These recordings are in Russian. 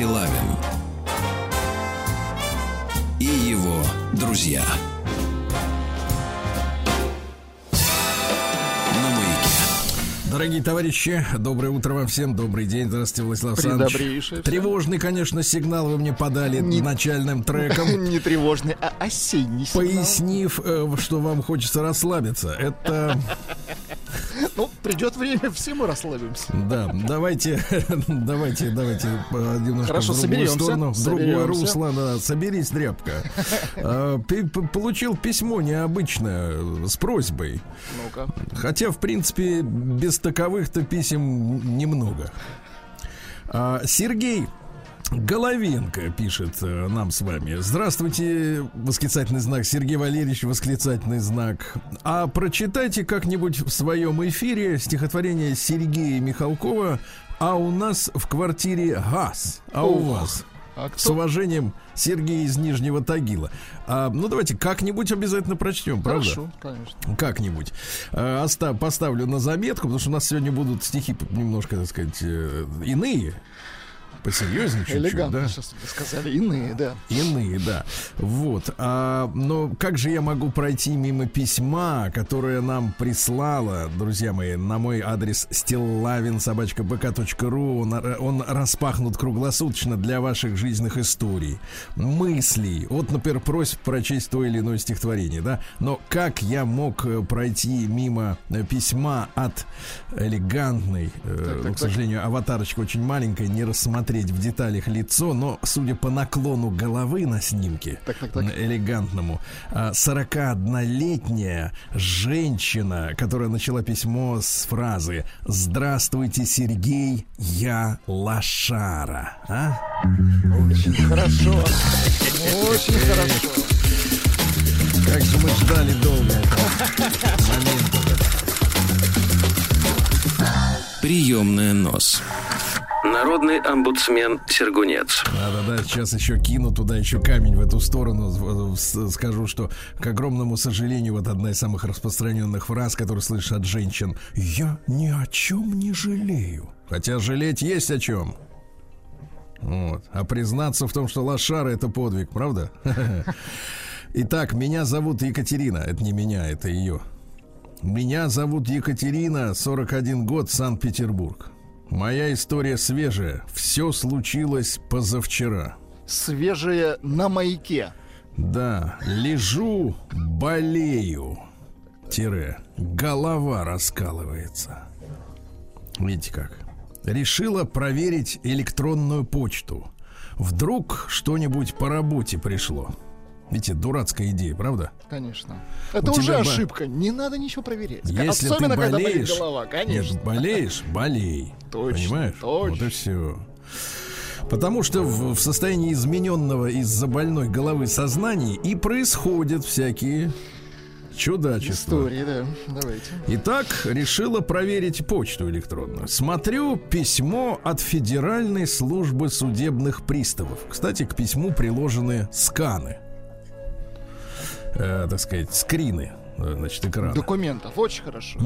Стилавин и его друзья. Дорогие товарищи, доброе утро вам всем, добрый день, здравствуйте, Владислав Александрович. Тревожный, конечно, сигнал вы мне подали Не- начальным треком, Не тревожный, а осенний сигнал. пояснив, э, что вам хочется расслабиться. Это придет время, все мы расслабимся. Да, давайте, давайте, давайте э, немножко Хорошо, в другую соберемся, сторону, в другое русло. Да, соберись, тряпка. А, ты получил письмо необычное э, с просьбой. Ну-ка. Хотя, в принципе, без таковых-то писем немного. А, Сергей Головенко пишет э, нам с вами. Здравствуйте, восклицательный знак. Сергей Валерьевич, восклицательный знак. А прочитайте как-нибудь в своем эфире стихотворение Сергея Михалкова «А у нас в квартире газ, а у Ох. вас?» А С кто? уважением, Сергей из Нижнего Тагила. А, ну, давайте как-нибудь обязательно прочтем, правда? Хорошо, конечно. Как-нибудь. Э, оста- поставлю на заметку, потому что у нас сегодня будут стихи немножко, так сказать, э, иные. Посерьезнее чуть-чуть, Элегантно да? сейчас вы сказали. Иные, да. Иные, да. Вот. А, но как же я могу пройти мимо письма, которое нам прислала, друзья мои, на мой адрес стиллавин.собачка.бк.ру. Он, он распахнут круглосуточно для ваших жизненных историй, мыслей. Вот, например, просьб прочесть то или иное стихотворение, да? Но как я мог э, пройти мимо э, письма от элегантной, э, Так, так, ну, к сожалению, аватарочка очень маленькая, не рассмотреть в деталях лицо, но, судя по наклону головы на снимке, Так, так, так. элегантному, а, 41-летняя женщина, которая начала письмо с фразы «Здравствуйте, Сергей, я лошара». А? Очень хорошо. Очень хорошо. Как же мы ждали долго этого момента. Приемная нос. Народный омбудсмен Сергунец. Да-да-да, сейчас еще кину туда еще камень в эту сторону. С- Скажу, что, к огромному сожалению, вот одна из самых распространенных фраз, которые слышишь от женщин. Я ни о чем не жалею. Хотя жалеть есть о чем. Вот. А признаться в том, что лошара это подвиг, правда? Итак, меня зовут Екатерина. Это не меня, это ее. Меня зовут Екатерина, 41 год, Санкт-Петербург. Моя история свежая. Все случилось позавчера. Свежее на маяке. Да, лежу, болею. Тире. Голова раскалывается. Видите как? Решила проверить электронную почту. Вдруг что-нибудь по работе пришло. Видите, дурацкая идея, правда? Конечно. Это У уже тебя ошибка. Не надо ничего проверять. Если Особенно, ты когда болит болеешь, голова, конечно. Нет, болеешь, болей. Точно, Понимаешь? точно. Вот и все. Потому что в, в состоянии измененного из-за больной головы сознания и происходят всякие чудачества. Истории, да. Давайте. Итак, решила проверить почту электронную. Смотрю письмо от Федеральной службы судебных приставов. Кстати, к письму приложены сканы. Э, так сказать, скрины, э, значит, экрана. Документов. Очень хорошо.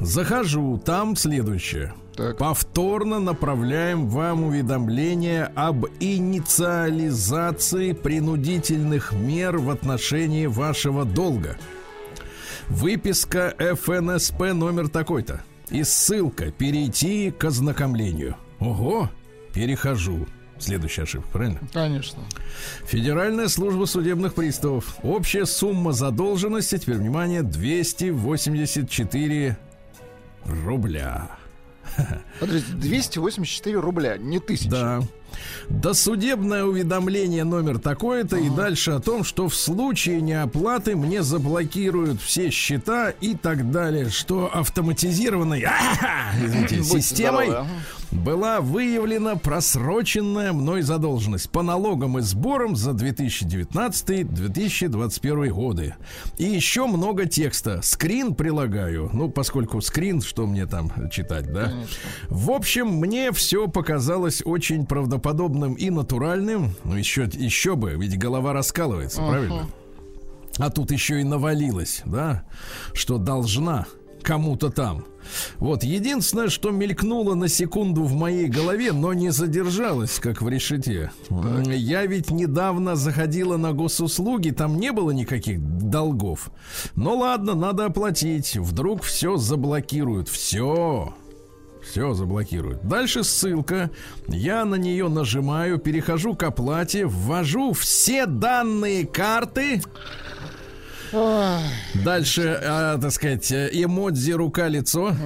Захожу, там следующее. Так. Повторно направляем вам уведомление об инициализации принудительных мер в отношении вашего долга. Выписка ФНСП номер такой-то. И ссылка «Перейти к ознакомлению». Ого, перехожу. Следующая ошибка, правильно? Конечно. Федеральная служба судебных приставов. Общая сумма задолженности, теперь внимание, 284 рубля. Подождите, 284 рубля, не тысяча. Да. Досудебное уведомление номер такое-то и дальше о том, что в случае неоплаты мне заблокируют все счета и так далее, что автоматизированной извините, системой здоровы, ага. была выявлена просроченная мной задолженность по налогам и сборам за 2019-2021 годы. И еще много текста. Скрин прилагаю. Ну, поскольку скрин, что мне там читать, да? В общем, мне все показалось очень правдоподобным и натуральным. Ну, еще, еще бы, ведь голова раскалывается, правильно? А тут еще и навалилось, да, что должна кому-то там. Вот, единственное, что мелькнуло на секунду в моей голове, но не задержалось, как в решете. Я ведь недавно заходила на госуслуги, там не было никаких долгов. Ну ладно, надо оплатить. Вдруг все заблокируют. Все. Все заблокируют. Дальше ссылка. Я на нее нажимаю, перехожу к оплате, ввожу все данные карты. Дальше, а, так сказать, эмодзи рука-лицо.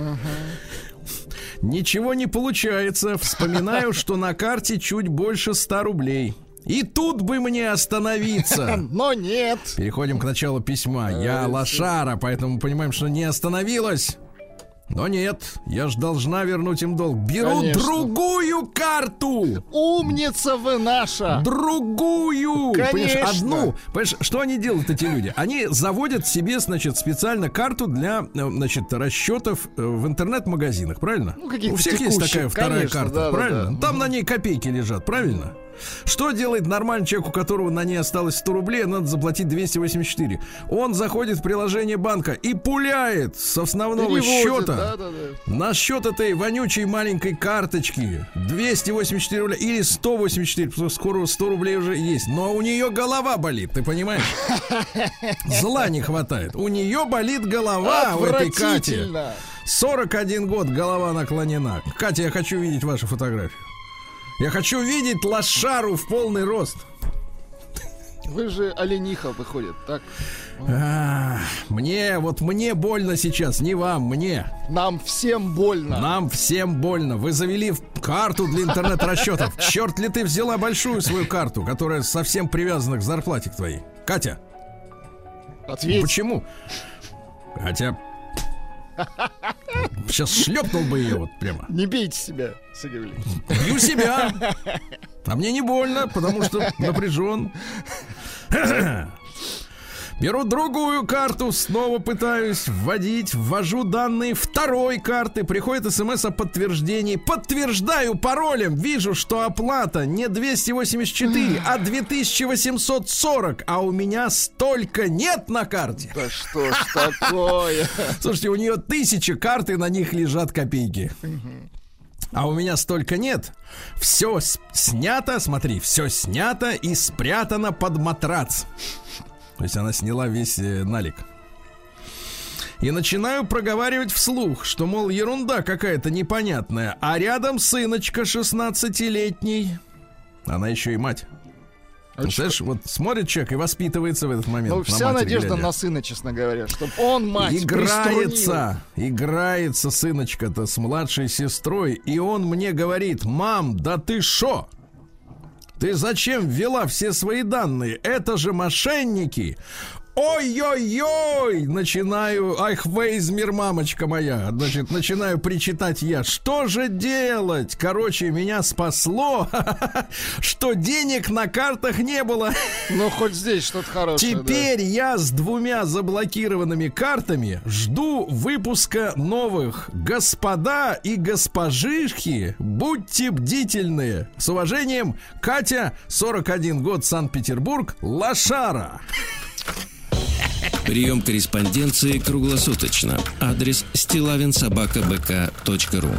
Ничего не получается. Вспоминаю, что на карте чуть больше 100 рублей. И тут бы мне остановиться. Но нет. Переходим к началу письма. Я лошара, поэтому понимаем, что не остановилась. Но нет, я ж должна вернуть им долг. Беру Конечно. другую карту. Умница вы наша. Другую! Понимаешь, Конечно. одну. Понимаешь, что они делают, эти люди? Они заводят себе, значит, специально карту для, э, значит, расчетов э, в интернет-магазинах, правильно? Ну, У всех есть текущих, такая вторая конечно, карта, да, да, правильно? да. Там на ней копейки лежат, правильно? Что делает нормальный человек, у которого на ней осталось 100 рублей, а надо заплатить 284? Он заходит в приложение банка и пуляет с основного Переводит, счета да, да, да. на счет этой вонючей маленькой карточки 284 рубля или 184, потому что скоро 100 рублей уже есть. Но у нее голова болит, ты понимаешь? Зла не хватает. У нее болит голова у этой Кати. Отвратительно. 41 год, голова наклонена. Катя, я хочу видеть вашу фотографию. Я хочу видеть лошару в полный рост. Вы же олениха выходит, так? А, мне, вот мне больно сейчас, не вам, мне. Нам всем больно. Нам всем больно. Вы завели в карту для интернет-расчетов. Черт ли ты взяла большую свою карту, которая совсем привязана к зарплате к твоей. Катя, Ответь. почему? Хотя... Сейчас шлепнул бы ее вот прямо. Не бейте себя, Сергей Валерьевич. Бью себя. А мне не больно, потому что напряжен. Беру другую карту, снова пытаюсь вводить, ввожу данные второй карты, приходит смс о подтверждении, подтверждаю паролем, вижу, что оплата не 284, а 2840, а у меня столько нет на карте. Да что ж такое? Слушайте, у нее тысячи карт, и на них лежат копейки. А у меня столько нет. Все снято, смотри, все снято и спрятано под матрац. То есть она сняла весь э, налик. И начинаю проговаривать вслух, что, мол, ерунда какая-то непонятная. А рядом сыночка 16-летний. Она еще и мать. Представляешь, вот смотрит человек и воспитывается в этот момент. Ну, на вся надежда глядя. на сына, честно говоря, чтобы он мать Играется, играется сыночка-то с младшей сестрой, и он мне говорит, мам, да ты шо? Ты зачем ввела все свои данные? Это же мошенники. Ой-ой-ой! Начинаю, ах, Вейзмир, мамочка моя. Значит, начинаю причитать я. Что же делать? Короче, меня спасло, что денег на картах не было. Ну, хоть здесь что-то хорошее. да. Теперь я с двумя заблокированными картами жду выпуска новых. Господа и госпожишки, будьте бдительны. С уважением, Катя, 41 год, Санкт-Петербург, Лошара. Прием корреспонденции круглосуточно. Адрес стилавинсобакабк.ру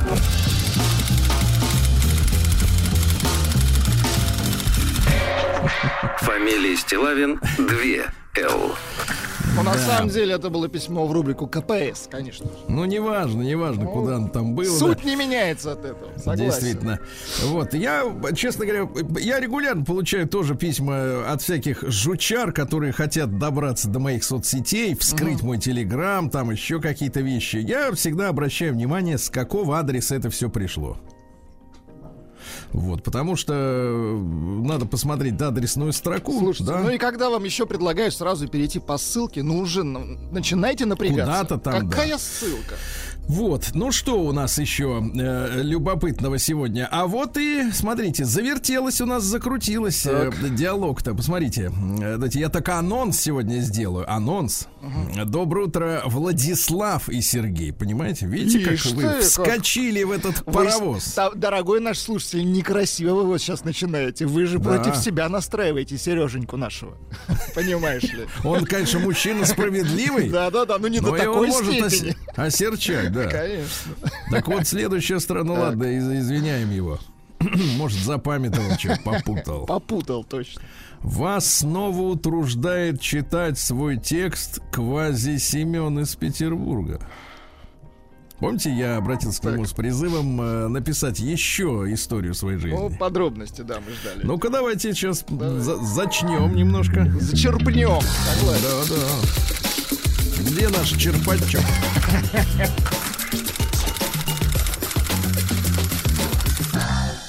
Фамилия Стилавин 2 Л. Ну, на самом деле, это было письмо в рубрику КПС, конечно. Ну, неважно, неважно, куда он там был. Суть не меняется от этого. Согласен. Действительно. Вот, я, честно говоря, я регулярно получаю тоже письма от всяких жучар, которые хотят добраться до моих соцсетей, вскрыть мой телеграм, там еще какие-то вещи. Я всегда обращаю внимание, с какого адреса это все пришло. Вот, потому что э, надо посмотреть адресную строку. Слушайте, да? ну и когда вам еще предлагают сразу перейти по ссылке, ну уже начинайте напрягаться. Куда-то там, Какая да. ссылка? Вот, ну что у нас еще э, любопытного сегодня? А вот и, смотрите, завертелось у нас, закрутилось э, диалог-то. Посмотрите, э, дайте я так анонс сегодня сделаю. Анонс. Доброе утро, Владислав и Сергей. Понимаете? Видите, как Ишь вы ты, как. вскочили в этот Вы, паровоз? та- дорогой наш слушатель, некрасиво вы вот сейчас начинаете. Вы же Да. против себя настраиваете Сереженьку нашего. Понимаешь ли? Он, конечно, мужчина справедливый. Да-да-да, ну не до такой может степени. осерчать, да. Конечно. Так вот, следующая страна, Так. ладно, из- извиняем его. Может, запамятовал, что попутал. Попутал точно. Вас снова утруждает читать свой текст квази Семен из Петербурга. Помните, я обратился к нему с призывом э, написать еще историю своей жизни. Ну, подробности, да, мы ждали. Ну-ка, давайте сейчас за- зачнем немножко. Зачерпнем. Согласен. Да, да. Где наш черпачок?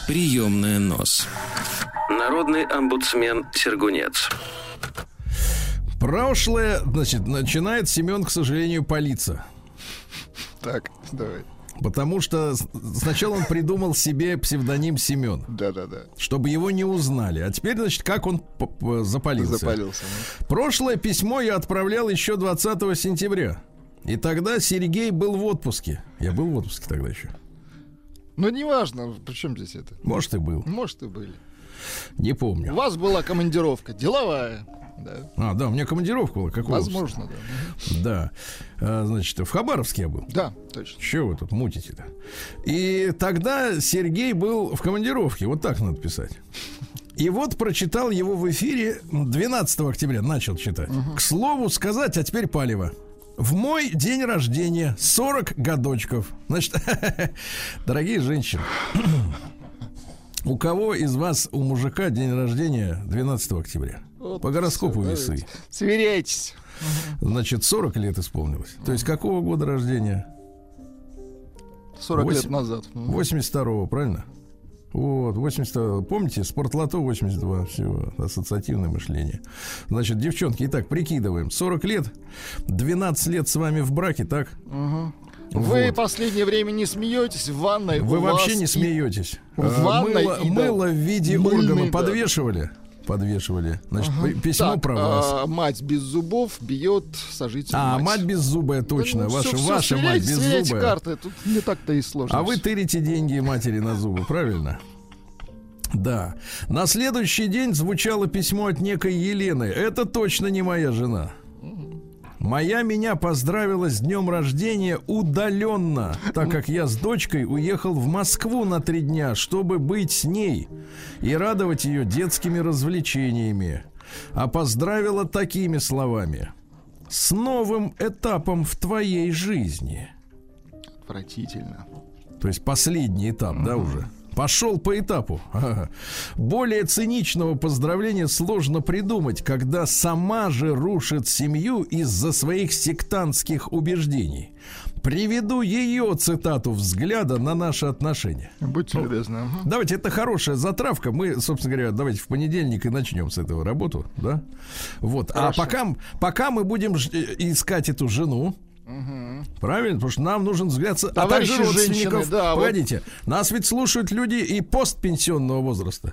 Приемная нос. Народный омбудсмен Сергунец. Прошлое, значит, начинает Семен, к сожалению, палиться. Так, давай. Потому что сначала он придумал себе псевдоним Семен, Да-да-да. чтобы его не узнали. А теперь, значит, как он запалился. Запалился. ну. Прошлое письмо я отправлял еще 20 сентября. И тогда Сергей был в отпуске. Я был в отпуске тогда еще. Ну, неважно, при чем здесь это? Может, и был. Может, и были. Не У помню. вас была командировка деловая. Да. А, да, у меня командировка была. Какого? Возможно, да. Да. А, значит, в Хабаровске я был. Да, точно. Че вы тут мутите-то? И тогда Сергей был в командировке. Вот так надо писать. И вот прочитал его в эфире 12 октября. Начал читать. К слову сказать, а теперь палево. В мой день рождения 40 годочков. Значит, дорогие женщины, у кого из вас, у мужика, день рождения 12 октября? Вот По гороскопу весы. Сверяйтесь. Значит, 40 лет исполнилось. То есть какого года рождения? 40 лет Восемь- назад. Мгм. 82-го, правильно? Вот, 82 Помните, спортлото 82, все, ассоциативное мышление. Значит, девчонки, итак, прикидываем. 40 лет, 12 лет с вами в браке, так? Мгм. Вы Вот. последнее время не смеетесь в ванной. Вы вообще не смеетесь. в А, ванной мыло, и, да, мыло в виде мыльный, органа да. Подвешивали? Значит, п- письмо Так, про вас. а, мать без зубов бьет сожитель А, мать. мать беззубая, точно. Ну, ваша всё, ваша мать сверяйте- сверяйте беззубая. карты, тут не так-то и сложно. А вы тырите деньги матери на зубы, правильно? Да. На следующий день звучало письмо от некой Елены. Это точно не моя жена. Моя меня поздравила с днем рождения удаленно, так как я с дочкой уехал в Москву на три дня, чтобы быть с ней и радовать ее детскими развлечениями. А поздравила такими словами. С новым этапом в твоей жизни. Отвратительно. То есть последний этап, да, уже. Пошел по этапу. Более циничного поздравления сложно придумать, когда сама же рушит семью из-за своих сектантских убеждений. Приведу ее цитату взгляда на наши отношения. Будьте любезны. ага. Давайте, это хорошая затравка. Мы, собственно говоря, давайте в понедельник и начнем с этого работу, да? Вот. Хорошо. А пока, пока мы будем э, искать эту жену, Правильно? Потому что нам нужен взгляд... со- А Товарищи также родственников. женщины, да, вот. Погодите. Нас ведь слушают люди и постпенсионного возраста.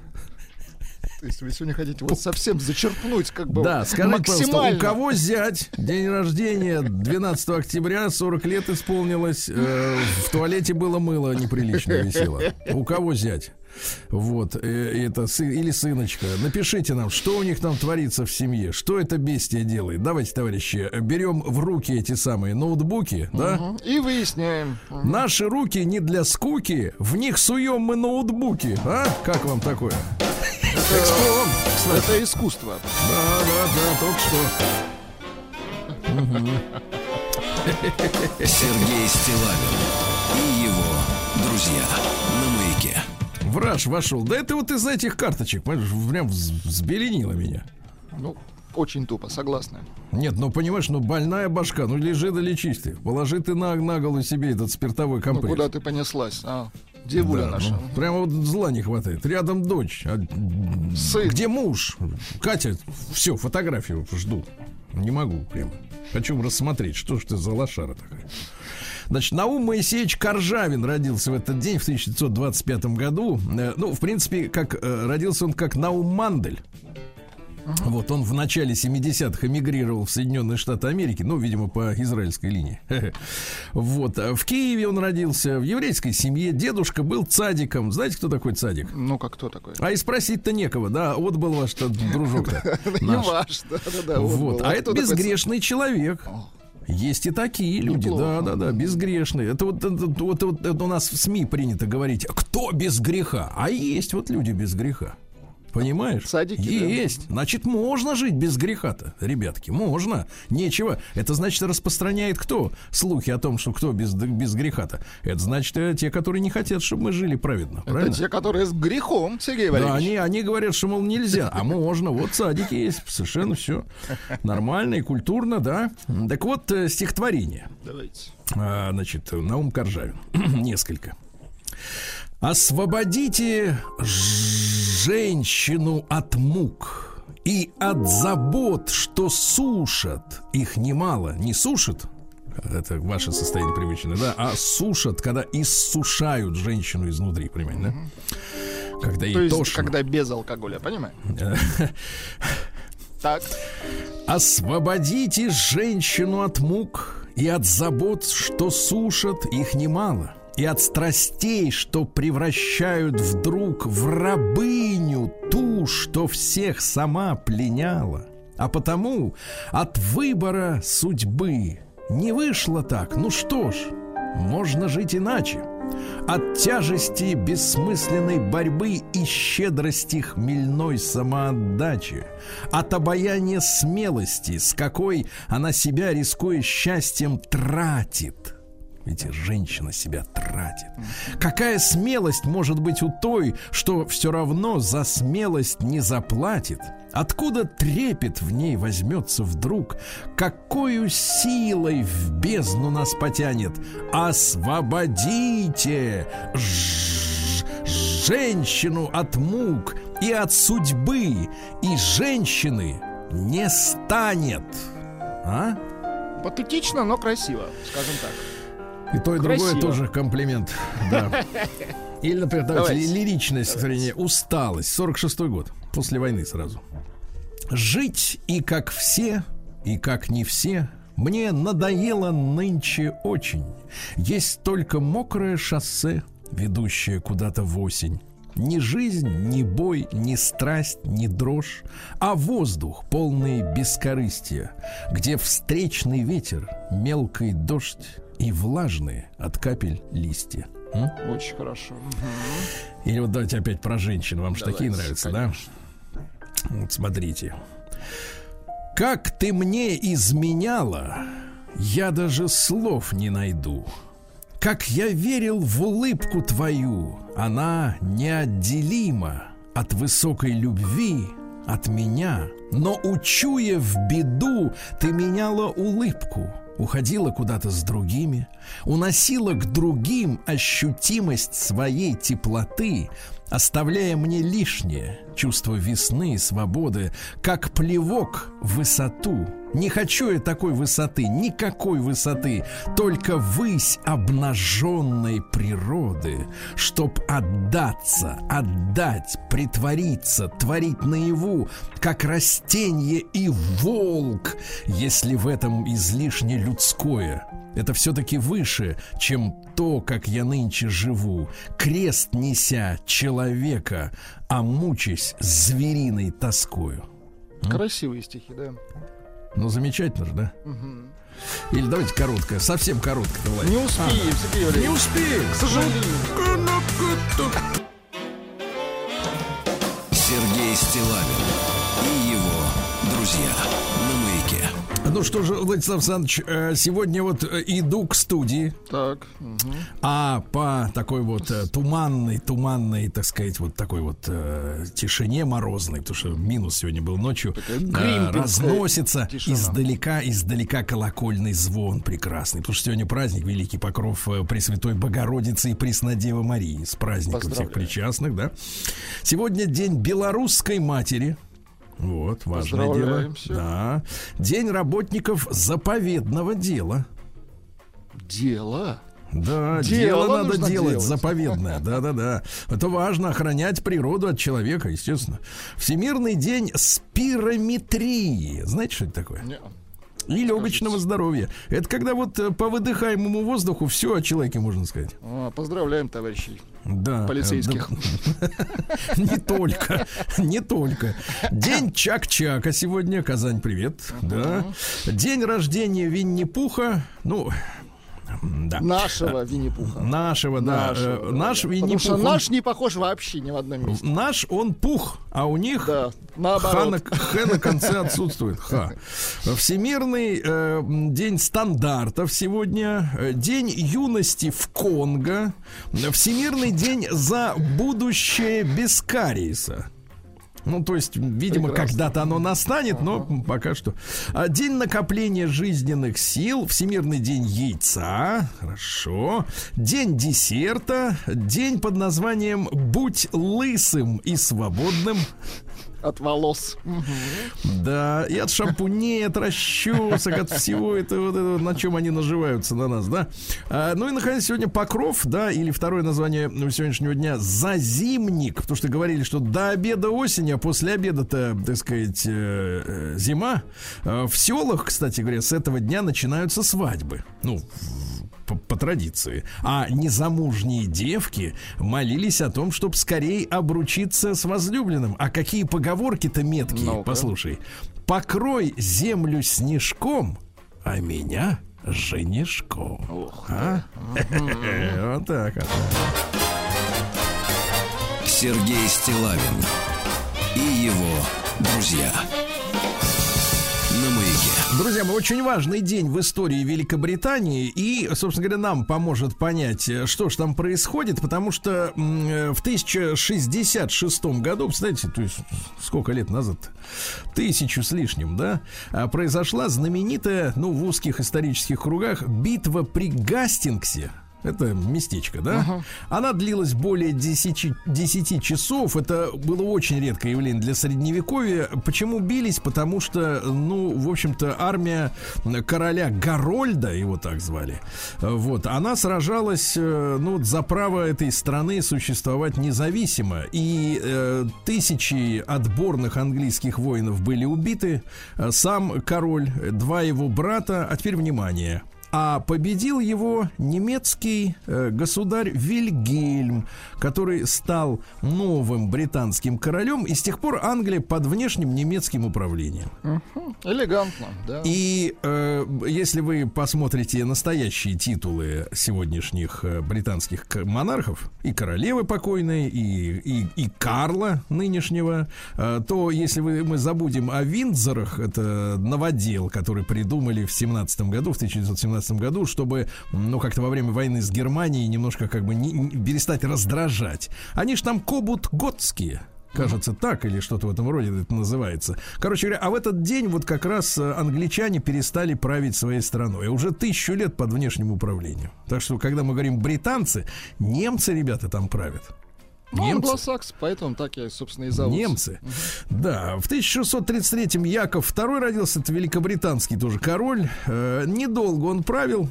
То есть вы сегодня хотите вот совсем зачерпнуть как бы Да, скажите, пожалуйста, у кого зять день рождения 12 октября, 40 лет исполнилось, э, в туалете было мыло неприлично висело. У кого зять? Вот, э, это сы, или сыночка. Напишите нам, что у них там творится в семье, что это бестия делает. Давайте, товарищи, берем в руки эти самые ноутбуки, да? Мгм. И выясняем. Мгм. Наши руки не для скуки, в них суем мы ноутбуки. А? Как вам такое? Экспромт, кстати. Это искусство. Да, да, да, только что. Сергей Стилавин и его друзья. Враж вошел. Да это вот из этих карточек, понимаешь, прям вз- взбеленило меня. Ну, очень тупо, согласна. Нет, ну понимаешь, ну больная башка, ну лежи да лечись ты. Положи ты на, на голову себе этот спиртовой Ну, компресс. куда ты понеслась? А, девуля Да, наша. ну, прямо вот зла не хватает. Рядом дочь. а, Сын. Где муж? Катя, все, фотографию жду. Не могу прямо. Хочу рассмотреть, что ж ты за лошара такая. Значит, Наум Моисеевич Коржавин родился в этот день, в 1925 году. Э, Ну, в принципе, как э, родился он как Наум Мандель. Вот он в начале 70-х эмигрировал в Соединенные Штаты Америки, ну, видимо, по израильской линии. Вот. а В Киеве он родился, в еврейской семье. Дедушка был цадиком. Знаете, кто такой цадик? Ну, как кто такой? А и спросить-то некого, да, вот был ваш дружок-то. Не ваш, да-да-да. Вот, а это безгрешный человек. Есть и такие люди, Неплохо. да, да, да, безгрешные. Это вот, это, вот- вот это у нас в СМИ принято говорить, кто без греха, а есть вот люди без греха. Понимаешь? Садики, да. Есть. Значит, можно жить без греха-то, ребятки. Можно. Нечего. Это значит, распространяет кто? Слухи о том, что кто без, без греха-то. Это значит, э, те, которые не хотят, чтобы мы жили праведно. Это Правильно? те, которые с грехом, Сергей Да, Валерьевич. они, они говорят, что, мол, нельзя. А можно. Вот садики есть. Совершенно все нормально и культурно, да. Так вот, э, стихотворение. Давайте. А, значит, Наум Коржавин. Несколько. Освободите женщину от мук и от забот, что сушат. Их немало. Не сушат, это ваше состояние привычное, да, а сушат, когда иссушают женщину изнутри, понимаете, да? Когда ей То есть, тошно. когда без алкоголя, понимаешь? Так. Освободите женщину от мук и от забот, что сушат их немало, и от страстей, что превращают вдруг в рабыню ту, что всех сама пленяла. А потому от выбора судьбы не вышло так. Ну что ж, можно жить иначе. От тяжести бессмысленной борьбы и щедрости хмельной самоотдачи. От обаяния смелости, с какой она себя, рискуя счастьем, тратит. Ведь женщина себя тратит. Какая смелость может быть у той, что все равно за смелость не заплатит? Откуда трепет в ней возьмется вдруг? Какою силой в бездну нас потянет? Освободите женщину от мук и от судьбы, и женщины не станет. А? Патетично, но красиво, скажем так. И то, и другое Красиво. тоже комплимент. Да. Или, например, давайте, Давайте. лиричное стихотворение «Усталость», 46-й год, после войны сразу. «Жить и как все, и как не все, мне надоело нынче очень. Есть только мокрое шоссе, ведущее куда-то в осень. Ни жизнь, ни бой, ни страсть, ни дрожь, а воздух, полный бескорыстия, где встречный ветер, мелкий дождь и влажные от капель листья. М? Очень хорошо. Или вот давайте опять про женщин. Вам же такие нравятся, конечно. да? Вот смотрите. Как ты мне изменяла, я даже слов не найду. Как я верил в улыбку твою, она неотделима от высокой любви, от меня. Но учуя в беду, ты меняла улыбку, уходила куда-то с другими, уносила к другим ощутимость своей теплоты, оставляя мне лишнее чувство весны и свободы, как плевок в высоту. Не хочу я такой высоты, никакой высоты, только высь обнаженной природы, чтоб отдаться, отдать, притвориться, творить наяву, как растение и волк, если в этом излишне людское. Это все-таки выше, чем то, как я нынче живу, крест неся человека, а мучаясь звериной тоскою. Красивые стихи, да. Ну, замечательно же, да? Или давайте короткое, совсем короткое. давай. Не успеем, Сергей Не Валерьевич. успеем. К сожалению. Сергей Стилавин и его друзья. Ну что же, Владислав Александрович, э, сегодня вот э, иду к студии, Так. мгм. а по такой вот э, туманной, туманной, так сказать, вот такой вот тишине морозной, потому что минус сегодня был ночью, гримпельская разносится тишина. издалека, издалека колокольный звон прекрасный, потому что сегодня праздник Великий Покров Пресвятой Богородицы и Преснодевы Марии. С праздником всех причастных, да. Сегодня день белорусской матери. Вот, важное дело. Да. День работников заповедного дела. Дело. Да, Дело дело, надо делать, делать. заповедное. Да, да, да. Это важно охранять природу от человека, естественно. Всемирный день спирометрии. Знаете, что это такое? Не. И легочного здоровья. Это когда вот э, по выдыхаемому воздуху все о человеке можно сказать. А, Поздравляем, товарищей Да. полицейских. Э, да. Не только, не только. День Чак-Чака сегодня. Казань, привет. Да. День рождения Винни-Пуха. Ну, Да. Нашего Винни-Пуха. Нашего, да. Нашего, Э, да, Наш да. Винни-Пух. Потому что наш не похож вообще ни в одном месте. Наш он пух, а у них Да, Ха на, Х на конце отсутствует. Ха. Всемирный э, день стандартов сегодня. Э, День юности в Конго. Всемирный день за будущее без кариеса. Ну, то есть, видимо, когда-то оно настанет, но пока что. А, День накопления жизненных сил, Всемирный день яйца, хорошо. День десерта, день под названием «Будь лысым и свободным». От волос. Да, и от шампуней, от расчесок, от всего этого, вот на чем они наживаются на нас, да. А, ну и, наконец, сегодня покров, да, или второе название сегодняшнего дня зазимник, потому что говорили, что до обеда осень, а после обеда-то, так сказать, э, э, зима. А В селах, кстати говоря, с этого дня начинаются свадьбы. Ну, по, по традиции. А незамужние девки молились о том, чтобы скорее обручиться с возлюбленным. А какие поговорки-то меткие, Ну-ка. послушай. Покрой землю снежком, а меня женишком. Ух А? Вот так вот. Сергей Стилавин и его друзья. Друзья мои, очень важный день в истории Великобритании и, собственно говоря, нам поможет понять, э, что же там происходит, потому что э, в 1066 году, представляете, то есть сколько лет назад? Тысячу с лишним, да? а, Произошла знаменитая, ну, в узких исторических кругах, битва при Гастингсе. Это местечко, да? Она длилась более 10, 10 часов. Это было очень редкое явление для средневековья. Почему бились? Потому что, ну, в общем-то, армия короля Гарольда, его так звали, вот, она сражалась, э, ну, вот за право этой страны существовать независимо. И э, тысячи отборных английских воинов были убиты. Э, Сам король, два его брата. А теперь внимание. А победил его немецкий э, государь Вильгельм, который стал новым британским королем, и с тех пор Англия под внешним немецким управлением. Элегантно, да. И э, если вы посмотрите настоящие титулы сегодняшних э, британских монархов, и королевы покойной, и, и, и Карла нынешнего, э, то если вы, мы забудем о Виндзорах, это новодел, который придумали в 17 году, в 1917 году, чтобы, ну, как-то во время войны с Германией немножко как бы не, не- перестать раздражать. Они же там кобут готские. Кажется, так или что-то в этом роде это называется. Короче говоря, а в этот день вот как раз э, англичане перестали править своей страной. Уже тысячу лет под внешним управлением. Так что, когда мы говорим британцы, немцы, ребята, там правят. Ну, Немцы. англосакс, поэтому так я, собственно, и зовут. Немцы. Да, в 1633-м Яков II родился, это великобританский тоже король. Э, недолго он правил.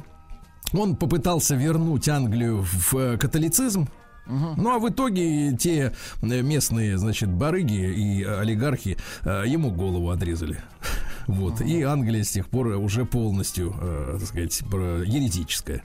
Он попытался вернуть Англию в э, католицизм. Ну а в итоге те э, местные, значит, барыги и олигархи э, ему голову отрезали. Вот. И Англия с тех пор уже полностью, э, так сказать, еретическая.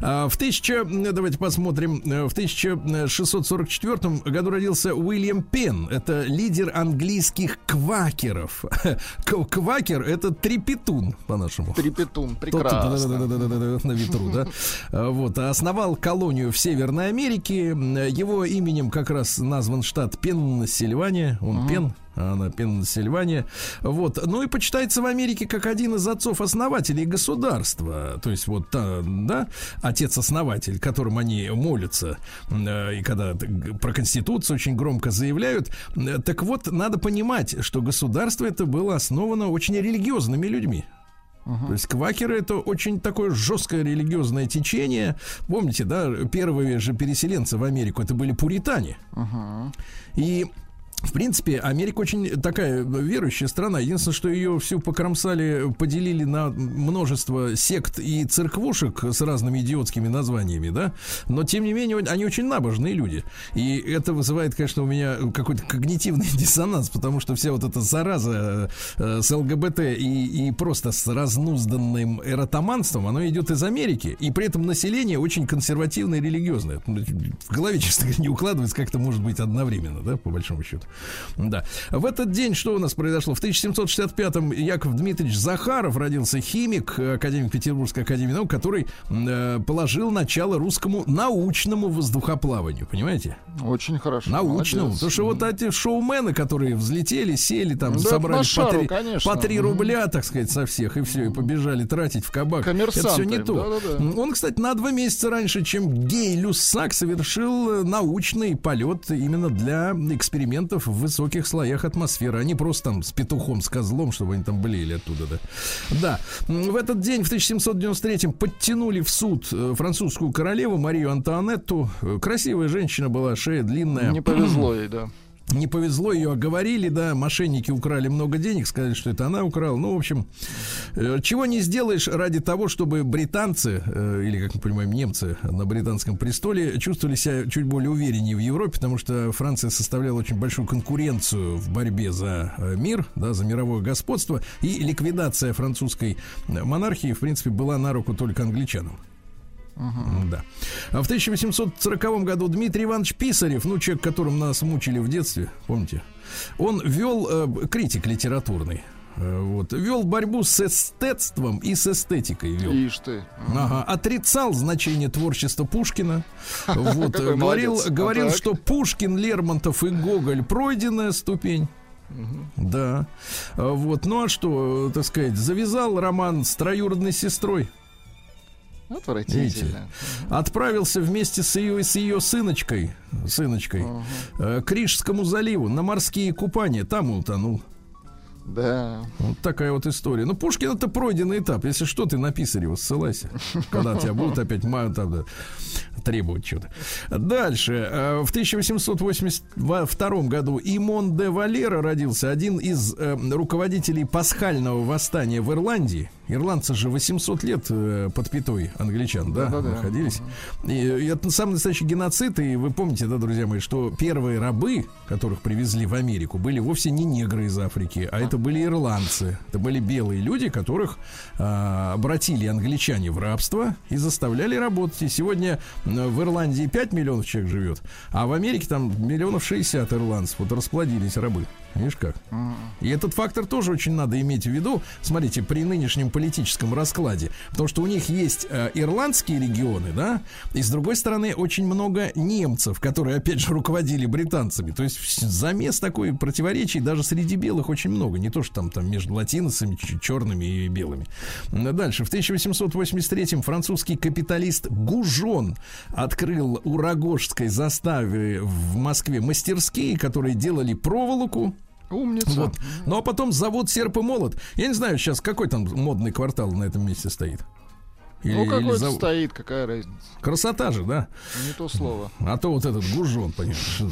А в 1000, давайте посмотрим, э, в 1644 году родился Уильям Пен. Это лидер английских квакеров. Квакер это трепетун, по-нашему. Трепетун, Тот, прекрасно. на ветру, да. А, Вот, а основал колонию в Северной Америке. Его именем как раз назван штат Пенсильвания. Он Пен, а она Пенсильвания. Вот. Ну и почитается в Америке как один из отцов-основателей государства. То есть вот, да, отец-основатель, которым они молятся. э, И когда про Конституцию очень громко заявляют. Э, Так вот, надо понимать, что государство это было основано очень религиозными людьми. То есть квакеры это очень такое жесткое религиозное течение. Помните, да, первые же переселенцы в Америку это были пуритане. И в принципе, Америка очень такая верующая страна. Единственное, что ее всю покромсали, поделили на множество сект и церквушек с разными идиотскими названиями, да. Но, тем не менее, они очень набожные люди. И это вызывает, конечно, у меня какой-то когнитивный диссонанс, потому что вся вот эта зараза э, с ЛГБТ и, и просто с разнузданным эротоманством, оно идет из Америки. И при этом население очень консервативное и религиозное. В голове, честно говоря, не укладывается, как это может быть одновременно, да, по большому счету. Да. В этот день что у нас произошло? В 1765-м Яков Дмитриевич Захаров родился химик, академик Петербургской академии наук, который э, положил начало русскому научному воздухоплаванию, понимаете? Очень хорошо. Научному. Молодец. Потому что вот эти шоумены, которые взлетели, сели там, да, собрали шару, по, 3, конечно. по 3 рубля, так сказать, со всех, и все, и побежали тратить в кабак. Это все не то. Да, да, да. Он, кстати, на два месяца раньше, чем Гей Люссак, совершил научный полет именно для экспериментов в высоких слоях атмосферы, а не просто там с петухом, с козлом, чтобы они там блеяли оттуда, да. Да. В этот день, в 1793-м, подтянули в суд э, французскую королеву Марию Антуанетту. Красивая женщина была, шея длинная. Не повезло ей, да не повезло, ее оговорили, да, мошенники украли много денег, сказали, что это она украла. Ну, в общем, э, чего не сделаешь ради того, чтобы британцы, э, или, как мы понимаем, немцы на британском престоле чувствовали себя чуть более увереннее в Европе, потому что Франция составляла очень большую конкуренцию в борьбе за э, мир, да, за мировое господство, и ликвидация французской монархии, в принципе, была на руку только англичанам. Uh-huh. Да. А в 1840 году Дмитрий Иванович Писарев, ну, человек, которым нас мучили в детстве, помните, он вел э, критик литературный. Э, вот, вел борьбу с эстетством и с эстетикой вел. Ишь ты. Ага. Отрицал значение творчества Пушкина. Вот, говорил, говорил, а что Пушкин, Лермонтов и Гоголь пройденная ступень. Угу. Да. Вот. Ну а что, так сказать, завязал роман с троюродной сестрой. Отвратительно. Видите? Отправился вместе с ее, с ее сыночкой, сыночкой угу. к Рижскому заливу на морские купания. Там утонул. Да. Вот такая вот история. Ну, Пушкин это пройденный этап. Если что, ты на Писарева ссылайся. Когда тебя будут опять там, да, требовать что-то. Дальше. Э, в 1882 году Имон де Валера родился, один из э, руководителей пасхального восстания в Ирландии. Ирландцы же 800 лет э, под пятой англичан, да, да, да находились. И, и это самый настоящий геноцид. И вы помните, да, друзья мои, что первые рабы, которых привезли в Америку, были вовсе не негры из Африки, а это были ирландцы. Это были белые люди, которых а, обратили англичане в рабство и заставляли работать. И сегодня в Ирландии 5 миллионов человек живет, а в Америке там миллионов 60 ирландцев. Вот расплодились рабы. Видишь как? И этот фактор тоже очень надо иметь в виду. Смотрите, при нынешнем политическом раскладе. Потому что у них есть э, ирландские регионы, да, и с другой стороны очень много немцев, которые, опять же, руководили британцами. То есть замес такой противоречий даже среди белых очень много. Не то, что там, там между латиносами, черными и белыми. Дальше. В 1883-м французский капиталист Гужон открыл у Рогожской заставе в Москве мастерские, которые делали проволоку, Умница. Вот. Ну а потом завод серп и молот. Я не знаю сейчас, какой там модный квартал на этом месте стоит. Или, ну, какой-то зав... стоит, какая разница. Красота же, да? Не то слово. А то вот этот гужон, понимаешь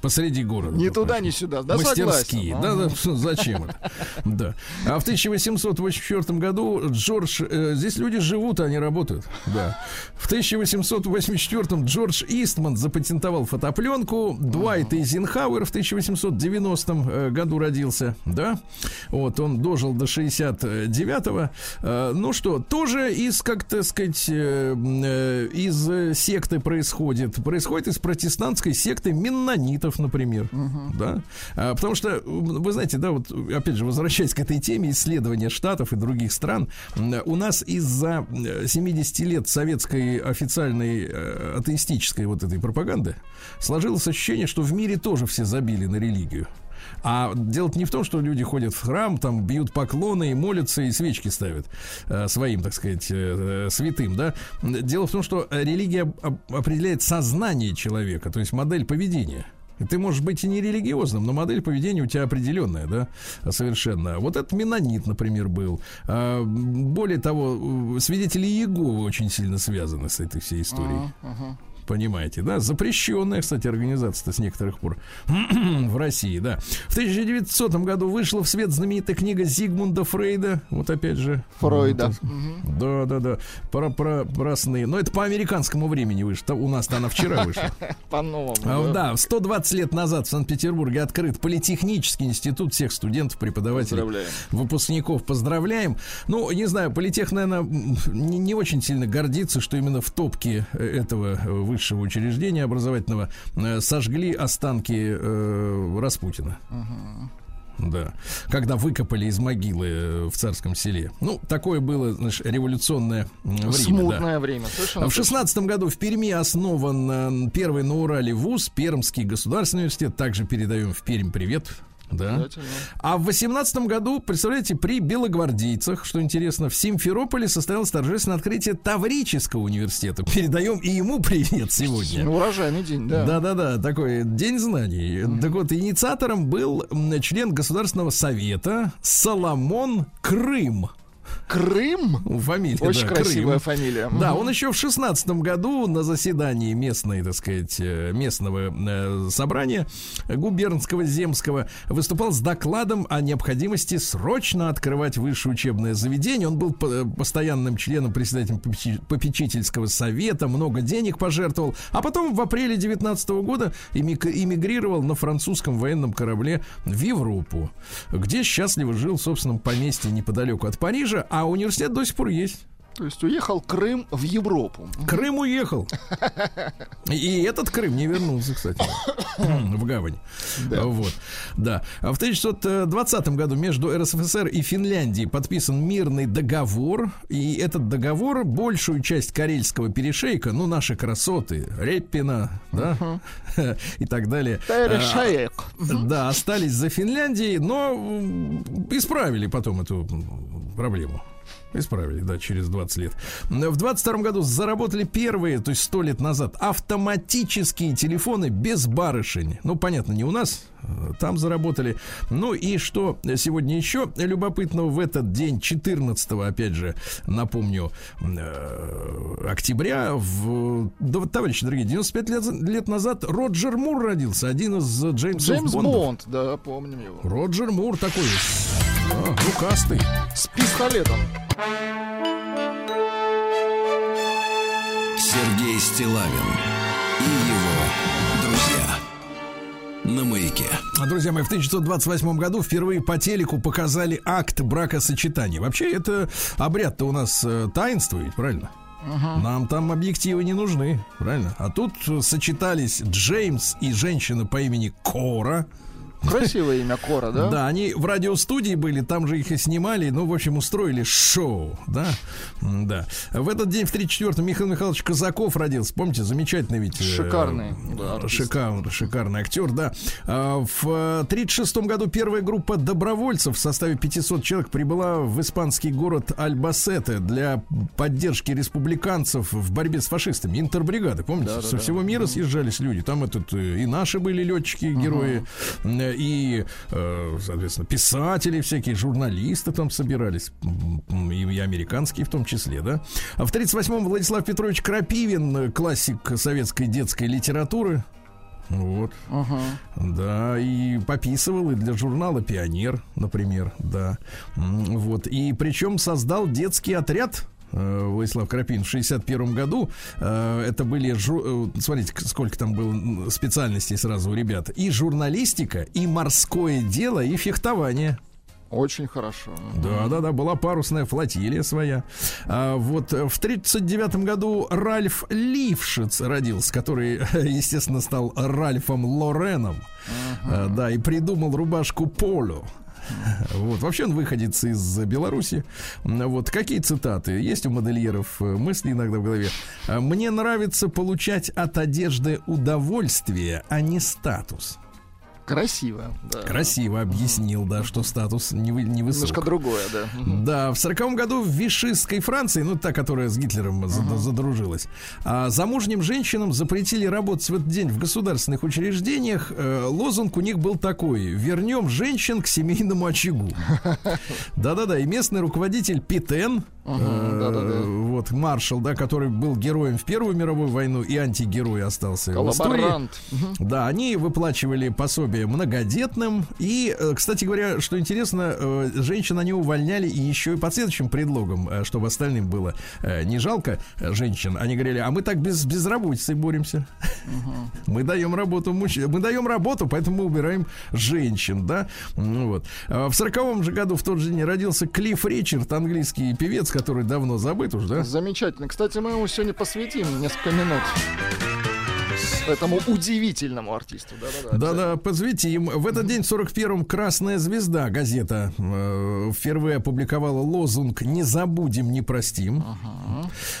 посреди города. Не туда, не сюда. Да, Мастерские. Да, да, зачем это? Да. А в 1884 году Джордж... Э, здесь люди живут, а не работают. Да. В 1884 Джордж Истман запатентовал фотопленку. Дуайт Эйзенхауэр в 1890 э, году родился. Да. Вот, он дожил до 69-го. Э, ну что, тоже из, как так сказать, э, из секты происходит. Происходит из протестантской секты меннонитов Штатов, например, угу. да, а, потому что вы знаете, да, вот опять же возвращаясь к этой теме исследования Штатов и других стран, у нас из-за 70 лет советской официальной э, атеистической вот этой пропаганды сложилось ощущение, что в мире тоже все забили на религию. А дело не в том, что люди ходят в храм, там бьют поклоны и молятся, и свечки ставят э, своим, так сказать, э, святым, да. Дело в том, что религия определяет сознание человека, то есть модель поведения. Ты можешь быть и не религиозным, но модель поведения у тебя определенная, да, совершенно. Вот этот Менонит, например, был. А, более того, свидетели Иеговы очень сильно связаны с этой всей историей. Uh-huh, uh-huh понимаете, да? Запрещенная, кстати, организация-то с некоторых пор в России, да. В 1900 году вышла в свет знаменитая книга Зигмунда Фрейда, вот опять же. Фройда. Вот, да, да, да. Про, про, про сны. Но это по американскому времени вышло. У нас-то она вчера вышла. По-новому. А, да, 120 лет назад в Санкт-Петербурге открыт политехнический институт всех студентов, преподавателей, выпускников. Поздравляем. Ну, не знаю, политех, наверное, не, не очень сильно гордится, что именно в топке этого высшего высшего учреждения образовательного э, сожгли останки э, Распутина. Да. Когда выкопали из могилы э, в царском селе. Ну, такое было, значит, революционное время. Смутное да. время. Совершенно В шестнадцатом году в Перми основан первый на Урале вуз, Пермский государственный университет. Также передаем в Пермь привет. Да. А в восемнадцатом году, представляете, при белогвардейцах, что интересно, в Симферополе состоялось торжественное открытие Таврического университета. Передаем и ему привет сегодня. Ну, урожайный день, да. Да-да-да, такой день знаний. Так вот, инициатором был член Государственного совета Соломон Крым. Крым? Фамилия, Очень да, красивая Крым. фамилия. Да, он еще в шестнадцатом году на заседании местной, так сказать, э, местного э, собрания губернского земского выступал с докладом о необходимости срочно открывать высшее учебное заведение. Он был по- постоянным членом, председателем попечи- попечительского совета, много денег пожертвовал, а потом в апреле 19 года эмиг- эмигрировал на французском военном корабле в Европу, где счастливо жил в собственном поместье неподалеку от Парижа, а университет до сих пор есть. То есть уехал Крым в Европу. Крым уехал. И этот Крым не вернулся, кстати, в гавань. Вот, да. А в 1920 году между РСФСР и Финляндией подписан мирный договор. И этот договор большую часть карельского перешейка, ну, наши красоты, Реппина, да, и так далее. Перешеек. а, Да, остались за Финляндией, но исправили потом эту проблему. Исправили, да, через 20 лет. В 22 году заработали первые, то есть 100 лет назад, автоматические телефоны без барышень. Ну, понятно, не у нас, э, там заработали. Ну и что сегодня еще любопытного в этот день, 14 опять же, напомню, э, октября, в, да, товарищи дорогие, 95 лет, лет назад Роджер Мур родился, один из Джеймсов Джеймс Бондов. Бонд, да, помним его. Роджер Мур такой, а, рукастый. С пистолетом. Сергей Стилавин и его друзья. На маяке. А, Друзья мои, в 1928 году впервые по телеку показали акт бракосочетания. Вообще, это обряд-то у нас э, таинствует, правильно? Нам там объективы не нужны, правильно? А тут сочетались Джеймс и женщина по имени Кора. Красивое имя Кора, да? Да, они в радиостудии были, там же их и снимали, ну, в общем, устроили шоу, да, да. В этот день, в 34-м, Михаил Михайлович Казаков родился, помните, замечательный ведь... э, Шикарный, да, шикарный, шикарный актер, да. А, В 36-м году первая группа добровольцев в составе 500 человек прибыла в испанский город Альбасете для поддержки республиканцев в борьбе с фашистами. Интербригады, помните? Да, да, Со всего мира съезжались люди. Там этот э, и наши были летчики, герои, э, и, э, соответственно, писатели всякие, журналисты там собирались, и, американские в том числе, да. А в 38-м Владислав Петрович Крапивин, э, классик советской детской литературы. Вот. Ага. Да, и пописывал и для журнала Пионер, например, да. Вот. И причем создал детский отряд. Э, Владислав Крапин в 61 году Э, это были жу- э, смотрите сколько там было специальностей сразу у ребят и журналистика и морское дело и фехтование Очень хорошо. да, да, да, была парусная флотилия своя. А, вот в 39 году Ральф Лившиц родился, который, естественно, стал Ральфом Лореном. А, да, и придумал рубашку Поло. Вот. Вообще он выходец из Беларуси. Вот какие цитаты есть у модельеров э, мысли иногда в голове. Мне нравится получать от одежды удовольствие, а не статус. Красиво. Да. Красиво объяснил, да, что статус не, вы- не высок. Немножко другое, да. Да, в сороковом году в Вишистской Франции, ну та, которая с Гитлером зад- задружилась, а, замужним женщинам запретили работать в этот день в государственных учреждениях. Э, лозунг у них был такой: "Вернем женщин к семейному очагу". Да-да-да, и местный руководитель Питен. Вот маршал, да, который был героем в Первую мировую войну и антигерой остался. Коллаборант. Да, они выплачивали пособие многодетным. И, э, кстати говоря, что интересно, э, женщин они увольняли и еще и по следующим предлогам, э, чтобы остальным было э, не жалко э, женщин. Они говорили, а мы так без безработицей боремся. Мы даем работу мужчинам. Мы даем работу, поэтому мы убираем женщин, да. Ну Вот. А В сороковом же году в тот же день родился Клифф Ричард, английский певец, который давно забыт уже, да? Замечательно. Кстати, мы ему сегодня посвятим несколько минут. этому удивительному артисту. Да-да, посвятим. В этот день, в 41-м, «Красная звезда» газета э, впервые опубликовала лозунг «Не забудем, не простим».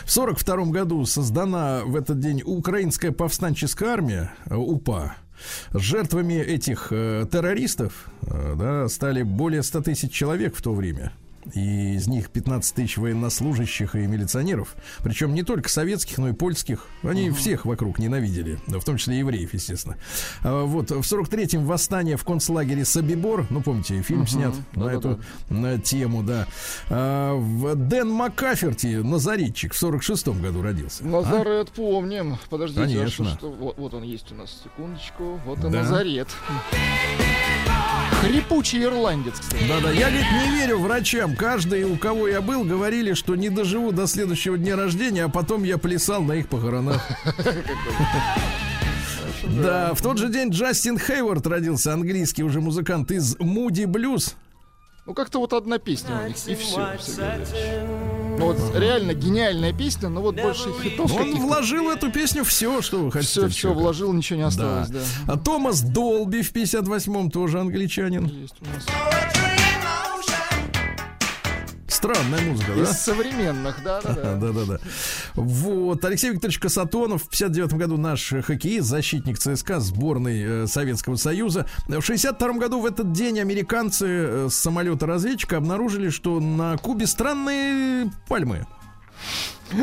В 42-м году создана в этот день Украинская повстанческая армия, э, УПА. Жертвами этих э, террористов э, да, стали более 100 тысяч человек в то время и из них 15 тысяч военнослужащих и милиционеров, причем не только советских, но и польских. Они uh-huh. всех вокруг ненавидели, в том числе евреев, естественно. А, вот в 43-м восстание в концлагере Собибор, ну помните, фильм uh-huh. снят да, на да, эту да. На тему, да. А, в Дэн Маккаферти, Назаретчик, в 46-м году родился. Назарет а? помним. Подождите, Конечно. А что, вот, вот он есть у нас, секундочку. Вот и да. Назарет. Хрипучий ирландец, кстати. Да-да, я, говорит, не верю врачам. Каждый, у кого я был, говорили, что не доживу до следующего дня рождения, а потом я плясал на их похоронах. Да, в тот же день Джастин Хейвард родился, английский уже музыкант из Муди Блюз. Ну, как-то вот одна песня у них, и все. Ну, вот реально гениальная песня, но вот больше хитов Он вложил в эту песню все, что вы хотите. Все, все вложил, ничего не осталось, да. да. А Томас Долби в 58-м тоже англичанин. Есть у нас. Странная музыка, да? Из современных, да, да, да. Да, да, да. Вот. Алексей Викторович Касатонов в 59 году наш хоккеист, защитник ЦСКА, сборной э, Советского Союза. В 62 году в этот день американцы э, с самолета разведчика обнаружили, что на Кубе странные пальмы.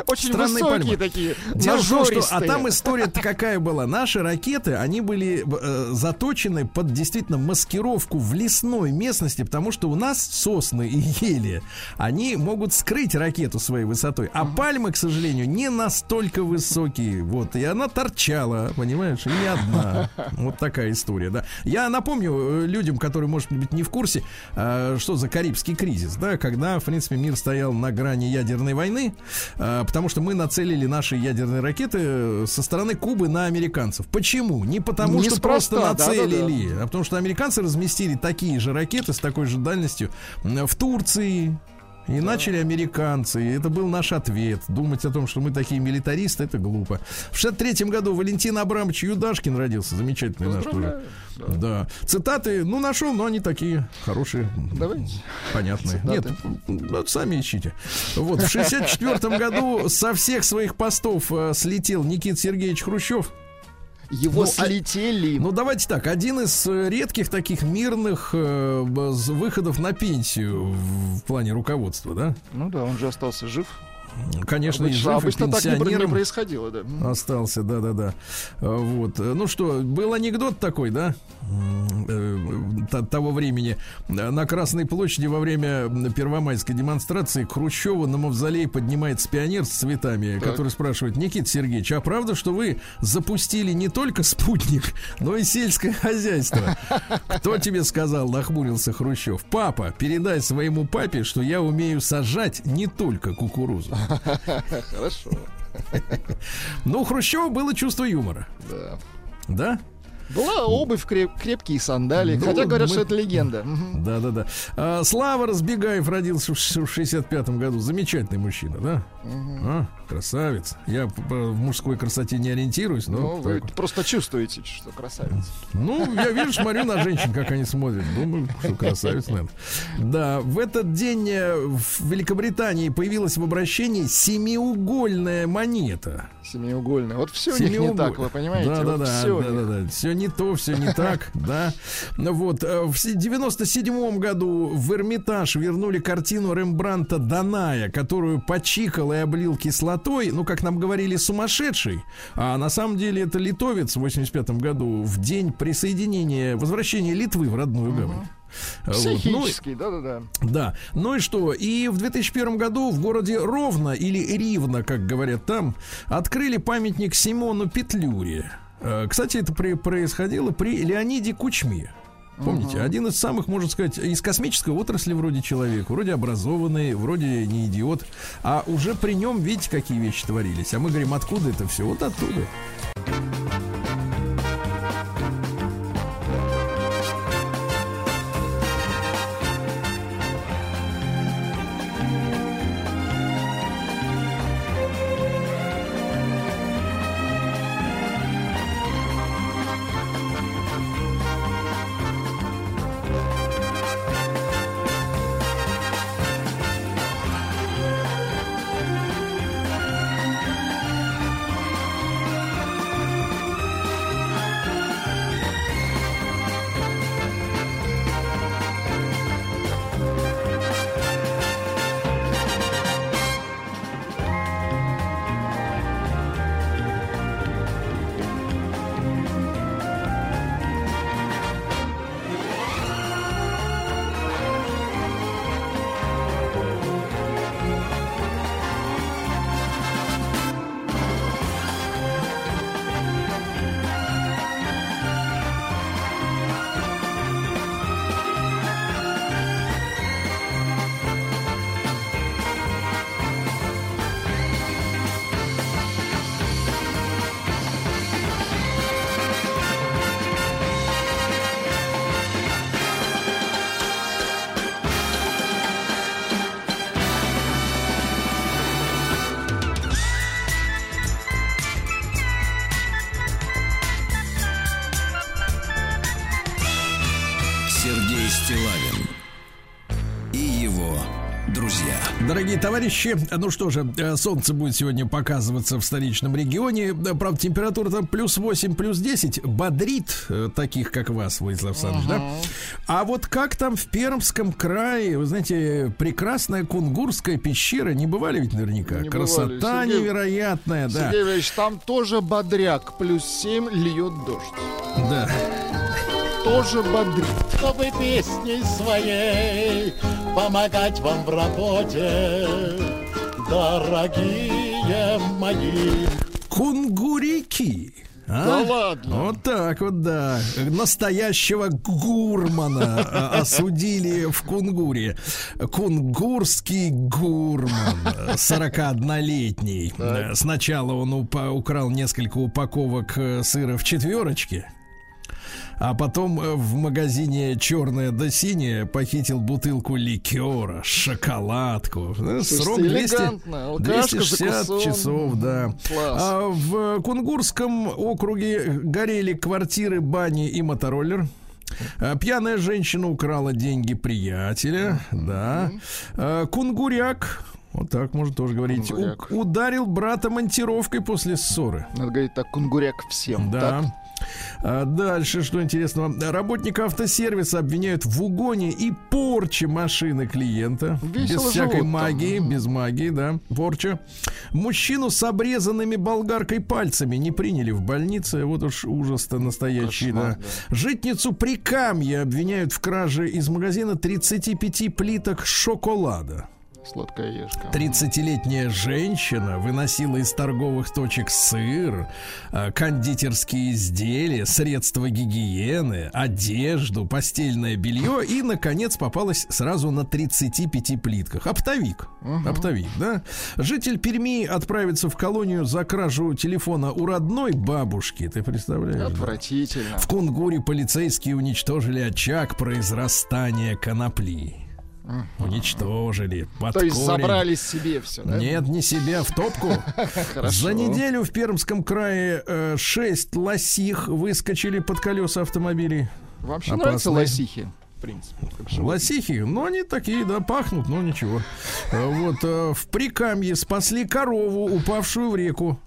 Очень Странные высокие пальмы. такие. Дело в том, что, а там история-то какая была. Наши ракеты, они были э, заточены под действительно маскировку в лесной местности, потому что у нас сосны и ели, они могут скрыть ракету своей высотой. А пальмы, к сожалению, не настолько высокие. Вот, и она торчала, понимаешь, и не одна. Вот такая история, да. Я напомню э, людям, которые, может быть, не в курсе, э, что за Карибский кризис, да, когда, в принципе, мир стоял на грани ядерной войны, э, потому что мы нацелили наши ядерные ракеты э, со стороны Кубы на американцев. Почему? Не потому, не что просто нацелили, да, да, да. а потому что американцы разместили такие же ракеты с такой же дальностью в Турции, и да. начали американцы, и это был наш ответ. Думать о том, что мы такие милитаристы, это глупо. В 63 году Валентин Абрамович Юдашкин родился, замечательный наш тоже. Да. да. Цитаты, ну, нашел, но они такие хорошие. Давайте. Понятные. Цитаты. Нет, ну, сами ищите. Вот, в 64 году со всех своих постов э, слетел Никит Сергеевич Хрущев. Его ну, а слетели. А, ну, давайте так. Один из э, редких таких мирных э, выходов на пенсию в, в плане руководства, да? Ну да, он же остался жив. Конечно, обычно, жив, обычно и так не происходило, да. Остался, да-да-да. Вот. Ну что, был анекдот такой, да? Э, того времени на Красной площади во время первомайской демонстрации к Хрущеву на мавзолей поднимается пионер с цветами, так. который спрашивает, Никита Сергеевич, а правда, что вы запустили не только спутник, но и сельское хозяйство? Кто тебе сказал, нахмурился Хрущев? Папа, передай своему папе, что я умею сажать не только кукурузу. Хорошо. Ну, у Хрущева было чувство юмора. Да. Да? Была обувь, креп, крепкие сандали. Ну, хотя говорят, мы... что это легенда. Да, да, да. А, Слава Разбегаев родился в 65-м году. Замечательный мужчина, да? Угу. А, красавец. Я в мужской красоте не ориентируюсь, но. Ну, вы вот. просто чувствуете, что красавец. Ну, я вижу, смотрю на женщин, как они смотрят. Думаю, что красавец, наверное. Да, в этот день э, в Великобритании появилась в обращении семиугольная монета. Семиугольная. Вот все не так, вы понимаете? Да, да, да, все да, да, да. Все не то, все не так, да. Вот. Э, в 97 году в Эрмитаж вернули картину Рембранта Даная, которую почикал и облил кислотой, ну, как нам говорили, сумасшедший. А на самом деле это литовец в 85 году в день присоединения, возвращения Литвы в родную гавань. Психический, вот. ну, да-да-да. Да. Ну и что? И в 2001 году в городе Ровно или Ривно, как говорят там, открыли памятник Симону Петлюре. Э, кстати, это при, происходило при Леониде Кучме. Помните, uh-huh. один из самых, можно сказать, из космической отрасли вроде человек, вроде образованный, вроде не идиот, а уже при нем, видите, какие вещи творились. А мы говорим, откуда это все? Вот оттуда. Товарищи, ну что же, э, солнце будет сегодня показываться в столичном регионе. Да, Правда, температура там плюс 8, плюс 10. Бодрит э, таких, как вас, Владислав Александрович, да? А вот как там в Пермском крае, вы знаете, прекрасная Кунгурская пещера, не бывали ведь наверняка? Не Красота бывали. Сергей- невероятная, да. Сергей Ильич, там тоже бодряк. Плюс 7 льет дождь. Да. Тоже бодрит. чтобы песней своей помогать вам в работе, дорогие мои. Кунгурики. а? Да ладно. Вот так вот, да. Настоящего гурмана а, осудили в Кунгуре. Кунгурский гурман, 41-летний. Э, Сначала он украл несколько упаковок э, сыра в четверочке. А потом э, в магазине черное да синее похитил бутылку ликера, шоколадку. Э, Слушайте, Срок 200, элегантно. Алкашка, 260 закусон. часов, да. Класс. А в Кунгурском округе горели квартиры, бани и мотороллер. А, Пьяная женщина украла деньги приятеля, да. А, Кунгуряк, вот так можно тоже говорить, Кунгуряк. у- ударил брата монтировкой после ссоры. Надо говорить так, кунгуряк всем. Да. Так? А дальше, что интересного. Работника автосервиса обвиняют в угоне и порче машины клиента. Весело без всякой живут там. магии, без магии, да. Порча. Мужчину с обрезанными болгаркой пальцами не приняли в больнице. Вот уж ужас-то настоящий, Кошмар, да. Житницу Прикамья обвиняют в краже из магазина 35 плиток шоколада. Сладкая ешка. 30-летняя женщина выносила из торговых точек сыр, а, кондитерские изделия, средства гигиены, одежду, постельное белье и, наконец, попалась сразу на 35 плитках. Оптовик. Оптовик, да? Житель Перми отправится в колонию за кражу телефона у родной бабушки. Ты представляешь? да? Отвратительно. В Кунгуре полицейские уничтожили очаг произрастания конопли. Уничтожили. под То есть корень. забрали себе все, да? Нет, не себя, в топку. За неделю в Пермском крае э, шесть лосих выскочили под колеса автомобилей. Вообще Опасные. нравятся лосихи, в принципе. Лосихи, ну они такие, да, пахнут, но ничего. Э, Вот э, в Прикамье спасли корову, упавшую в реку.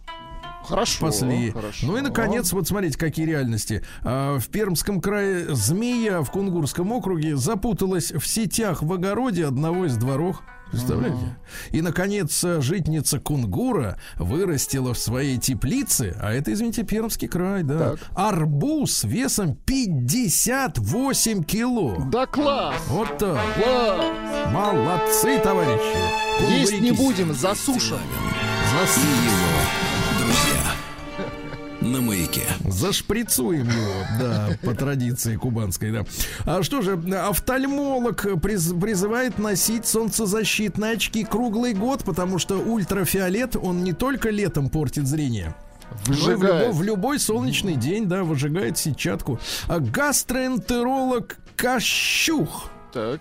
Хорошо. Спасли. хорошо. Ну и наконец, вот смотрите, какие реальности. А, В Пермском крае змея в Кунгурском округе запуталась в сетях в огороде одного из дворов. Представляете? И, наконец, житница Кунгура вырастила в своей теплице, а это, извините, Пермский край, да, Так. арбуз весом 58 кило. Да класс! Вот так. Класс! Молодцы, товарищи. Есть не Кунгурики. будем, засушим. Друзья. На маяке. Зашприцуем его, да, по традиции кубанской, да. А что же, офтальмолог приз- призывает носить солнцезащитные очки круглый год, потому что ультрафиолет, он не только летом портит зрение. и в, Выжигает. любой, в любой солнечный день, да, выжигает сетчатку. А гастроэнтеролог Кощух. Так,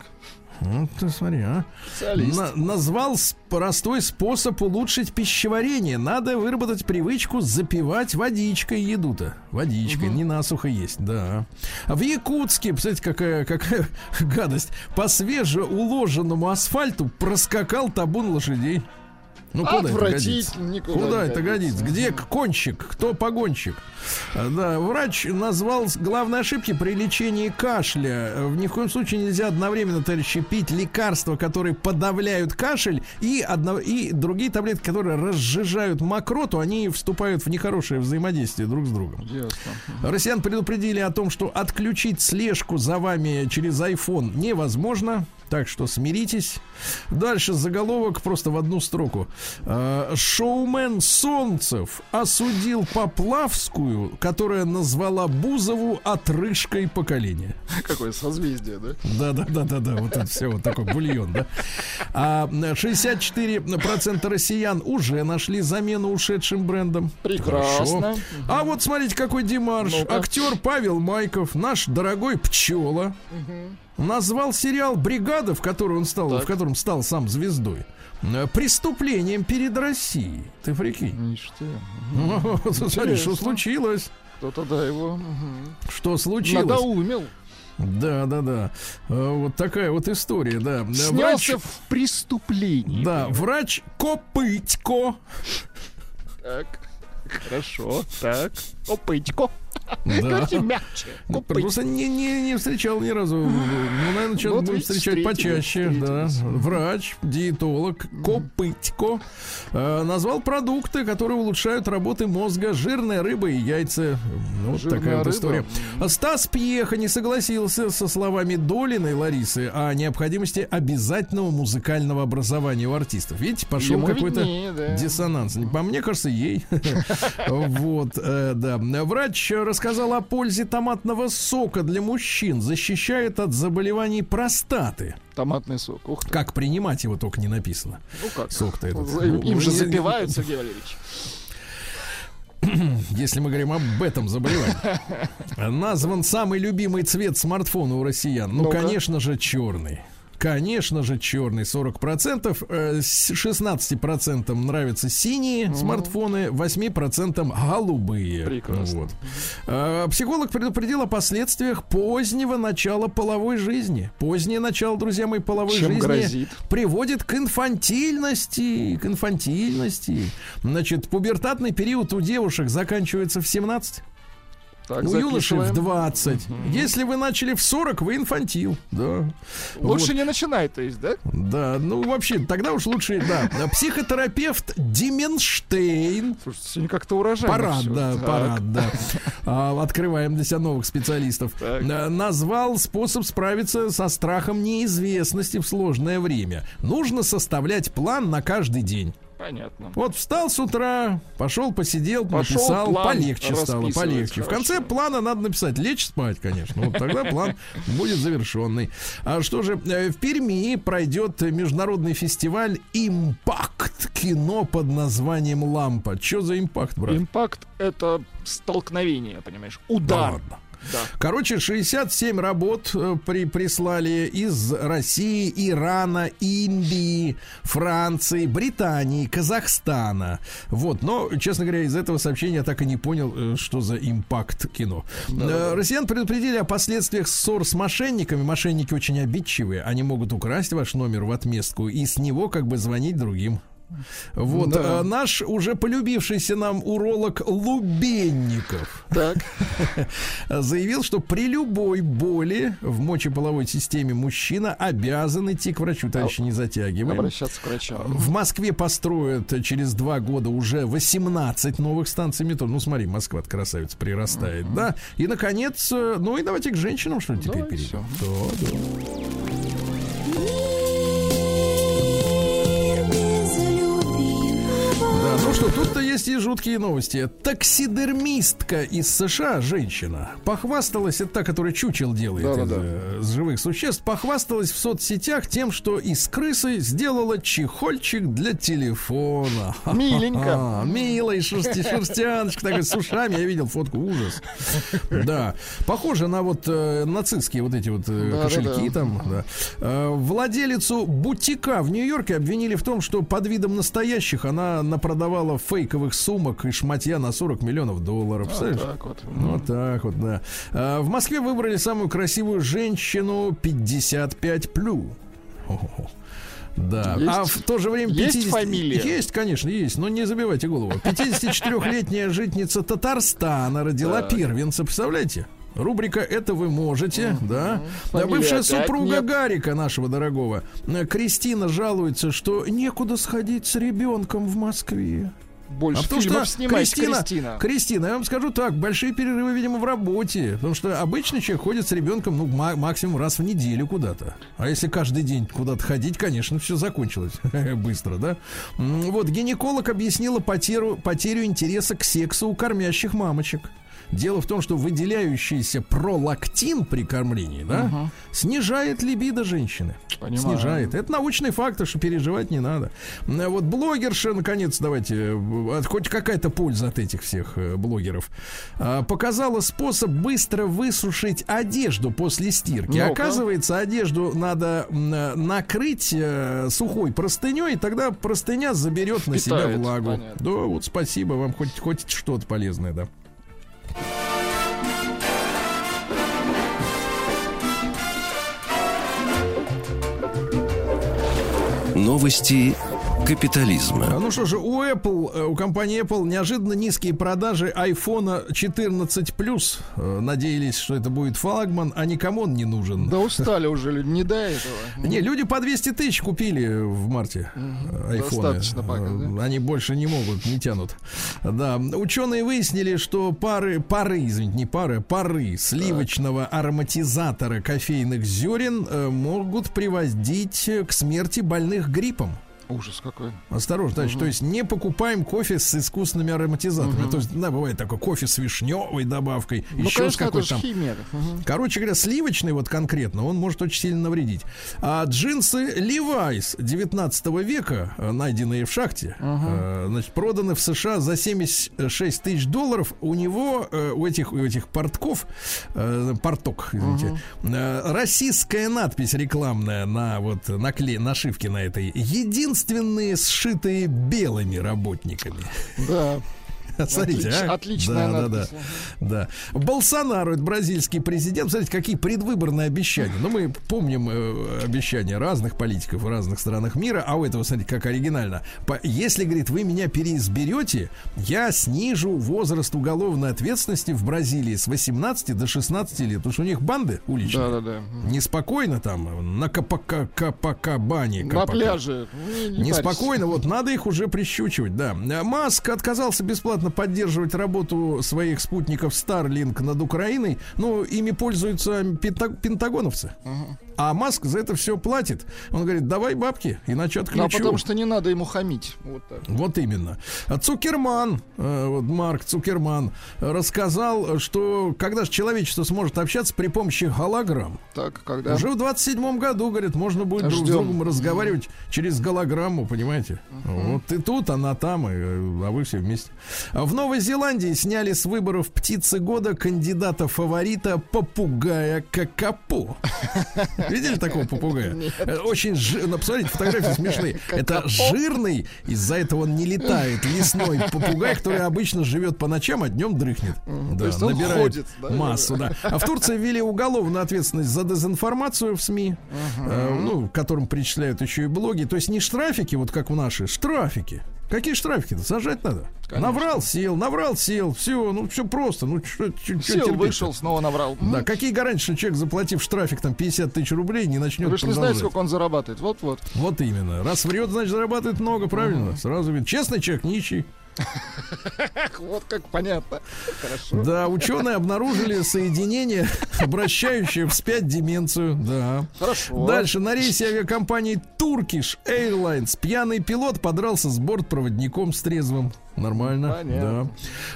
Вот ты смотри, а. На- назвал простой способ улучшить пищеварение. Надо выработать привычку запивать водичкой еду-то. Водичкой, не насухо есть, да. А в Якутске, представляете, какая, какая гадость. По свежеуложенному асфальту проскакал табун лошадей. Ну, куда это годится? Куда это годится? Где кончик? Кто погонщик? А, Да, врач назвал главной ошибки при лечении кашля. Э, В ни в коем случае нельзя одновременно, товарищи, пить лекарства, которые подавляют кашель, и, одно, и другие таблетки, которые разжижают мокроту, они вступают в нехорошее взаимодействие друг с другом. Ясно. Россиян предупредили о том, что отключить слежку за вами через iPhone невозможно. Так что смиритесь. Дальше заголовок просто в одну строку. Э, Шоумен Солнцев осудил Поплавскую, которая назвала Бузову отрыжкой поколения. Какое созвездие, да? Да, да, да, да, да. Вот это все, вот такой бульон, да. А 64% россиян уже нашли замену ушедшим брендам. Прекрасно. Хорошо. А вот смотрите, какой демарш. Ну-ка. Актер Павел Майков, наш дорогой пчела, назвал сериал Бригада, в который он стал, Так. в котором стал сам звездой. э, Преступлением перед Россией. Ты прикинь. Ты. Смотри, что случилось? Кто-то, да, его Что случилось? надоумил. Да, да, да. Э, Вот такая вот история, да. Да, Снялся Врач, в преступлении. да, врач Копытько. Так, хорошо, так. Опытько. Да. Мягче. Ну. Просто не, не, не встречал ни разу. Ну, наверное, сейчас Вот будем встречать почаще. Да. Врач, диетолог, Копытько э, назвал продукты, которые улучшают работы мозга, жирная рыба и яйца. Ну, Вот Жирная такая вот рыба. история. Стас Пьеха не согласился со словами Долиной Ларисы о необходимости обязательного музыкального образования у артистов. Видите, пошел какой-то да. диссонанс. По мне кажется, ей. Вот, э, да. Врач рассказал о пользе томатного сока для мужчин. Защищает от заболеваний простаты. Томатный сок. Ух ты. Как принимать его только не написано. Ну как? Сок-то этот. Им Ну, же запивают, Сергей Валерьевич. Если мы говорим об этом заболевании. Назван самый любимый цвет смартфона у россиян. Ну, Ну-ка. конечно же, черный. Конечно же, черный 40%, э, с 16% нравятся синие смартфоны, 8% голубые. Прекрасно. Вот. Э, Психолог предупредил о последствиях позднего начала половой жизни. Позднее начало, друзья мои, половой Чем жизни грозит? приводит к инфантильности. К инфантильности. Значит, пубертатный период у девушек заканчивается в 17. Так, у юношей в записываем. 20. Если вы начали в 40, вы инфантил. Да. Лучше не начинай, то есть, да? Да, ну вообще, тогда уж лучше, да. Психотерапевт Дименштейн. Слушайте, сегодня как-то урожайно Парад, да, Так. парад, да. А, открываем для себя новых специалистов. Так. А, Назвал способ справиться со страхом неизвестности в сложное время. Нужно составлять план на каждый день. Понятно. Вот встал с утра, пошел, посидел, Пошел, написал, план полегче стало, полегче. В конце хорошо. плана надо написать лечь спать, конечно. Вот тогда план будет завершенный. А что же, э, в Перми пройдет международный фестиваль «Импакт» кино под названием «Лампа». Что за импакт, брат? Импакт — это столкновение, понимаешь? Да Удар. ладно. Да. Короче, 67 работ э, при, прислали из России, Ирана, Индии, Франции, Британии, Казахстана. Вот, но, честно говоря, из этого сообщения я так и не понял, э, что за импакт кино. Э, Россиян предупредили о последствиях ссор с мошенниками. Мошенники очень обидчивые. Они могут украсть ваш номер в отместку и с него как бы звонить другим. Вот, Да. э, наш уже полюбившийся нам уролог Лубенников Так. заявил, что при любой боли в мочеполовой системе мужчина обязан идти к врачу. Товарищи, не затягиваем. Обращаться к врачам. В Москве построят через два года уже 18 новых станций метро. Ну, смотри, Москва красавица прирастает, да? И, наконец, э, ну и давайте к женщинам, что ли, теперь перейдем. Да, да. Что, тут-то есть и жуткие новости. Таксидермистка из США, женщина, похвасталась, это та, которая чучел делает Да-да-да. из, э, с живых существ, похвасталась в соцсетях тем, что из крысы сделала чехольчик для телефона. Миленько. А, милый шерсти, шерстяночка такой с ушами. Я видел фотку, ужас. Да. Похоже на вот э, нацистские вот эти вот э, Да-да-да. кошельки там. да. Э, Владелицу бутика в Нью-Йорке обвинили в том, что под видом настоящих она напродавала фейковых сумок и шматья на 40 миллионов долларов. Представляешь? Так вот. Вот так вот, да. А, В Москве выбрали самую красивую женщину 55 плюс. Да. Есть- а в то же время есть 50... фамилия? Есть, конечно, есть, но не забивайте голову. 54-летняя житница Татарстана родила Так. первенца, представляете? Рубрика «Это вы можете», да? Да, Фамилия бывшая опять супруга нет. Гарика, нашего дорогого, э, Кристина жалуется, что некуда сходить с ребенком в Москве. Больше А потому что снимать, Кристина, Кристина. Кристина, я вам скажу так, большие перерывы, видимо, в работе. Потому что обычный человек ходит с ребенком, ну, ма- максимум раз в неделю куда-то. А если каждый день куда-то ходить, конечно, все закончилось быстро, да? Вот, гинеколог объяснила потерю, потерю интереса к сексу у кормящих мамочек. Дело в том, что выделяющийся пролактин при кормлении, да, снижает либидо женщины. Понимаю. Снижает. Это научный факт, что переживать не надо. М, Вот блогерша, наконец, давайте, э, от- хоть какая-то польза от этих всех э, блогеров, показала способ быстро высушить одежду после стирки. Ну-ка. Оказывается, одежду надо э, накрыть э, сухой простыней, тогда простыня заберет на себя влагу. понятно. Да, вот спасибо вам, хоть, хоть что-то полезное, да. Новости капитализма. А Ну что же, у Apple, э, у компании Apple неожиданно низкие продажи iPhone 14 Plus. Э, Надеялись, что это будет флагман, а никому он не нужен. Да устали уже люди, не до этого. Не, люди по 200 тысяч купили в марте э, айфоны. Достаточно пока, да? Они больше не могут, не тянут. Да. Ученые выяснили, что пары, пары, извините, не пары, пары сливочного ароматизатора кофейных зерен могут приводить к смерти больных гриппом. Ужас какой. Осторожно, товарищ, то есть не покупаем кофе с искусственными ароматизаторами. То есть, да, бывает такой кофе с вишневой добавкой, Ну, еще с конечно, это какой-то там. химия. Мгм. Короче говоря, сливочный вот конкретно, он может очень сильно навредить. А джинсы Levi's 19 века, э, найденные в шахте, э, значит, проданы в США за 76 тысяч долларов. У него, э, у этих, у этих портков, порток, извините, э, российская надпись рекламная на вот накле, нашивке на этой. Единственные сшитые белыми работниками. Да. Смотрите, Отлич- а? отличная да, да, надпись. да, да. Болсонару, это бразильский президент. Смотрите, какие предвыборные обещания. Ну, мы помним э, обещания разных политиков в разных странах мира. А у этого, смотрите, как оригинально. По- если, говорит, вы меня переизберете, я снижу возраст уголовной ответственности в Бразилии с 18 до 16 лет. Потому что у них банды уличные. Да, да, да. Неспокойно там, на Капакабане. На пляже. Не- не Неспокойно, вот надо их уже прищучивать, да. Маск отказался бесплатно поддерживать работу своих спутников Starlink над Украиной. Ну, ими пользуются пента- пентагоновцы. А Маск за это все платит. Он говорит, давай бабки, иначе Ну, отключу. а потому что не надо ему хамить. Вот так. Вот именно. А Цукерман, э, вот Марк Цукерман, рассказал, что когда же человечество сможет общаться при помощи голограмм, Так, когда... уже в 27-м году, говорит, можно будет друг с Ждем. другом разговаривать через голограмму, понимаете? Вот ты тут, она там, и, э, а вы все вместе. В Новой Зеландии сняли с выборов птицы года кандидата-фаворита попугая Какапо. Видели такого попугая? Э, Очень жи- ну, посмотрите, фотографии смешные. Это жирный, из-за этого он не летает, лесной попугай, который обычно живет по ночам, а днем дрыхнет. Да, набирает ходит, да? массу, да. А в Турции ввели уголовную ответственность за дезинформацию в СМИ, э, ну, которым причисляют еще и блоги. То есть не штрафики, вот как в наши, штрафики. Какие штрафики-то? Сажать надо. Конечно. Наврал, сел, наврал, сел. Все, ну все просто. Ну что Сел, вышел, снова наврал. Да, какие гарантии, что человек, заплатив штрафик там 50 тысяч рублей, не начнет Вы же не знаете, сколько он зарабатывает. Вот-вот. Вот именно. Раз врет, значит, зарабатывает много, правильно? Сразу видно. Честный человек, нищий. Вот как понятно. Хорошо. Да, ученые обнаружили соединение, обращающее вспять деменцию. Да. Хорошо. Дальше на рейсе авиакомпании Turkish Airlines пьяный пилот подрался с бортпроводником с трезвым. Нормально. Понятно.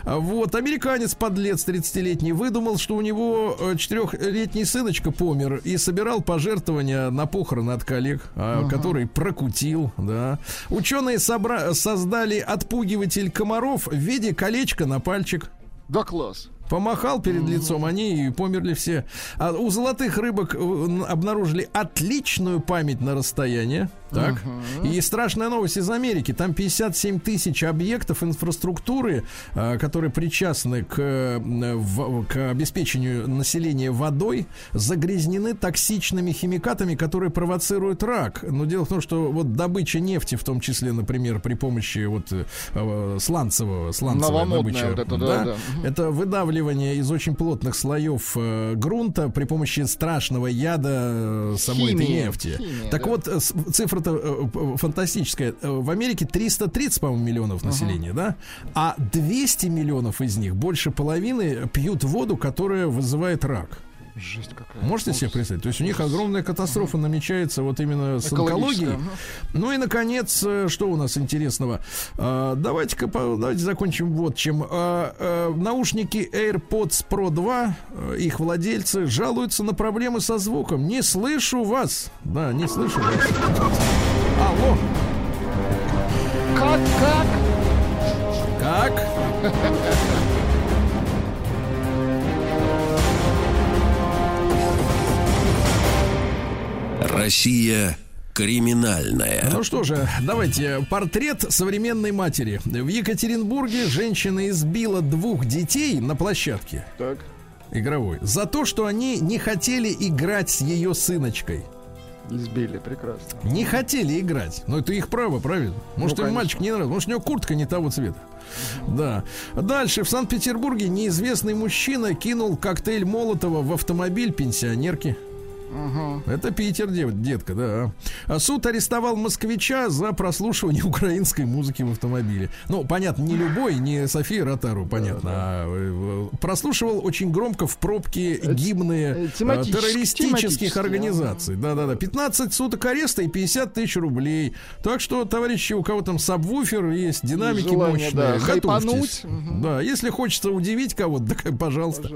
Да. А Вот, американец, подлец 30-летний, выдумал, что у него э, четырехлетний сыночка помер и собирал пожертвования на похороны от коллег, а, который прокутил, да. Ученые собра- создали отпугиватель комаров в виде колечка на пальчик. Да класс. Помахал перед лицом, они и померли все. А у золотых рыбок э, обнаружили отличную память на расстояние. Так. И страшная новость из Америки. Там 57 тысяч объектов инфраструктуры, а, которые причастны к, э, к обеспечению населения водой, загрязнены токсичными химикатами, которые провоцируют рак. Но дело в том, что вот добыча нефти, в том числе, например, при помощи вот э, э, сланцевого, Новомодная добыча, вот это, да, да. Это выдавливание из очень плотных слоев э, грунта при помощи страшного яда э, самой этой Химии. нефти. Химия, так да. вот, э, цифра-то э, п- фантастическая. Э, В Америке 330, по-моему, миллионов населения, да? А 200 миллионов из них, больше половины, пьют воду, которая вызывает рак. Жесть какая. Можете себе представить? То есть у них огромная катастрофа намечается вот именно с онкологией. Ну и, наконец, э, что у нас интересного? А, Давайте-ка давайте закончим вот чем. А, а, Наушники AirPods Pro 2, э, их владельцы жалуются на проблемы со звуком. Не слышу вас. Да, не слышу вас. Алло, Как, как? как? Россия криминальная. Ну что же, давайте портрет современной матери. В Екатеринбурге женщина избила двух детей на площадке. Так. игровой за то, что они не хотели играть с ее сыночкой. Избили, прекрасно. Не хотели играть. Но это их право, правильно? Может, Ну, им мальчик не нравится. Может, у него куртка не того цвета. Да. Дальше. В Санкт-Петербурге неизвестный мужчина кинул коктейль Молотова в автомобиль пенсионерки. Это Питер, дев- детка, да. А суд арестовал москвича за прослушивание украинской музыки в автомобиле. Ну, понятно, не любой, не София Ротару, понятно. А э, э, прослушивал очень громко в пробке гимны э, э, тематически- террористических организаций. Да-да-да. 15 суток ареста и 50 тысяч рублей. Так что, товарищи, у кого там сабвуфер есть, динамики Желание, мощные, да, готовьтесь. Мгм. Да, если хочется удивить кого-то, так, пожалуйста.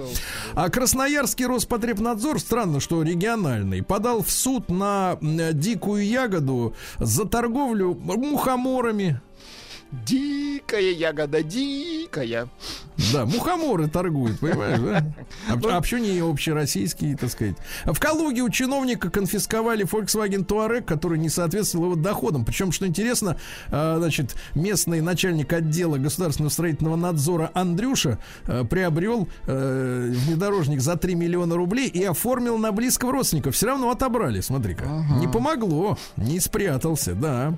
А Красноярский Роспотребнадзор, странно, что региональный, подал в суд на дикую ягоду за торговлю мухоморами. Дикая ягода, дикая. Да, мухоморы торгуют, понимаешь, да? А, а почему не общероссийские, так сказать? В Калуге у чиновника конфисковали Volkswagen Touareg, который не соответствовал его доходам. Причем, что интересно, а, значит, местный начальник отдела государственного строительного надзора Андрюша а, приобрел э, внедорожник за 3 миллиона рублей и оформил на близкого родственника. Все равно отобрали, смотри-ка. Не помогло, не спрятался, да.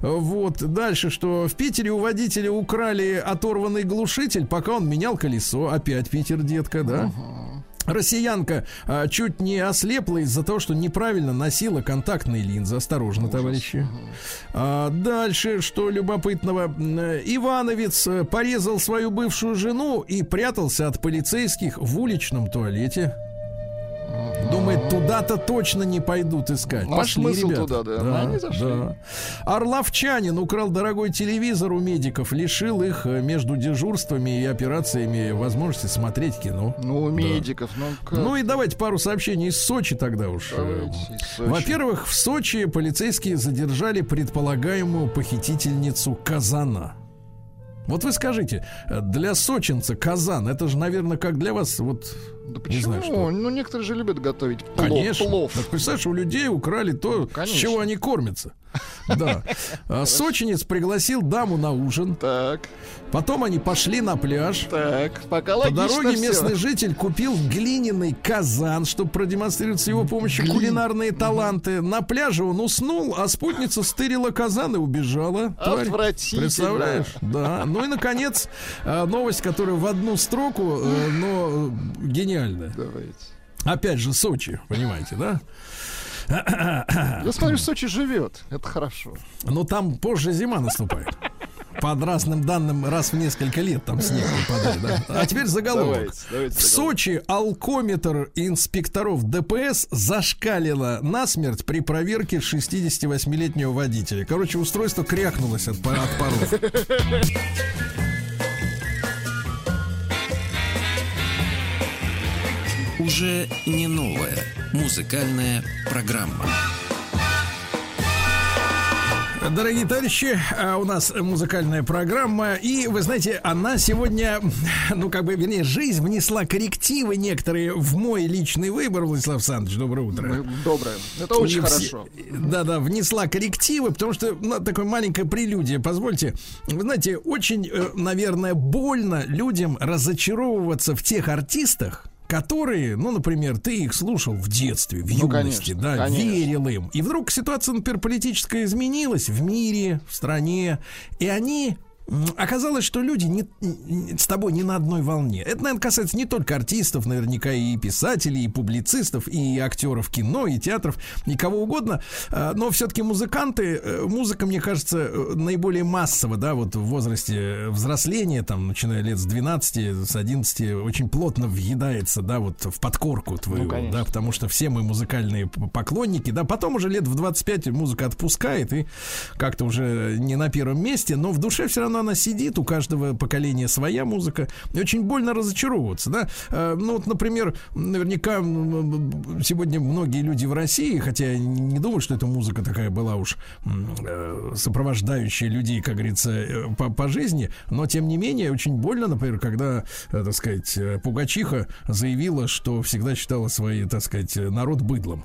Вот, дальше, что в Питере у водителя украли оторванный глушитель, пока он менял колесо. Опять Питер, детка, да? Россиянка а, чуть не ослепла из-за того, что неправильно носила контактные линзы. Осторожно, товарищи. А, дальше, что любопытного. Ивановец э, порезал свою бывшую жену и прятался от полицейских в уличном туалете. Думает, туда-то точно не пойдут искать. Ну, Пошли, смысл ребята. туда, да. Ну, они зашли. да. Орловчанин украл дорогой телевизор у медиков, лишил их э, между дежурствами и операциями возможности смотреть кино. Ну, у Да. медиков, ну как? Ну и давайте пару сообщений из Сочи тогда уж. Э. Во-первых, в Сочи полицейские задержали предполагаемую похитительницу казана. Вот вы скажите, э, для сочинца казан, это же, наверное, как для вас, вот, Да не почему? знаю, что. Ну, некоторые же любят готовить плов. Конечно. плов. Так, представляешь, у людей украли то, с Конечно. чего они кормятся. Да. А Сочинец пригласил даму на ужин. Так, Потом они пошли на пляж. так, пока По дороге местный житель купил глиняный казан, чтобы продемонстрировать с его помощью кулинарные таланты. На пляже он уснул, а спутница стырила казан и убежала. Тварь. Отвратительно. Представляешь? Да. Ну и, наконец, э, новость, которая в одну строку, э, но э, гениальная. Давайте. Опять же, Сочи, понимаете, да? Я смотрю, Сочи живет. Это хорошо. Но там позже зима наступает. Под разным данным, раз в несколько лет там снег выпадает. Да? А теперь заголовок. Давайте, давайте в заголовок. Сочи алкометр инспекторов ДПС зашкалило насмерть при проверке 68-летнего водителя. Короче, устройство крякнулось от, от паров. Уже не новая музыкальная программа. Дорогие товарищи, а, у нас музыкальная программа, и вы знаете, она сегодня, ну как бы, вернее, жизнь внесла коррективы некоторые в мой личный выбор, Владислав Александрович, доброе утро. Доброе. Это очень все- хорошо. Да-да, внесла коррективы, потому что, ну, такое маленькое прелюдия, позвольте. Вы знаете, очень, э, наверное, больно людям разочаровываться в тех артистах, которые, ну, например, ты их слушал в детстве, в Ну, юности, конечно, да, конечно. верил им. И вдруг ситуация, например, политическая изменилась в мире, в стране, и они Оказалось, что люди не, с тобой не на одной волне. Это, наверное, касается не только артистов, наверняка и писателей, и публицистов, и актеров кино, и театров, и кого угодно. А, Но все-таки музыканты, э, музыка, мне кажется, э, наиболее массово, да, вот в возрасте взросления, там, начиная лет с 12, с 11, очень плотно въедается, да, вот в подкорку твою, конечно. да, потому что все мы музыкальные поклонники, да, потом уже лет в 25 музыка отпускает и как-то уже не на первом месте, но в душе все равно она сидит, у каждого поколения своя музыка, и очень больно разочаровываться, да. Э, Ну, вот, например, наверняка сегодня многие люди в России, хотя я не думаю, что эта музыка такая была уж э, сопровождающая людей, как говорится, э, по, по жизни, но тем не менее очень больно, например, когда, так сказать, Пугачиха заявила, что всегда считала свой, так сказать, народ быдлом.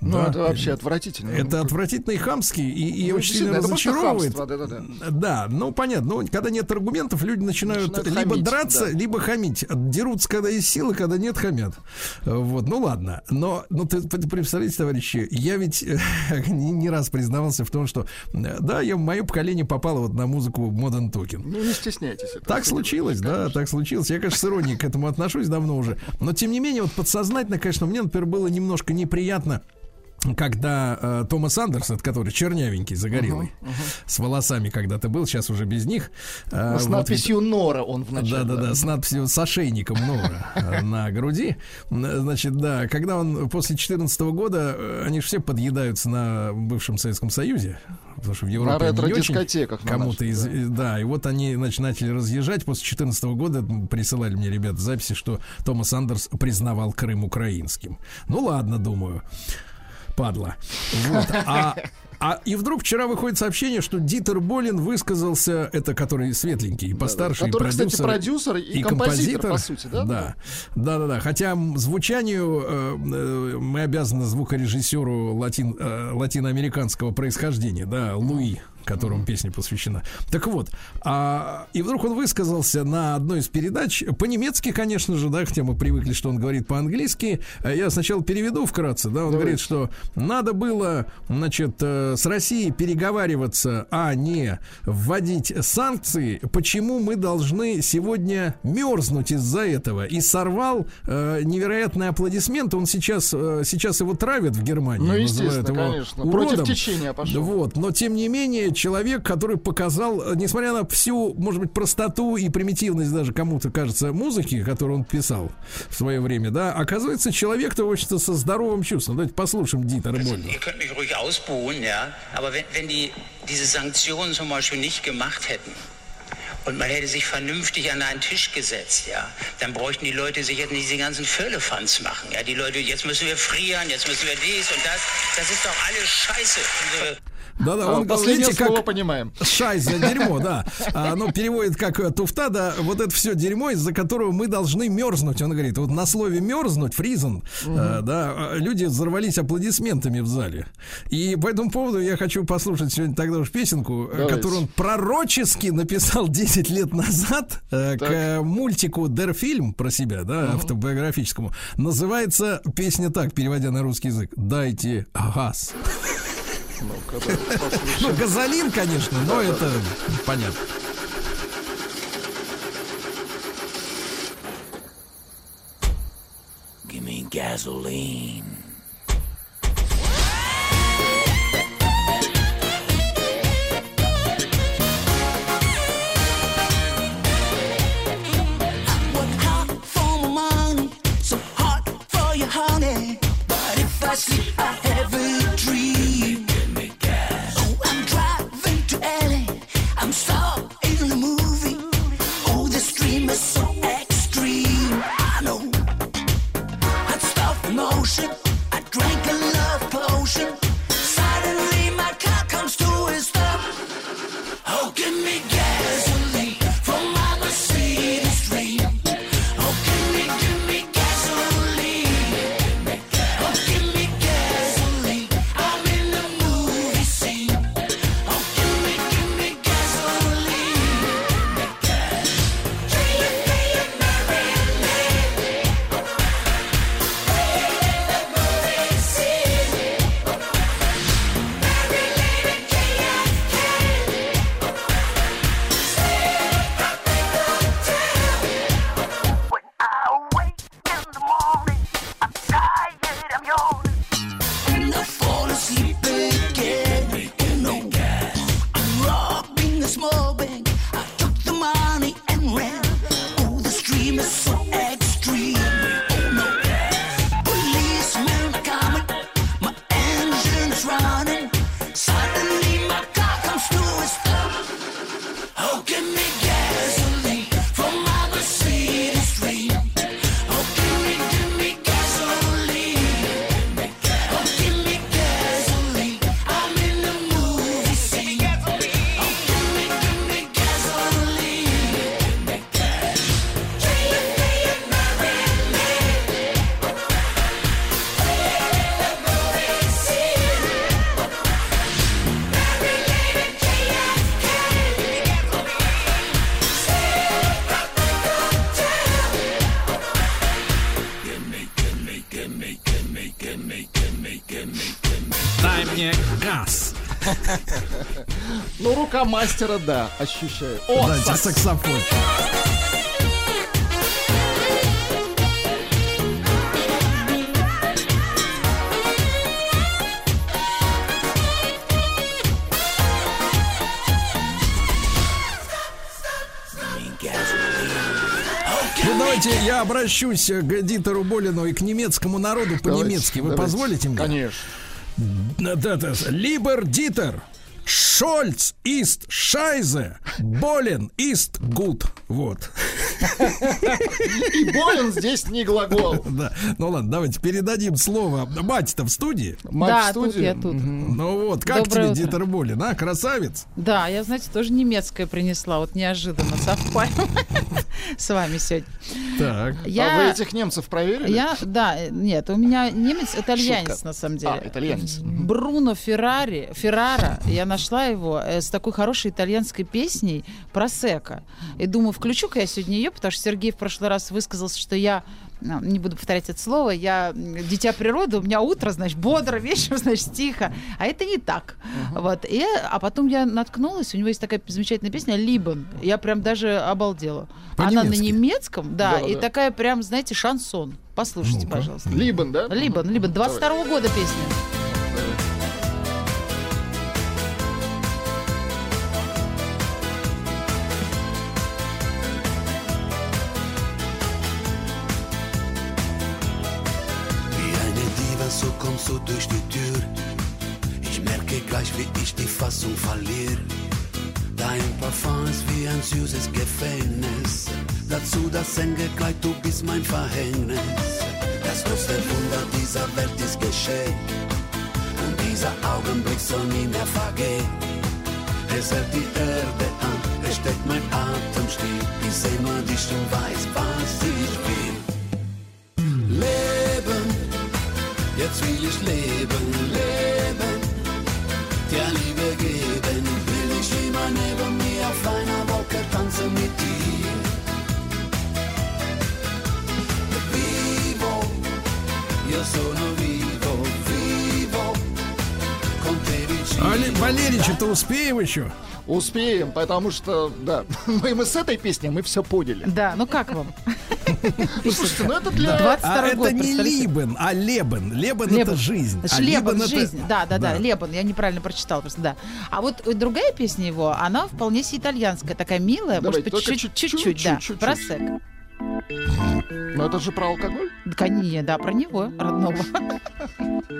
Ну, Да. это вообще отвратительно. Это отвратительно и хамски, и, и Ну, очень сильно разочаровывает. хамство, да-да-да. Да, ну понятно. Ну, когда нет аргументов, люди начинают, Начинают либо хамить, драться, да. либо хамить. Дерутся, когда есть силы, когда нет, хамят. Вот, ну ладно. Но, ну ты, ты представляете, товарищи, я ведь э, не, не раз признавался в том, что э, да, я, мое поколение попало вот на музыку Modern Talking. Ну, не стесняйтесь. этого. Так случилось, да, так случилось. Я, конечно, с иронией к этому отношусь давно уже. Но, тем не менее, вот подсознательно, конечно, мне, например, было немножко неприятно, когда э, Томас Андерсон, который чернявенький, загорелый, с волосами когда-то был, сейчас уже без них. э, С вот надписью Нора он вначале. да, да, да, с надписью с ошейником Нора э, на груди. Значит, да, когда он после 2014 года, э, они же все подъедаются на бывшем Советском Союзе, потому что в Европе очень ретро-дискотеках на кому-то из... да. Да, и вот они, значит, начали разъезжать после 2014 года, присылали мне ребята записи, что Томас Андерс признавал Крым украинским. Ну ладно, думаю, падла. Вот. А а и вдруг вчера выходит сообщение, что Дитер Болин высказался, это который светленький, постарше, и Который, кстати, продюсер, продюсер и композитор, по сути, да? Да, да, да, да. Хотя звучанию э, э, мы обязаны звукорежиссеру латин, э, латиноамериканского происхождения, да, Луи которому песня посвящена. Так вот, а, и вдруг он высказался на одной из передач, по-немецки, конечно же, да, хотя мы привыкли, что он говорит по-английски. А Я сначала переведу вкратце, да, он говорит, что надо было, значит, э, с Россией переговариваться, а не вводить санкции. Почему мы должны сегодня мерзнуть из-за этого? И сорвал э, невероятный аплодисмент. Он сейчас, э, сейчас его травят в Германии. Ну, естественно, его конечно. уродом. Против течения пошел. Вот, но тем не менее, человек, который показал, э, несмотря на всю, может быть, простоту и примитивность даже кому-то кажется музыки, которую он писал в свое время, да, оказывается, человек-то, в общем-то, со здоровым чувством. Давайте послушаем Дитера Больна. Und man hätte sich vernünftig an einen Tisch gesetzt, ja, dann bräuchten die Leute sich jetzt nicht diese ganzen Firlefanz machen. Ja, die Leute, jetzt müssen wir frieren, jetzt müssen wir dies und das. Das ist doch alles Scheiße. Да-да, А, он, Последнее видите, слово как понимаем. Шайза, дерьмо, да. А, ну, переводит как туфта, да, вот это все дерьмо, из-за которого мы должны мерзнуть. Он говорит, вот на слове мерзнуть, фризен, э, да, люди взорвались аплодисментами в зале. И по этому поводу я хочу послушать сегодня тогда уж песенку, э, Давайте. которую он пророчески написал 10 лет назад э, к Так. э, мультику Дерфильм про себя, да, автобиографическому. Называется песня так, переводя на русский язык. Дайте газ. Ну, газолин, конечно, но это понятно. Give me gasoline. Work hard for my money, so hard for your honey. But if I sleep, I have a dream. Oh, give me gasoline рука мастера, да, ощущаю. О, Дайте сакс. саксофончик. Ну, давайте я обращусь к Дитеру Болину и к немецкому народу по-немецки. Вы Давайте. позволите мне? Конечно. Да, да, да. Либер Дитер. Шольц шайзе, Болен ист гуд. Вот. И болен здесь не глагол. Да. Ну ладно, давайте передадим слово. Мать-то в студии. Мать да, в тут студии. я тут. Ну вот, как Доброе тебе утро. Дитер Болин, а? Красавец. Да, я, знаете, тоже немецкое принесла. Вот неожиданно совпали с вами сегодня. Так. А вы Я, этих немцев проверили? я, да, э, нет, у меня немец, итальянец Шутка. на самом деле. А, итальянец. Бруно Феррари, Феррара, я нашла его э, с такой хорошей итальянской песней про Сека. И думаю, включу-ка я сегодня ее, потому что Сергей в прошлый раз высказался, что я не буду повторять это слово, я дитя природы, у меня утро, значит, бодро, вечер, значит, тихо. А это не так. Вот. И, а потом я наткнулась, у него есть такая замечательная песня «Либан». Я прям даже обалдела. Она на немецком, да, Да, и да. такая прям, знаете, шансон. Послушайте, Ну-ка. пожалуйста. Либан, да? Либан, Либан, 22 года песня. Ich die Fassung verliere. Dein Parfum ist wie ein süßes Gefängnis. Dazu das enge Kleid, du bist mein Verhängnis. Das größte Wunder dieser Welt ist geschehen. Und dieser Augenblick soll nie mehr vergehen. Es hält die Erde an, es steckt mein Atem still. Ich seh nur dich und weiß, was ich will. Leben, jetzt will ich leben, leben, dir Валерич-то успеем еще? Успеем, потому что, да, мы, мы с этой песней мы все поняли. Да, ну как вам? Ну, слушайте, ну это для... 22 А год, это не? Либен, а Лебен. Лебен, Лебен. это жизнь. А Лебен, это- жизнь. Да, да, да, Лебен. Я неправильно прочитала просто, да. А вот другая песня его, она вполне себе итальянская, такая милая, может Давайте, быть, чуть-чуть, да, чуть-чуть. про сек. Но это же про алкоголь. Да, конечно, да, про него, родного.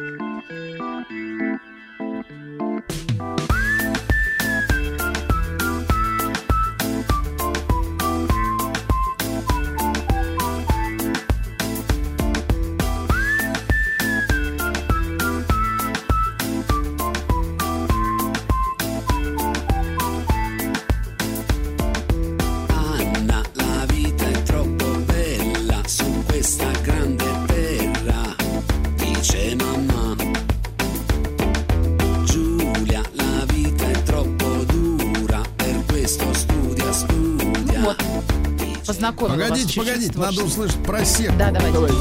познакомила вас Погодите, чуть-чуть с погодите, надо творчеством. услышать про сек. Да, давайте. Давайте.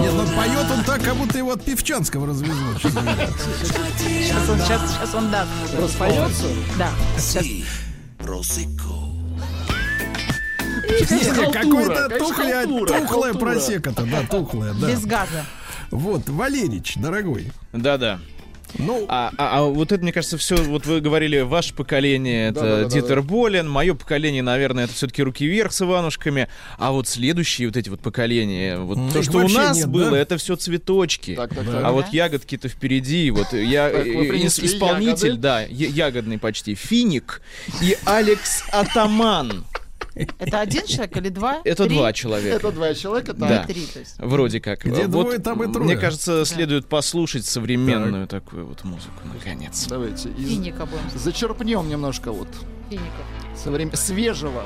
Нет, ну поет он так, как будто его от Певчанского развезло. Сейчас он, сейчас, сейчас он даст. Распоется? Да, сейчас. Sì, rosicco. Не, Какое-то конечно, тухлое, халтура, тухлое халтура. просека-то, да, тухлое, да. Без газа. Вот, Валерич, дорогой, Да-да. Ну, А, а- а вот это, мне кажется, все, вот вы говорили, ваше поколение, это Да-да-да-да-да. Дитер Болин, мое поколение, наверное, это все-таки руки вверх с Иванушками, а вот следующие вот эти вот поколения, вот М, то, что у вообще нас нет, было, да? это все цветочки. Так, так, А так. вот ягодки-то впереди, вот я э, принесли ис- исполнитель, ягоды? да, я- ягодный почти, Финик и Алекс Атаман. Это один человек или два? Это Три? два человека. Это два человека. Да. Три, то есть. Вроде как. Где Вот, двое, там и трое. Мне кажется, следует послушать современную такую вот музыку, наконец. Давайте. из- Финика будем. Зачерпнем немножко вот Финика. соврем- свежего.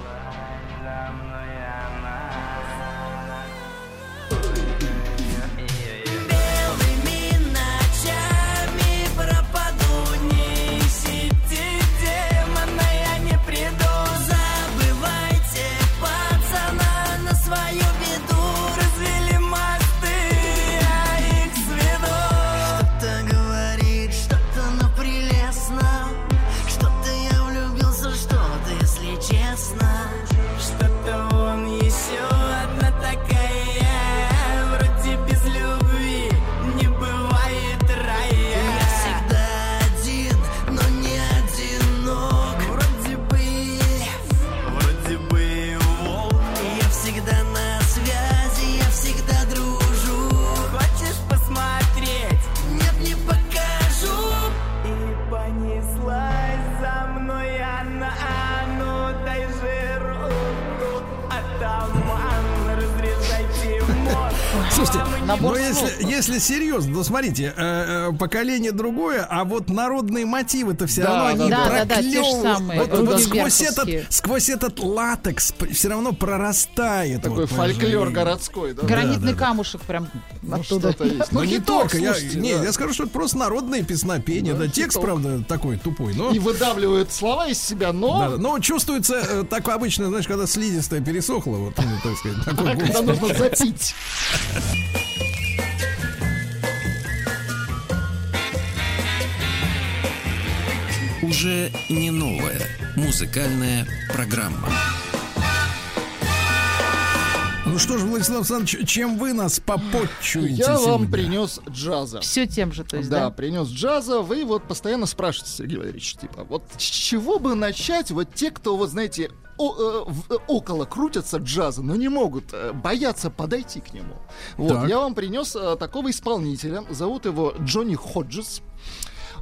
Но если, если серьезно, то смотрите, э, э, поколение другое, а вот народные мотивы-то все Да, равно они да, да, да, самые, Вот, вот сквозь, этот, сквозь этот латекс все равно прорастает. Такой вот, фольклор городской, да? Гранитный да, да. камушек прям Ну, оттуда. есть. Ну, Ну, не только, я, не, да. я скажу, что это просто народное песнопение, да, текст, правда, такой тупой, но... И выдавливают слова из себя, но Да, да. но чувствуется э, так обычно, знаешь, когда слизистая пересохла, вот, ну, так сказать, такой когда голос. нужно запить. Уже не новая музыкальная программа. Ну что ж, Владислав Александрович, чем вы нас попотчуете Я вам сегодня? принес джаза. Все тем же, то есть, да, да? принес джаза. Вы вот постоянно спрашиваете, Сергей Валерьевич, типа, вот с чего бы начать вот те, кто, вот знаете, о- э, в- э, около крутятся джаза, но не могут, э, боятся подойти к нему. Вот, Так. я вам принес э, такого исполнителя. Зовут его Джонни Ходжес.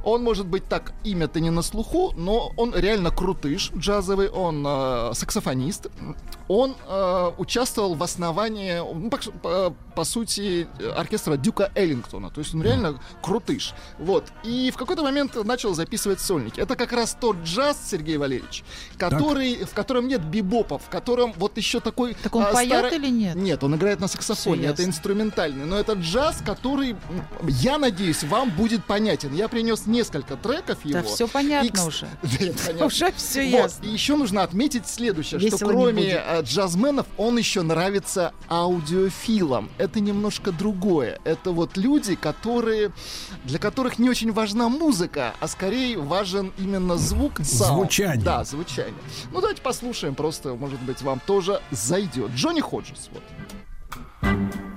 Он может быть так, имя-то не на слуху, но он реально крутыш джазовый, он э, саксофонист. Он э, участвовал в основании, ну, по, по- по сути, оркестра Дюка Эллингтона. То есть он реально крутыш. Вот. И в какой-то момент начал записывать сольники. Это как раз тот джаз, Сергей Валерьевич, который, в котором нет бибопа, в котором вот еще такой... Так он а, поет старо- или нет? Нет, он играет на саксофоне. Это инструментальный. Но это джаз, который, я надеюсь, вам будет понятен. Я принес несколько треков его. Да все понятно И, уже. Да, понятно. Уже все Вот, ясно. и еще нужно отметить следующее, Весело что кроме э, джазменов, он еще нравится аудиофилам. Это немножко другое. Это вот люди, которые, для которых не очень важна музыка, а скорее важен именно звук, саунд. Звучание. Да, звучание. Ну давайте послушаем, просто, может быть, вам тоже зайдет. Джонни Ходжес, вот. Дуля.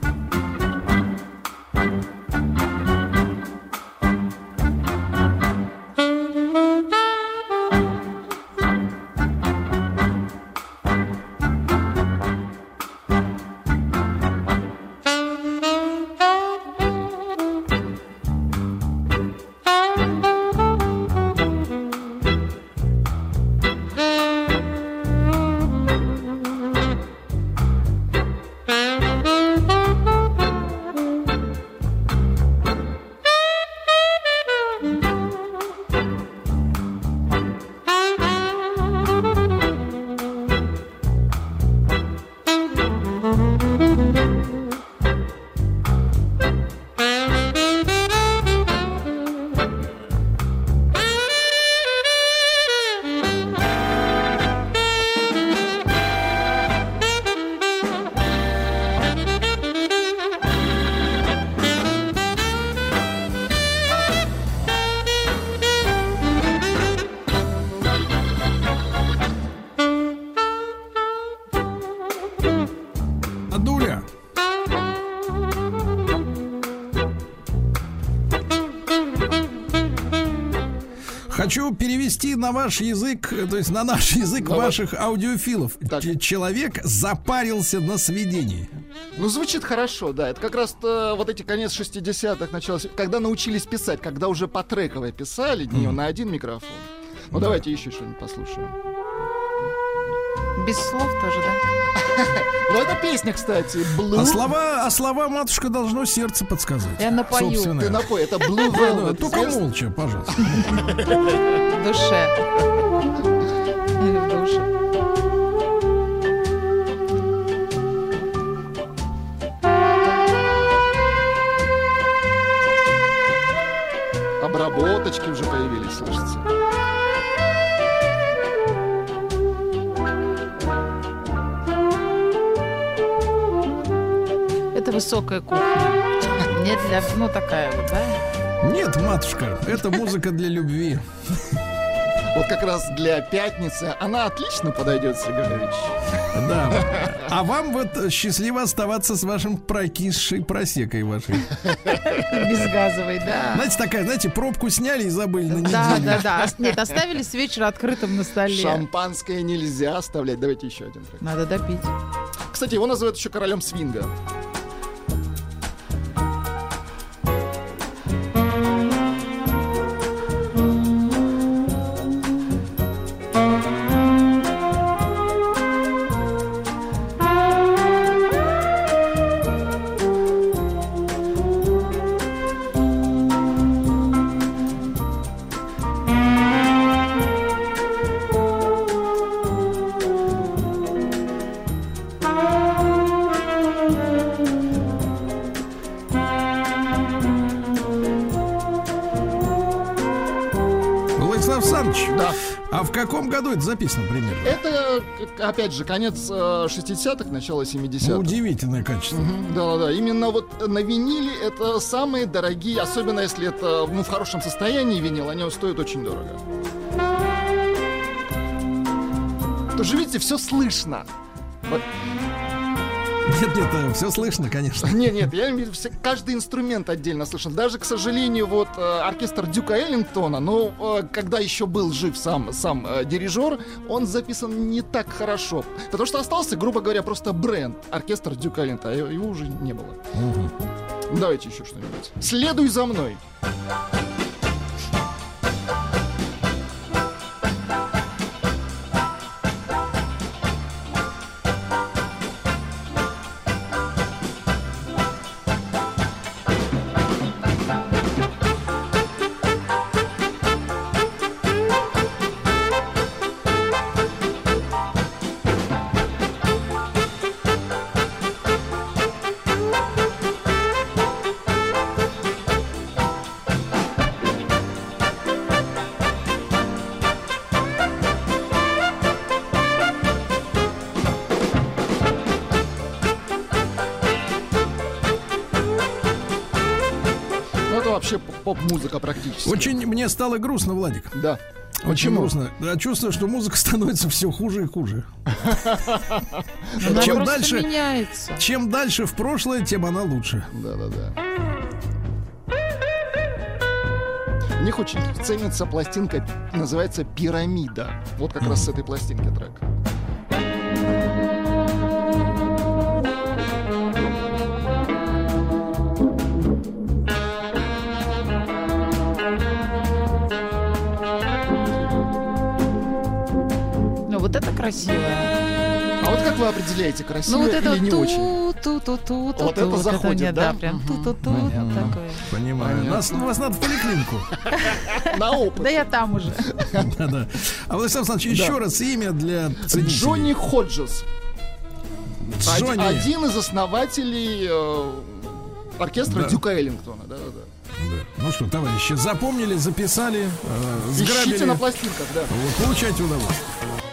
Хочу перевести на ваш язык, э, то есть на наш язык Давай. ваших аудиофилов. Так. Человек запарился на сведении. Ну, звучит хорошо, да. Это как раз вот эти конец 60-х, начало... се- Когда научились писать, когда уже по трековой писали, не на один микрофон. Ну, давайте еще что-нибудь послушаем. Без слов тоже, да? Ну, это песня, кстати, Blue... А слова, а слова матушка должно сердце подсказать. Я напою. Собственно. Ты напой, это Blue Velvet. Только молча, пожалуйста. В душе. В душе. Обработочки уже появились, слышится. Высокая кухня. Не для... Ну, такая вот, да? Нет, матушка, это музыка для любви. Вот как раз для пятницы она отлично подойдет, Сергей Валерьевич. Да. А вам вот счастливо оставаться с вашим прокисшей просекой вашей. Безгазовый, да. Знаете, такая, знаете, пробку сняли и забыли на Да, неделю. да, да. Ос- Нет, оставили с вечера открытым на столе. Шампанское нельзя оставлять. Давайте еще один трек. Надо допить. Кстати, его называют еще королем свинга. Году это записано примерно? Это, э, опять же, конец э, 60-х, начало 70-х. Ну, удивительное качество. Да-да-да. Именно вот на виниле это самые дорогие, особенно если это ну, в хорошем состоянии винил, они стоят очень дорого. Тоже видите, все слышно. Вот. Нет, нет, все слышно, конечно. Нет, нет, я имею в виду, все- каждый инструмент отдельно слышен. Даже, к сожалению, вот э, оркестр Дюка Эллингтона, ну, э, когда еще был жив сам, сам э, дирижер, он записан не так хорошо. Потому что остался, грубо говоря, просто бренд оркестр Дюка Эллингтона, а его уже не было. Давайте еще что-нибудь. Следуй за мной. Поп-музыка практически. Очень мне стало грустно, Владик. Да. Очень грустно. Чувствую, что музыка становится все хуже и хуже. Она Чем просто дальше- меняется. Чем дальше в прошлое, тем она лучше. Да-да-да. У них очень ценится пластинка, называется «Пирамида». Вот как раз с этой пластинки трек. Ну, вот это красиво. А вот как вы определяете, красиво Ну, вот это или не ту, очень? ту, ту, ту, ту, Вот ту, это заходит, мне, да? прям Мгм. ту, ту, ту, такое. Понимаю. Понятно. Нас, вас надо в поликлинику. На опыт. Да я там уже. Да-да. А Владислав Александрович, еще раз имя для ценителей. Джонни Ходжес. Од- Джонни. Один из основателей э, оркестра Да. Дюка Эллингтона. Да-да-да. Да. Ну что, товарищи, запомнили, записали, э, сграбили. Ищите на пластинках, да. Вот, получайте удовольствие.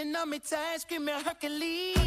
Gripping on me tight, screaming Hercules.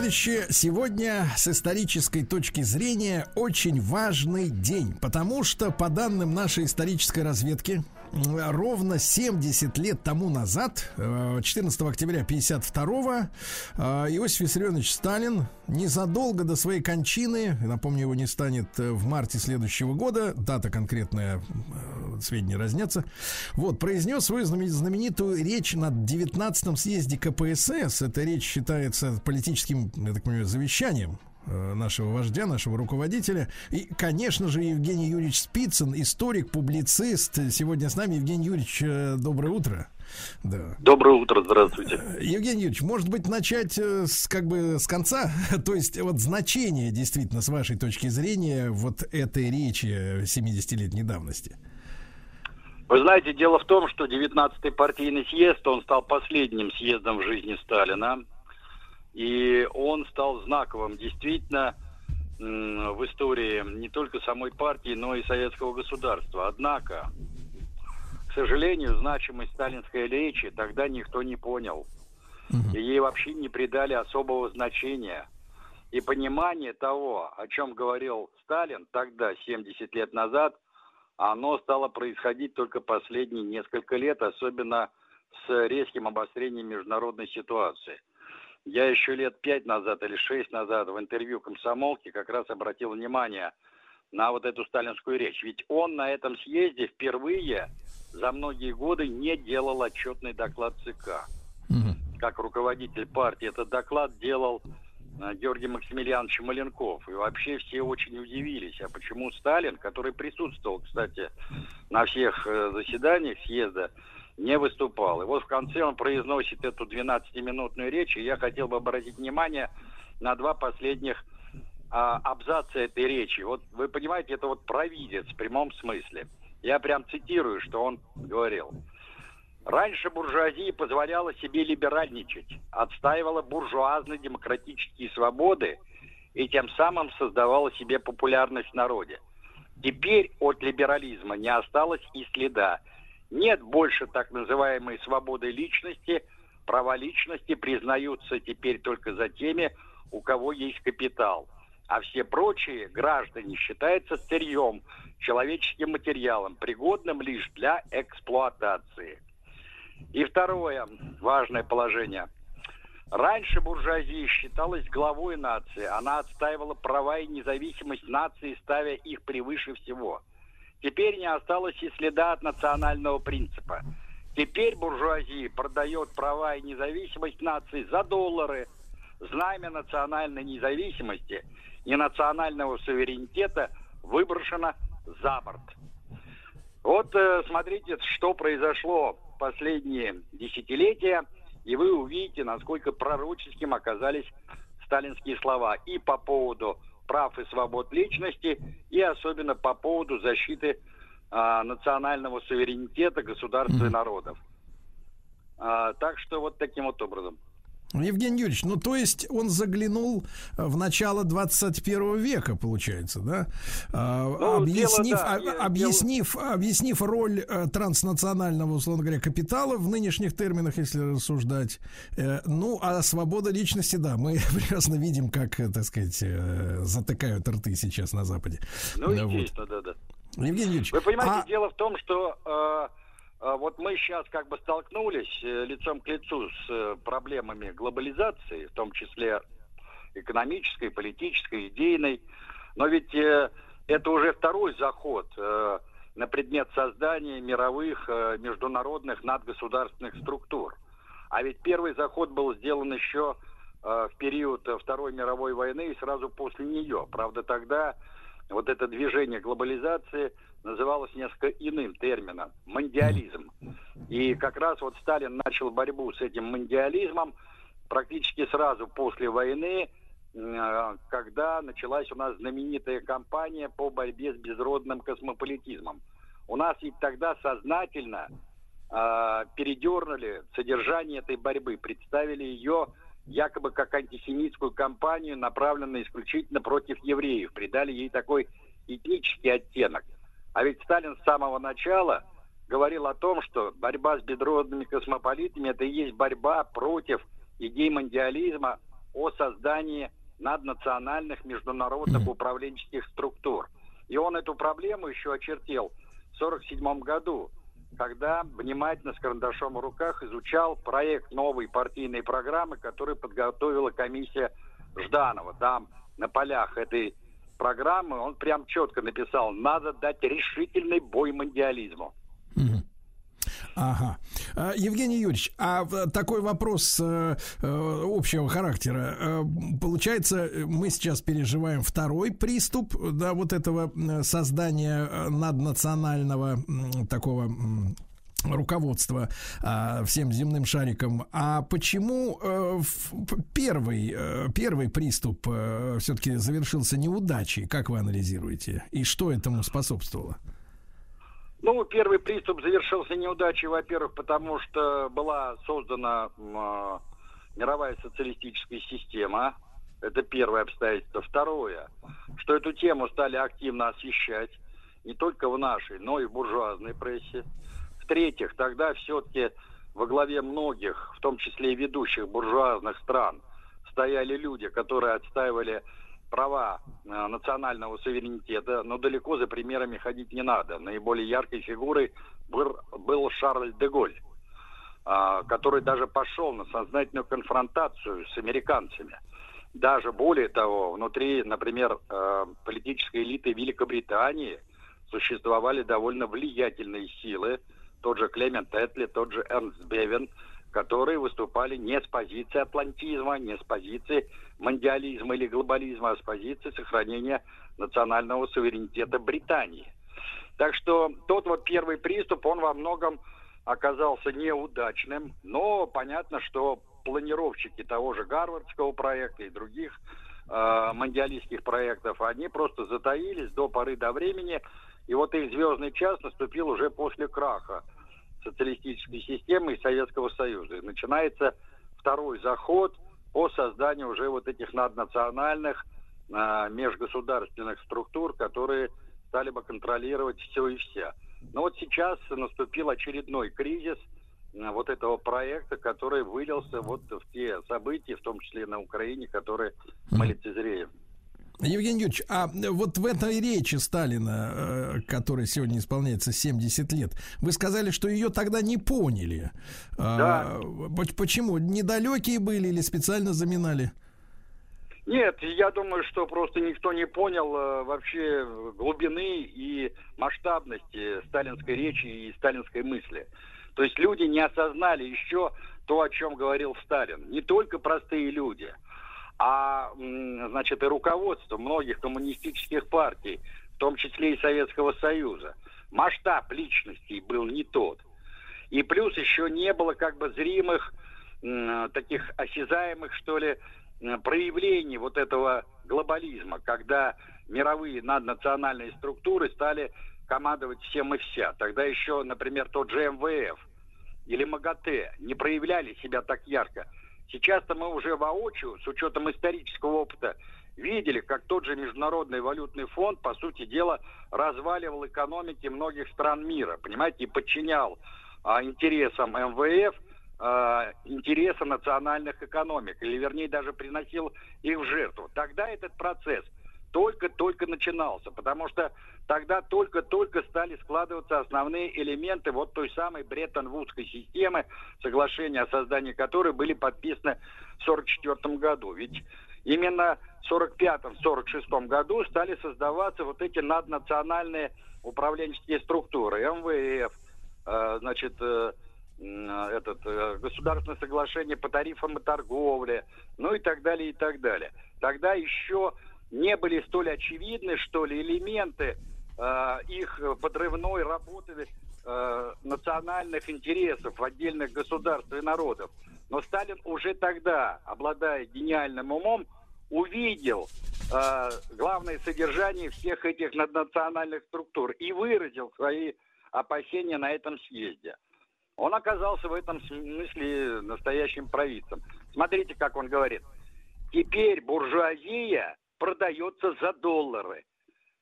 Товарищи, сегодня с исторической точки зрения очень важный день, потому что по данным нашей исторической разведки, ровно 70 лет тому назад, э, 14 октября 52 Иосиф Виссарионович Сталин незадолго до своей кончины, напомню, его не станет э, в марте следующего года, дата конкретная, э, сведения разнятся, вот, произнес свою знамен- знаменитую речь на 19-м съезде КПСС. Эта речь считается политическим, я так понимаю, завещанием э, нашего вождя, нашего руководителя. И, конечно же, Евгений Юрьевич Спицын, историк, публицист. Сегодня с нами. Евгений Юрьевич, э, доброе утро. Да. Доброе утро, здравствуйте. Евгений Юрьевич, может быть, начать э, с, как бы с конца? То есть вот значение, действительно, с вашей точки зрения, вот этой речи 70-летней давности. Вы знаете, дело в том, что 19-й партийный съезд, он стал последним съездом в жизни Сталина. И он стал знаковым действительно в истории не только самой партии, но и советского государства. Однако, к сожалению, значимость сталинской речи тогда никто не понял. И ей вообще не придали особого значения. И понимание того, о чем говорил Сталин тогда, 70 лет назад, оно стало происходить только последние несколько лет, особенно с резким обострением международной ситуации. Я еще лет пять назад или шесть назад в интервью комсомолки как раз обратил внимание на вот эту сталинскую речь. Ведь он на этом съезде впервые за многие годы не делал отчетный доклад ЦК. Как руководитель партии этот доклад делал Георгий Максимилианович Маленков. И вообще все очень удивились, а почему Сталин, который присутствовал, кстати, на всех э, заседаниях съезда, не выступал. И вот в конце он произносит эту 12-минутную речь, и я хотел бы обратить внимание на два последних а, абзаца этой речи. Вот вы понимаете, это вот провидец в прямом смысле. Я прям цитирую, что он говорил. Раньше буржуазия позволяла себе либеральничать, отстаивала буржуазно-демократические свободы и тем самым создавала себе популярность в народе. Теперь от либерализма не осталось и следа. Нет больше так называемой свободы личности, права личности признаются теперь только за теми, у кого есть капитал. А все прочие граждане считаются сырьем, человеческим материалом, пригодным лишь для эксплуатации. И второе важное положение. Раньше буржуазия считалась главой нации. Она отстаивала права и независимость нации, ставя их превыше всего. Теперь не осталось и следа от национального принципа. Теперь буржуазия продает права и независимость нации за доллары. Знамя национальной независимости и национального суверенитета выброшено за борт. Вот э, смотрите, что произошло последние десятилетия, и вы увидите, насколько пророческим оказались сталинские слова и по поводу прав и свобод личности, и особенно по поводу защиты а, национального суверенитета государства и народов. А, так что вот таким вот образом. Евгений Юрьевич, ну то есть он заглянул э, в начало 21 века, получается, да? А, Ну, объяснив, дело, да, а- я- объяснив, объяснив роль э, транснационального, условно говоря, капитала в нынешних терминах, если рассуждать. Э, ну, а свобода личности, да, мы прекрасно видим, как, так сказать, затыкают рты сейчас на Западе. Ну, Да, вот. естественно, да-да. Евгений Юрьевич, Вы понимаете, а- дело в том, что вот мы сейчас как бы столкнулись э, лицом к лицу с э, проблемами глобализации, в том числе экономической, политической, идейной. Но ведь э, это уже второй заход на предмет создания мировых международных надгосударственных структур. А ведь первый заход был сделан еще в период Второй мировой войны и сразу после нее. Правда, тогда вот это движение глобализации называлось несколько иным термином – мандиализм. И как раз вот Сталин начал борьбу с этим мандиализмом практически сразу после войны, э, когда началась у нас знаменитая кампания по борьбе с безродным космополитизмом. У нас ведь тогда сознательно э, передернули содержание этой борьбы, представили ее якобы как антисемитскую кампанию, направленную исключительно против евреев, придали ей такой этнический оттенок. А ведь Сталин с самого начала говорил о том, что борьба с бедродными космополитами это и есть борьба против идей мондиализма о создании наднациональных международных управленческих структур. И он эту проблему еще очертил в 1947 году, когда внимательно с карандашом в руках изучал проект новой партийной программы, который подготовила комиссия Жданова. Там на полях этой программы он прям четко написал, надо дать решительный бой мондиализму. Ага. А, Евгений Юрьевич, а такой вопрос э, э, общего характера. Э, Получается, мы сейчас переживаем второй приступ, да, вот этого э, создания э, наднационального такого м, руководства а, всем земным шариком. А почему э, первый, э, первый приступ все-таки завершился неудачей? Как вы анализируете? И что этому способствовало? Ну, первый приступ завершился неудачей, во-первых, потому что была создана а, мировая социалистическая система. Это первое обстоятельство. Второе, что эту тему стали активно освещать не только в нашей, но и в буржуазной прессе. В-третьих, тогда все-таки во главе многих, в том числе и ведущих буржуазных стран, стояли люди, которые отстаивали права э, национального суверенитета, но далеко за примерами ходить не надо. Наиболее яркой фигурой был, был Шарль де Голь, а, который даже пошел на сознательную конфронтацию с американцами. Даже более того, внутри, например, э, политической элиты Великобритании существовали довольно влиятельные силы, тот же Клемент Этли, тот же Эрнст Бевен, которые выступали не с позиции атлантизма, не с позиции мондиализма или глобализма, а с позиции сохранения национального суверенитета Британии. Так что тот вот первый приступ, он во многом оказался неудачным, но понятно, что планировщики того же Гарвардского проекта и других э, мондиалистских проектов, они просто затаились до поры до времени, и вот их звездный час наступил уже после краха социалистической системы и Советского Союза. И начинается второй заход по созданию уже вот этих наднациональных э, межгосударственных структур, которые стали бы контролировать все и вся. Но вот сейчас наступил очередной кризис э, вот этого проекта, который вылился вот в те события, в том числе на Украине, которые мы лицезреем. Евгений Юрьевич, а вот в этой речи Сталина, э, которой сегодня исполняется 70 лет, вы сказали, что ее тогда не поняли. Да. А, поч- Почему? Недалекие были или специально заминали? Нет, я думаю, что просто никто не понял э, вообще глубины и масштабности сталинской речи и сталинской мысли. То есть люди не осознали еще то, о чем говорил Сталин. Не только простые люди, а, значит, и руководство многих коммунистических партий, в том числе и Советского Союза. Масштаб личностей был не тот. И плюс еще не было как бы зримых, таких осязаемых, что ли, проявлений вот этого глобализма, когда мировые наднациональные структуры стали командовать всем и вся. Тогда еще, например, тот же МВФ или МАГАТЭ не проявляли себя так ярко. Сейчас-то мы уже воочию, с учетом исторического опыта, видели, как тот же Международный валютный фонд, по сути дела, разваливал экономики многих стран мира, понимаете, и подчинял а, интересам МВФ а, интересы национальных экономик, или вернее даже приносил их в жертву. Тогда этот процесс только-только начинался, потому что тогда только-только стали складываться основные элементы вот той самой Бреттон-Вудской системы, соглашения о создании которой были подписаны в 1944 году. Ведь именно в 1945-1946 году стали создаваться вот эти наднациональные управленческие структуры, МВФ, э, значит, э, этот, э, государственное соглашение по тарифам и торговле, ну и так далее, и так далее. Тогда еще не были столь очевидны, что ли, элементы э, их подрывной работы э, национальных интересов отдельных государств и народов. Но Сталин уже тогда, обладая гениальным умом, увидел э, главное содержание всех этих наднациональных структур и выразил свои опасения на этом съезде. Он оказался в этом смысле настоящим провидцем. Смотрите, как он говорит. Теперь буржуазия продается за доллары.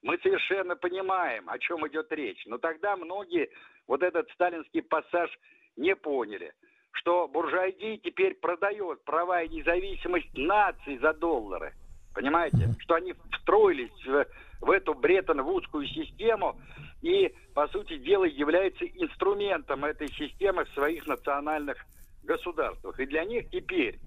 Мы совершенно понимаем, о чем идет речь. Но тогда многие вот этот сталинский пассаж не поняли, что буржуазия теперь продает права и независимость нации за доллары. Понимаете? Что они встроились в, в эту Бреттон-Вудскую систему и, по сути дела, являются инструментом этой системы в своих национальных государствах. И для них теперь,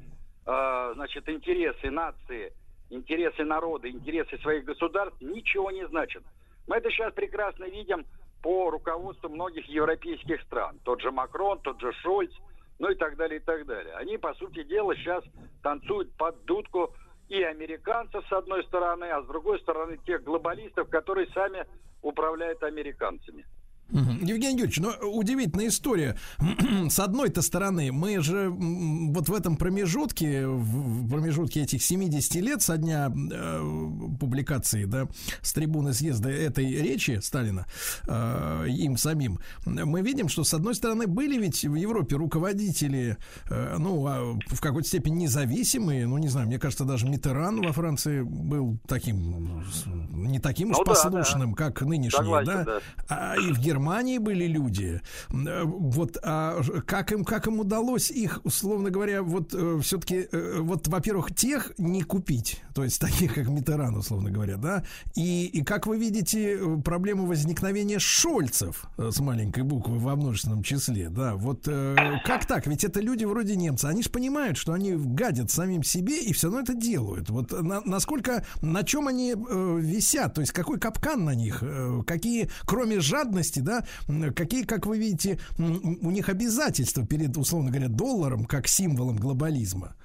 э, значит, интересы нации, интересы народа, интересы своих государств ничего не значат. Мы это сейчас прекрасно видим по руководству многих европейских стран. Тот же Макрон, тот же Шольц, ну и так далее, и так далее. Они, по сути дела, сейчас танцуют под дудку и американцев с одной стороны, а с другой стороны тех глобалистов, которые сами управляют американцами. Евгений Юрьевич, ну, удивительная история. С одной-то стороны, мы же вот в этом промежутке, в промежутке этих 70 лет со дня э, публикации, да, с трибуны съезда этой речи Сталина, э, им самим, мы видим, что с одной стороны были ведь в Европе руководители, э, ну, а в какой-то степени независимые, ну, не знаю, мне кажется, даже Митеран во Франции был таким, не таким уж Ну да, послушным, как нынешние, Согласен, да? да. А, и в Германии были люди. Э, Вот а как им как им удалось их, условно говоря, вот все-таки, вот, во-первых, тех не купить, то есть таких как Митеран, условно говоря, да, и, и как вы видите э, проблему возникновения Шольцев э, с маленькой буквы во множественном числе, да, вот э, как так? Ведь это люди вроде немцы, они же понимают, что они гадят самим себе и все равно это делают. Вот на- насколько, на чем они э, висят, то есть какой капкан на них, э, какие, кроме жадности, да, м, какие, как вы видите, у них обязательства перед, условно говоря, долларом, как символом глобализма.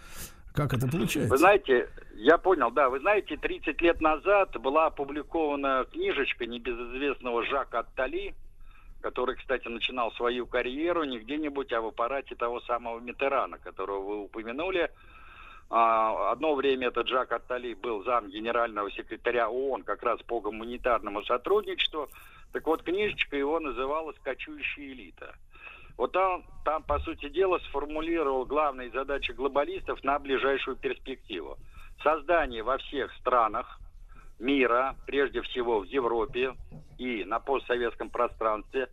Как это получается? Вы знаете, я понял, да, вы знаете, 30 лет назад была опубликована книжечка небезызвестного Жака Аттали, который, кстати, начинал свою карьеру не где-нибудь, а в аппарате того самого Митерана, которого вы упомянули. А, Одно время этот Жак Аттали был зам генерального секретаря ООН как раз по гуманитарному сотрудничеству. Так вот, книжечка его называлась «Кочующая элита». Вот он там, по сути дела, сформулировал главные задачи глобалистов на ближайшую перспективу. Создание во всех странах мира, прежде всего в Европе и на постсоветском пространстве,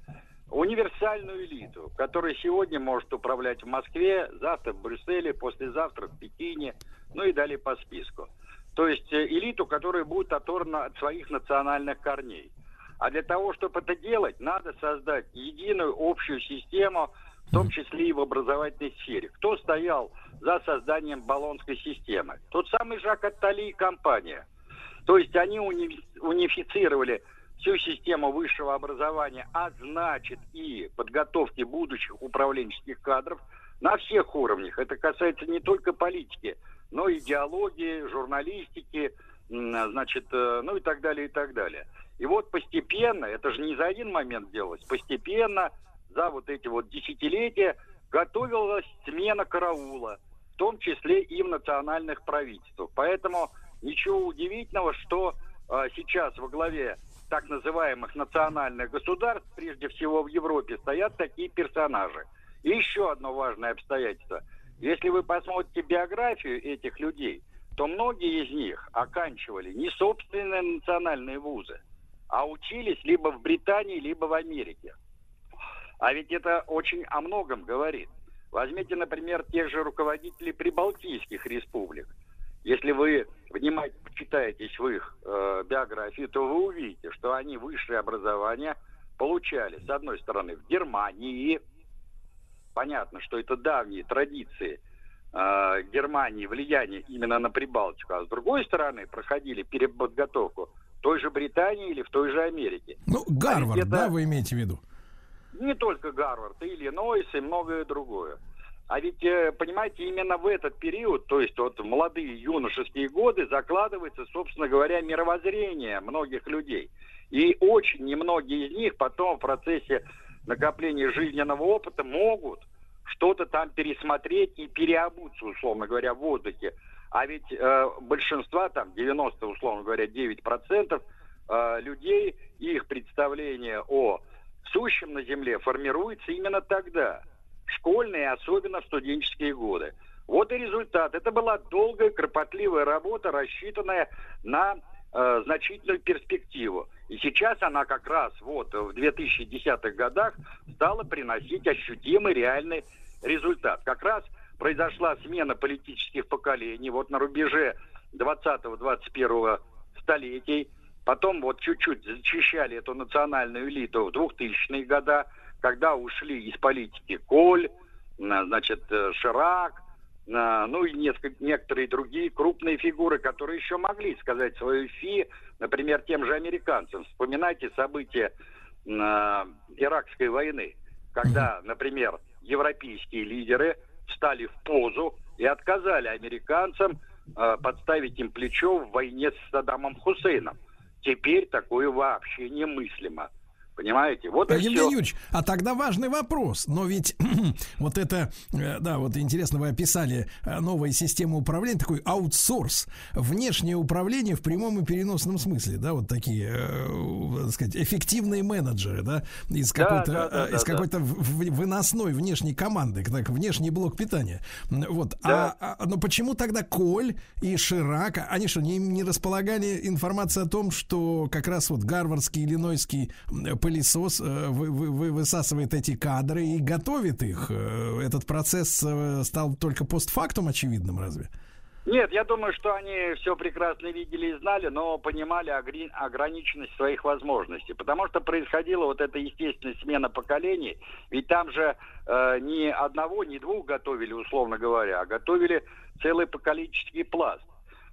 универсальную элиту, которая сегодня может управлять в Москве, завтра в Брюсселе, послезавтра в Пекине, ну и далее по списку. То есть э, элиту, которая будет оторвана от своих национальных корней. А для того, чтобы это делать, надо создать единую общую систему, в том числе и в образовательной сфере. Кто стоял за созданием баллонской системы? Тот самый Жак Аттали и компания. То есть они уни- унифицировали всю систему высшего образования, а значит и подготовки будущих управленческих кадров на всех уровнях. Это касается не только политики, но и идеологии, журналистики, значит, э, ну и так далее, и так далее. И вот постепенно, это же не за один момент делалось, постепенно за вот эти вот десятилетия готовилась смена караула, в том числе и в национальных правительствах. Поэтому ничего удивительного, что э, сейчас во главе так называемых национальных государств, прежде всего в Европе, стоят такие персонажи. И еще одно важное обстоятельство. Если вы посмотрите биографию этих людей, то многие из них оканчивали не собственные национальные вузы, а учились либо в Британии, либо в Америке. А ведь это очень о многом говорит. Возьмите, например, тех же руководителей прибалтийских республик. Если вы внимательно почитаетесь в их э, биографии, то вы увидите, что они высшее образование получали, с одной стороны, в Германии. Понятно, что это давние традиции э, Германии, влияние именно на Прибалтику. А с другой стороны, проходили переподготовку в той же Британии или в той же Америке. Ну, Гарвард, это- да, вы имеете в виду? Не только Гарвард, и Иллинойс, и многое другое. А ведь, э, понимаете, именно в этот период, то есть вот молодые юношеские годы, закладывается, собственно говоря, мировоззрение многих людей. И очень немногие из них потом в процессе накопления жизненного опыта могут что-то там пересмотреть и переобуться, условно говоря, в воздухе. А ведь э, большинства, там 90, условно говоря, 9% э, людей, их представление о сущем на земле формируется именно тогда, школьные, особенно в студенческие годы. Вот и результат. Это была долгая, кропотливая работа, рассчитанная на э, значительную перспективу. И сейчас она как раз вот в 2010-х годах стала приносить ощутимый реальный результат. Как раз произошла смена политических поколений. Вот на рубеже 20-21 столетий. Потом вот чуть-чуть зачищали эту национальную элиту в 2000-е годы, когда ушли из политики Коль, на- значит, э, Ширак, ну и несколько, некоторые другие крупные фигуры, которые еще могли сказать свою фи, например, тем же американцам. Вспоминайте события э, Иракской войны, когда, например, европейские лидеры встали в позу и отказали американцам э, подставить им плечо в войне с Саддамом Хусейном. Теперь такое вообще немыслимо. Понимаете? Вот и Евгений все. Юрьевич, а тогда важный вопрос. Но ведь вот это, э, да, вот интересно, вы описали э, новые системы управления, такой аутсорс, внешнее управление в прямом и переносном смысле, да, вот такие, э, так сказать, эффективные менеджеры, да, из Да, какой-то, да, да, из да, какой-то в- выносной внешней команды, так, внешний блок питания. Вот. Да. А, а- но почему тогда Коль и Ширак, они что, не, не располагали информацией о том, что как раз вот гарвардский, иллинойский пылесос э, вы- вы- вы- высасывает эти кадры и готовит их? Э, Этот процесс э, стал только постфактум очевидным, разве? Нет, я думаю, что они все прекрасно видели и знали, но понимали огри- ограниченность своих возможностей. Потому что происходила вот эта естественная смена поколений. Ведь там же э, ни одного, ни двух готовили, условно говоря, а готовили целый поколенческий пласт.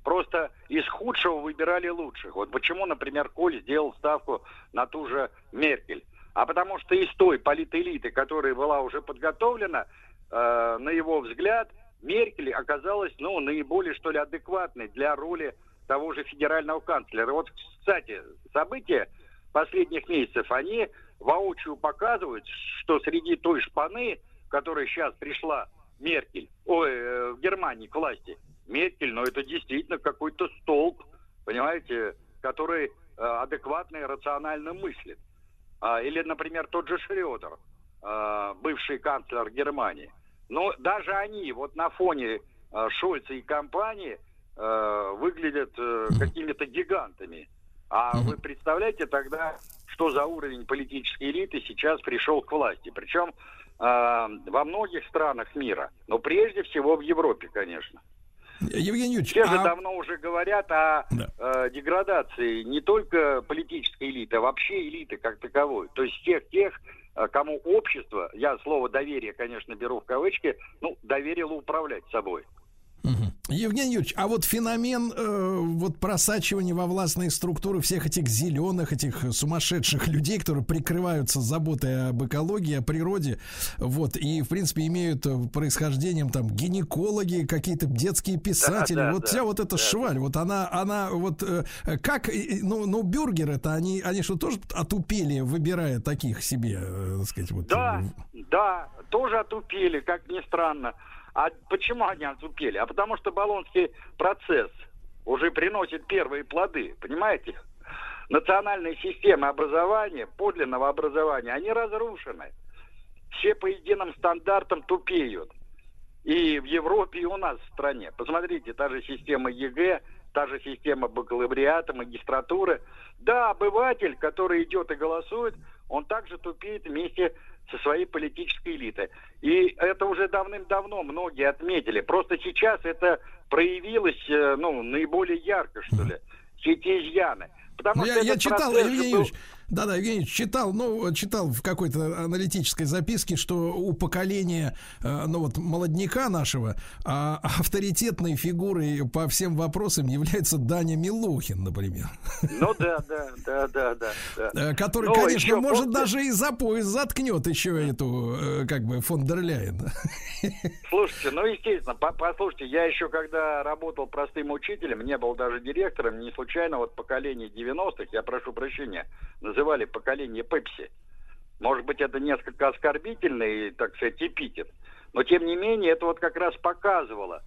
Просто из худшего выбирали лучших. Вот почему, например, Коль сделал ставку на ту же Меркель. А потому что из той политэлиты, которая была уже подготовлена, э, на его взгляд, Меркель оказалась, ну, наиболее, что ли, адекватной для роли того же федерального канцлера. Вот, кстати, события последних месяцев, они воочию показывают, что среди той шпаны, которая сейчас пришла Меркель, ой, э, в Германии к власти, Меркель, ну, это действительно какой-то столб, понимаете, который э, адекватно и рационально мыслит. А, или, например, тот же Шредер, э, бывший канцлер Германии. Но даже они вот на фоне э, Шольца и компании э, выглядят э, какими-то гигантами. А вы представляете тогда, что за уровень политической элиты сейчас пришел к власти? Причем во многих странах мира, но прежде всего в Европе, конечно. Евгений Юрьевич, Все же а- давно уже говорят о Да. э, деградации не только политической элиты, а вообще элиты как таковой. То есть тех, тех, э, кому общество, я слово доверие, конечно, беру в кавычки, ну, доверило управлять собой. Мгм. Евгений Юрьевич, а вот феномен э, вот просачивания во властные структуры всех этих зеленых, этих сумасшедших людей, которые прикрываются заботой об экологии, о природе, вот, и, в принципе, имеют э, происхождением там гинекологи, какие-то детские писатели, да, вот да, вся вот эта да. шваль, вот она, она вот, э, как, ну, ну, бюргеры-то, они, они что, тоже отупели, выбирая таких себе, э, так сказать, вот... Да, э, да, тоже отупели, как ни странно. А почему они отупели? А потому что Болонский процесс уже приносит первые плоды, понимаете? Национальные системы образования, подлинного образования, они разрушены. Все по единым стандартам тупеют. И в Европе, и у нас в стране. Посмотрите, та же система ЕГЭ, та же система бакалавриата, магистратуры. Да, обыватель, который идет и голосует, он также тупеет вместе со своей политической элитой. И это уже давным-давно многие отметили. Просто сейчас это проявилось, э, ну, наиболее ярко, что ли, эти изъяны. Потому Ну, что я, я читал, был- Юрьевич, да-да, Евгений читал, ну, читал в какой-то аналитической записке, что у поколения, э, ну, вот, молодняка нашего а, авторитетной фигурой по всем вопросам является Даня Милохин, например, Ну да, да, да, да, да. да. э, который, Ну, конечно, еще может помните- даже и за пояс заткнет еще эту, э, как бы, фон дер Ляйен. Слушайте, ну, естественно, по- послушайте, я еще когда работал простым учителем, не был даже директором, не случайно вот поколение 90-х, я прошу прощения, называли поколение Пепси. Может быть, это несколько оскорбительный, так сказать, эпитет. Но, тем не менее, это вот как раз показывало,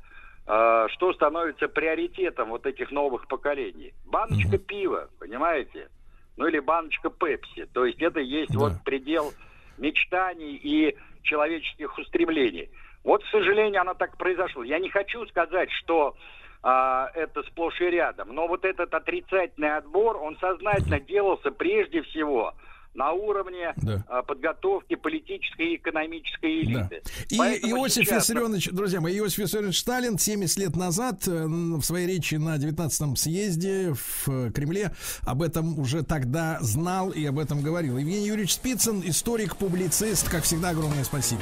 э, что становится приоритетом вот этих новых поколений. Баночка пива, понимаете? Ну, или баночка Пепси. То есть это есть Да. вот предел мечтаний и человеческих устремлений. Вот, к сожалению, оно так произошло. Я не хочу сказать, что а, это сплошь и рядом. Но вот этот отрицательный отбор, он сознательно делался прежде всего на уровне Да. а, подготовки политической и экономической Да. элиты. И Поэтому Иосиф сейчас- Виссарионович, друзья мои, Иосиф Виссарионович Сталин 70 лет назад э, в своей речи на 19-м съезде в э, Кремле об этом уже тогда знал и об этом говорил. Евгений Юрьевич Спицын, историк, публицист, как всегда, огромное спасибо.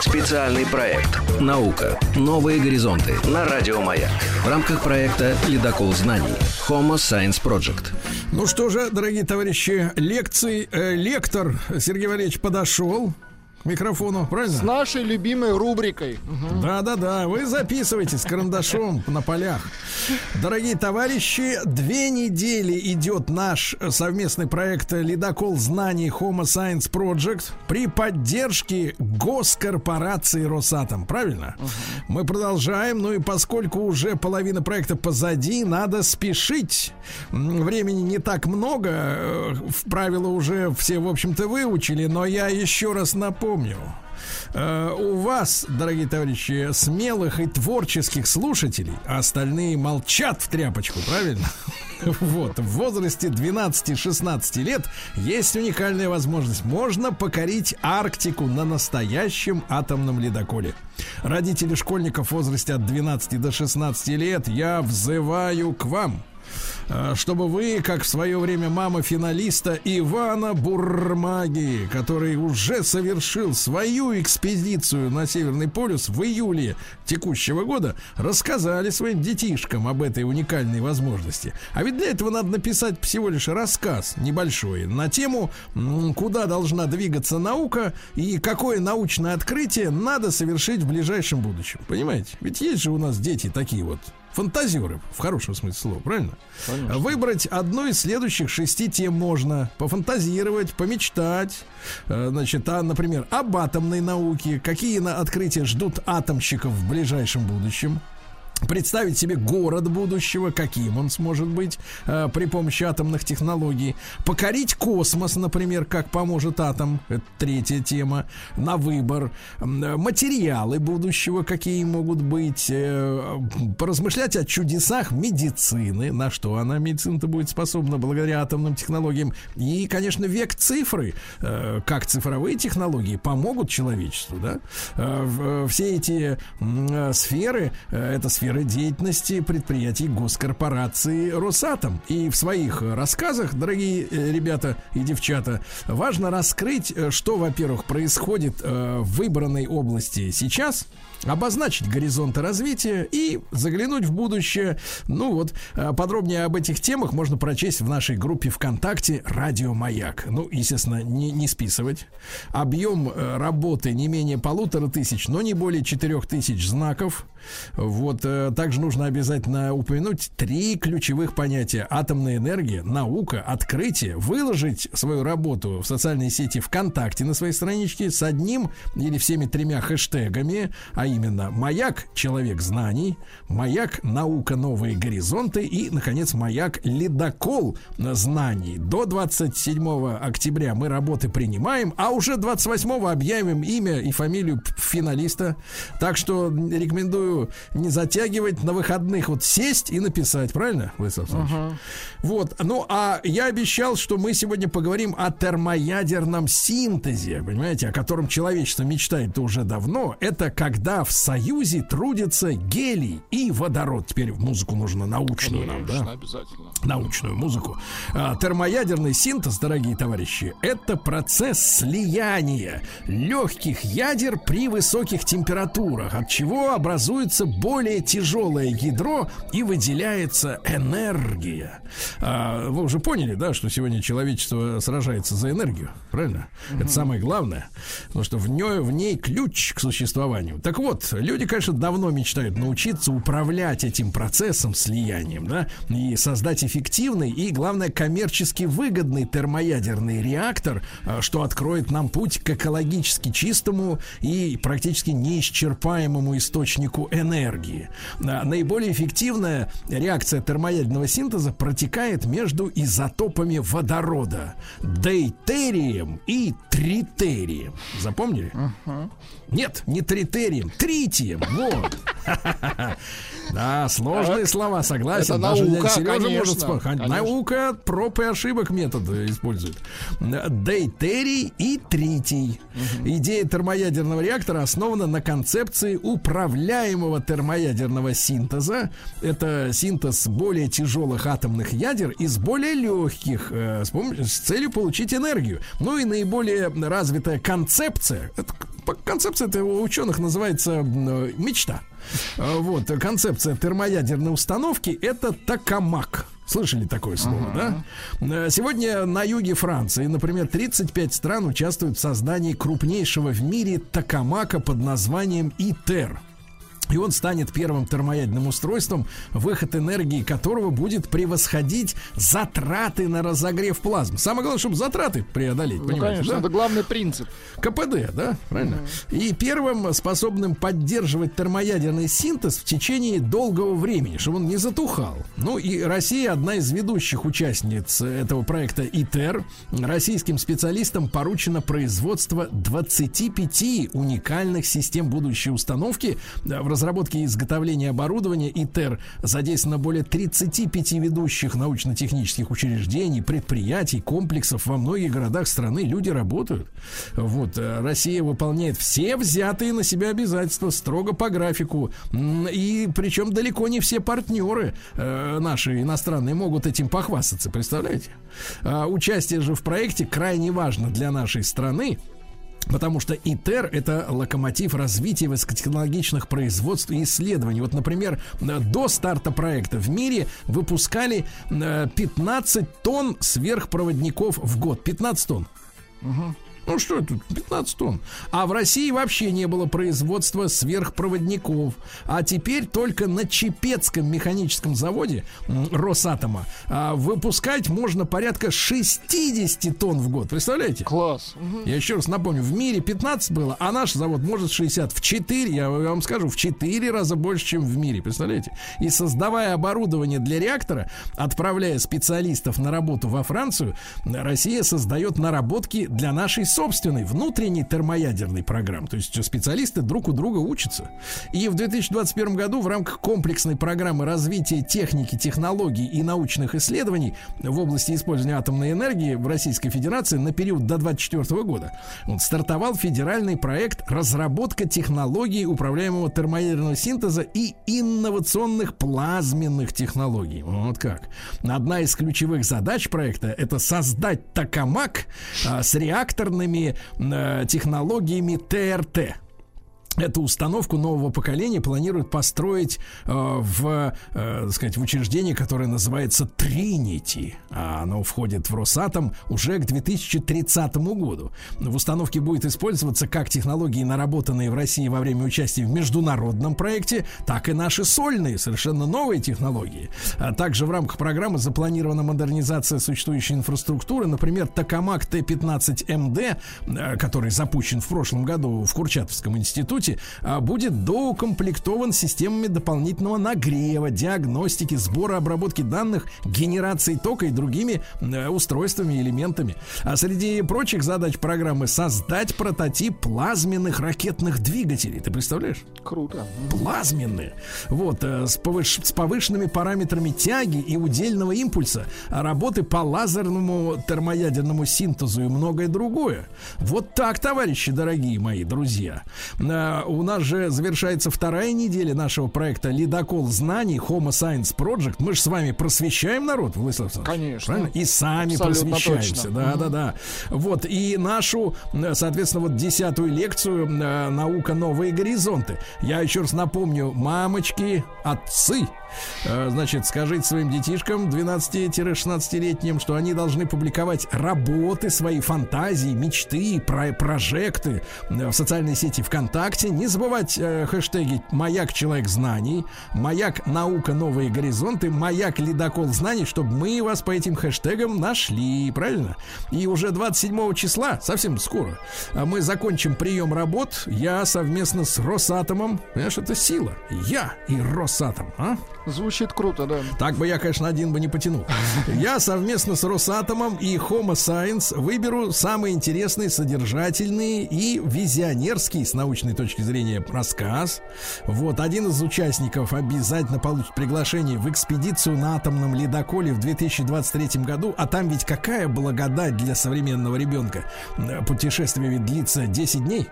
Специальный проект «Наука. Новые горизонты» на Радио Маяк. В рамках проекта «Ледокол знаний» Homo Science Project. Ну что же, дорогие товарищи, лекции, лектор Сергей Валерьевич подошел микрофону, правильно? С нашей любимой рубрикой. Да-да-да, вы записывайте с карандашом на полях. Дорогие товарищи, две недели идет наш совместный проект «Ледокол знаний Homo Science Project» при поддержке госкорпорации «Росатом». Правильно? Мы продолжаем, ну и поскольку уже половина проекта позади, надо спешить. Времени не так много, э, в правила уже все, в общем-то, выучили, но я еще раз напомню. Э, у вас, дорогие товарищи, смелых и творческих слушателей, а остальные молчат в тряпочку, правильно? Вот, в возрасте 12-16 лет есть уникальная возможность. Можно покорить Арктику на настоящем атомном ледоколе. Родители школьников в возрасте от 12 до 16 лет, я взываю к вам чтобы вы, как в свое время мама финалиста Ивана Бурмаги, который уже совершил свою экспедицию на Северный полюс в июле текущего года, рассказали своим детишкам об этой уникальной возможности. А ведь для этого надо написать всего лишь рассказ небольшой на тему, куда должна двигаться наука и какое научное открытие надо совершить в ближайшем будущем. Понимаете? Ведь есть же у нас дети такие вот фантазеры, в хорошем смысле слова, правильно? Выбрать одну из следующих шести тем можно. Пофантазировать, помечтать. Э, Значит, а, например, об атомной науке. Какие на открытия ждут атомщиков в ближайшем будущем. Представить себе город будущего, каким он сможет быть э, при помощи атомных технологий. Покорить космос, например, как поможет атом. Это третья тема. На выбор. Э, Материалы будущего, какие могут быть. э, Поразмышлять о чудесах медицины. На что она, медицина-то, будет способна благодаря атомным технологиям. И, конечно, век цифры. э, Как цифровые технологии помогут человечеству. Да? Э, э, Все эти э, сферы, э, это сферы деятельности предприятий госкорпорации Росатом. И в своих рассказах, дорогие э, ребята и девчата, важно раскрыть, э, что, во-первых, происходит э, в выбранной области сейчас, обозначить горизонты развития и заглянуть в будущее. Ну вот, э, подробнее об этих темах можно прочесть в нашей группе ВКонтакте «Радио Маяк». Ну, естественно, не, не списывать. Объем э, работы не менее полутора тысяч, но не более четырех тысяч знаков. Вот, э, также нужно обязательно упомянуть три ключевых понятия. Атомная энергия, наука, открытие. Выложить свою работу в социальной сети ВКонтакте на своей страничке с одним или всеми тремя хэштегами, а именно «Маяк. Человек знаний», «Маяк. Наука. Новые горизонты» и, наконец, «Маяк. Ледокол знаний». До 27 октября мы работы принимаем, а уже 28 объявим имя и фамилию финалиста. Так что рекомендую не затягивать на выходных, вот сесть и написать, правильно, Владислав Александрович? Вот, ну а я обещал, что мы сегодня поговорим о термоядерном синтезе, понимаете, о котором человечество мечтает уже давно. Это когда в союзе трудятся гелий и водород. Теперь музыку нужно научную нам, да? обязательно. научную музыку. А, термоядерный синтез, дорогие товарищи, это процесс слияния легких ядер при высоких температурах, от чего образуется более тяжелое ядро и выделяется энергия. А, вы уже поняли, да, что сегодня человечество сражается за энергию, правильно? Это самое главное, потому что в ней, в ней ключ к существованию. Так вот, люди, конечно, давно мечтают научиться управлять этим процессом слиянием, да, и создать эффективный и, главное, коммерчески выгодный термоядерный реактор, а, что откроет нам путь к экологически чистому и практически неисчерпаемому источнику энергии. А, Наиболее эффективная реакция термоядерного синтеза протекает между изотопами водорода дейтерием и тритерием. Запомнили? Нет, не тритерием, тритием. Вот. Да, сложные слова, согласен. Это Даже наука, Сережа может конечно. Наука проб и ошибок метод использует. Дейтерий и тритий. Идея термоядерного реактора основана на концепции управляемого термоядерного синтеза. Это синтез более тяжелых атомных ядер из более легких э, с, целью получить энергию. Ну и наиболее развитая концепция. Это концепция это у ученых называется э, мечта. А, Вот, концепция термоядерной установки это токамак. Слышали такое слово, да? Э, Сегодня на юге Франции, например, 35 стран участвуют в создании крупнейшего в мире токамака под названием ИТЕР. И он станет первым термоядерным устройством, выход энергии которого будет превосходить затраты на разогрев плазмы. Самое главное, чтобы затраты преодолеть. Ну, понимаете, конечно, да? это главный принцип. КПД, да, правильно? И первым способным поддерживать термоядерный синтез в течение долгого времени, чтобы он не затухал. Ну и Россия одна из ведущих участниц этого проекта ИТЕР. Российским специалистам поручено производство 25 уникальных систем будущей установки. В разработке и изготовлении оборудования ИТЕР задействовано более 35 ведущих научно-технических учреждений, предприятий, комплексов во многих городах страны. Люди работают. Вот, э, Россия выполняет все взятые на себя обязательства строго по графику. И причем далеко не все партнеры э, наши иностранные могут этим похвастаться, представляете? А участие же в проекте крайне важно для нашей страны. Потому что ИТЕР – это локомотив развития высокотехнологичных производств и исследований. Вот, например, э, до старта проекта в мире выпускали э, 15 тонн сверхпроводников в год. 15 тонн. Ну что это, 15 тонн. А в России вообще не было производства сверхпроводников. А теперь только на Чепецком механическом заводе Росатома а, выпускать можно порядка 60 тонн в год. Представляете? Класс. Я еще раз напомню, в мире 15 было, а наш завод может 60 в 4, я вам скажу, в 4 раза больше, чем в мире, представляете? И создавая оборудование для реактора, отправляя специалистов на работу во Францию, Россия создает наработки для нашей собственной внутренней термоядерной программы. То есть специалисты друг у друга учатся. И в 2021 году в рамках комплексной программы развития техники, технологий и научных исследований в области использования атомной энергии в Российской Федерации на период до 2024 года вот, стартовал федеральный проект разработка технологий управляемого термоядерного синтеза и инновационных плазменных технологий. Вот как. Одна из ключевых задач проекта это создать токамак а, с реакторными э, технологиями ТРТ. Эту установку нового поколения планируют построить э, в, э, так сказать, в учреждении, которое называется Тринити. А оно входит в Росатом уже к 2030 году. В установке будет использоваться как технологии, наработанные в России во время участия в международном проекте, так и наши сольные, совершенно новые технологии. А также в рамках программы запланирована модернизация существующей инфраструктуры. Например, Токамак Т-15МД, э, который запущен в прошлом году в Курчатовском институте, а, будет доукомплектован системами дополнительного нагрева, диагностики, сбора, обработки данных, генерации тока и другими э, устройствами и элементами. А среди прочих задач программы создать прототип плазменных ракетных двигателей. Ты представляешь? Круто. плазменные. Вот, э, с, повыш- с повышенными параметрами тяги и удельного импульса, а работы по лазерному термоядерному синтезу и многое другое. Вот так, товарищи дорогие мои друзья. У нас же завершается вторая неделя нашего проекта «Ледокол знаний» Homo Science Project. Мы же с вами просвещаем народ, Владислав. Конечно. Правильно? И сами Абсолютно просвещаемся. точно. Да, да, да. Вот, и нашу, соответственно, вот десятую лекцию э, «Наука. Новые горизонты». Я еще раз напомню, мамочки, отцы, э, значит, скажите своим детишкам 12-16-летним, что они должны публиковать работы, свои фантазии, мечты, про прожекты э, в социальной сети ВКонтакте. Не забывать э, хэштеги «Маяк человек знаний», «Маяк наука новые горизонты», «Маяк ледокол знаний», чтобы мы вас по этим хэштегам нашли, правильно? И уже 27 числа, совсем скоро, а мы закончим прием работ. Я совместно с Росатомом, понимаешь, это сила. Я и Росатом, а? Звучит круто, да. Так бы я, конечно, один бы не потянул. Я совместно с Росатомом и Homo Science выберу самые интересные, содержательные и визионерские с научной точки точки зрения рассказ. Вот, один из участников обязательно получит приглашение в экспедицию на атомном ледоколе в 2023 году. А там ведь какая благодать для современного ребенка. Путешествие ведь длится 10 дней.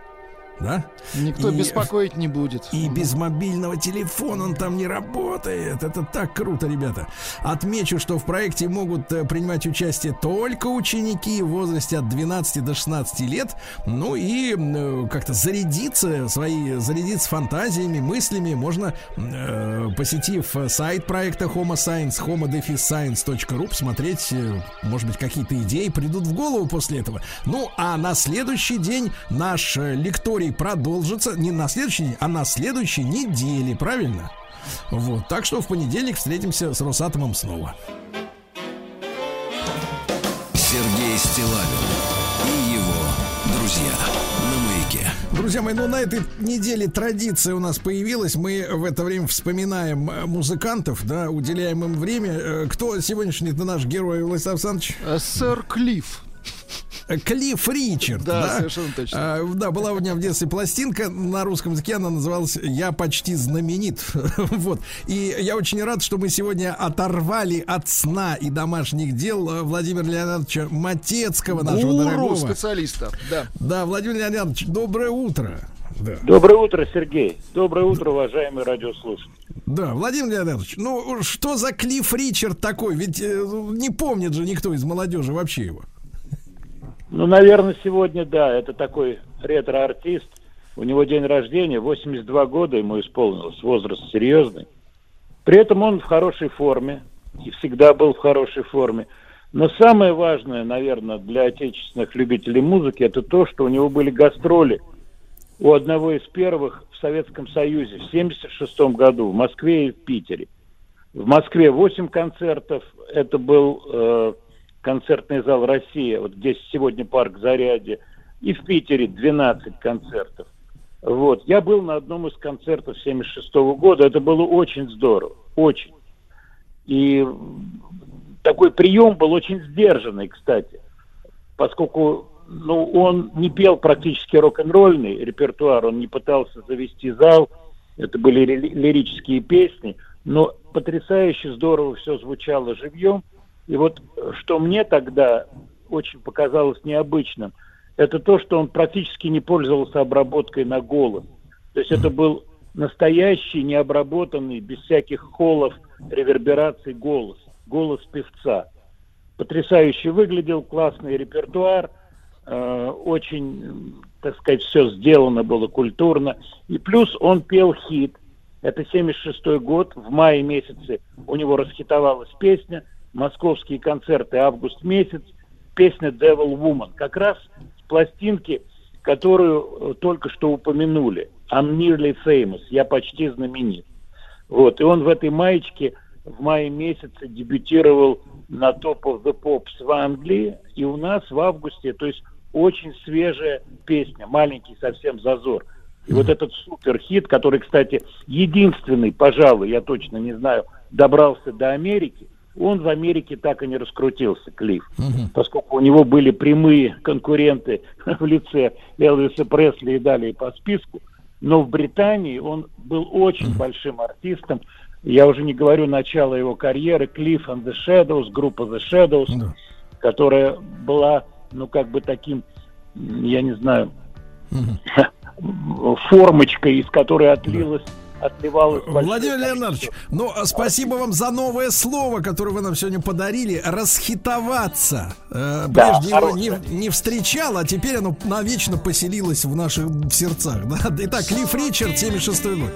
Да? Никто И- беспокоить не будет. и без мобильного телефона он там не работает. Это так круто, ребята. Отмечу, что в проекте могут э, принимать участие только ученики в возрасте от 12 до 16 лет. Ну и э, как-то зарядиться свои, зарядиться фантазиями, мыслями можно, э, посетив сайт проекта Homo Science, homo-science.ru, посмотреть, э, может быть, какие-то идеи придут в голову после этого. Ну, а на следующий день наш э, лекторий продолжится не на следующий день, а на следующей неделе, правильно? Вот, так что в понедельник встретимся с Росатомом снова. Сергей Стилавин и его друзья на маяке. Друзья мои, ну на этой неделе традиция у нас появилась. Мы в это время вспоминаем э, музыкантов, да, уделяем им время. Э, Кто сегодняшний это наш герой, Владислав Александрович? Э, Сэр Клифф. Клифф Ричард, Да, да? совершенно точно. А, да, была у меня в детстве пластинка на русском языке, она называлась «Я почти знаменит». вот. И я очень рад, что мы сегодня оторвали от сна и домашних дел э, Владимира Леонидовича Матецкого, нашего Гуру дорогого. специалиста. Да. Да, Владимир Леонидович, доброе утро. Да. Доброе утро, Сергей. Доброе утро, уважаемые радиослушатели. Да, Владимир Леонидович, ну что за Клифф Ричард такой? Ведь э, не помнит же никто из молодежи вообще его. Ну, наверное, сегодня, да, это такой ретро-артист. У него день рождения, 82 года ему исполнилось, возраст серьезный. При этом он в хорошей форме, и всегда был в хорошей форме. Но самое важное, наверное, для отечественных любителей музыки, это то, что у него были гастроли у одного из первых в Советском Союзе в 1976 году в Москве и в Питере. В Москве 8 концертов, это был э, концертный зал «Россия», вот здесь сегодня парк «Зарядье», и в Питере 12 концертов. Вот. Я был на одном из концертов 76 года, это было очень здорово, очень. И такой прием был очень сдержанный, кстати, поскольку ну, он не пел практически рок-н-ролльный репертуар, он не пытался завести зал, это были ри- лирические песни, но потрясающе здорово все звучало живьем. И вот что мне тогда очень показалось необычным, это то, что он практически не пользовался обработкой на голос. То есть это был настоящий, необработанный, без всяких холлов, ревербераций голос, голос певца. Потрясающе выглядел, классный репертуар, э, очень, так сказать, все сделано было культурно. И плюс он пел хит. Это 76 год, в мае месяце у него расхитовалась песня, московские концерты август месяц, песня Devil Woman, как раз с пластинки, которую э, только что упомянули. I'm nearly famous, я почти знаменит. Вот, и он в этой маечке в мае месяце дебютировал на Top of the Pops в Англии, и у нас в августе, то есть очень свежая песня, маленький совсем зазор. И вот этот супер хит, который, кстати, единственный, пожалуй, я точно не знаю, добрался до Америки, он в Америке так и не раскрутился, Клифф, поскольку у него были прямые конкуренты в лице Элвиса Пресли и далее по списку. Но в Британии он был очень большим артистом. Я уже не говорю начало его карьеры. Cliff and the Shadows, группа The Shadows, которая была, ну, как бы таким, я не знаю, формочкой, из которой отлилась, отливалась большое Владимир Леонидович, ну а спасибо вам за новое слово, которое вы нам сегодня подарили. Расхитоваться. Э, Да, прежде его хорошее. не, не встречал, а теперь оно навечно поселилось в наших в сердцах. Да? Итак, Клифф Ричард, 76 год.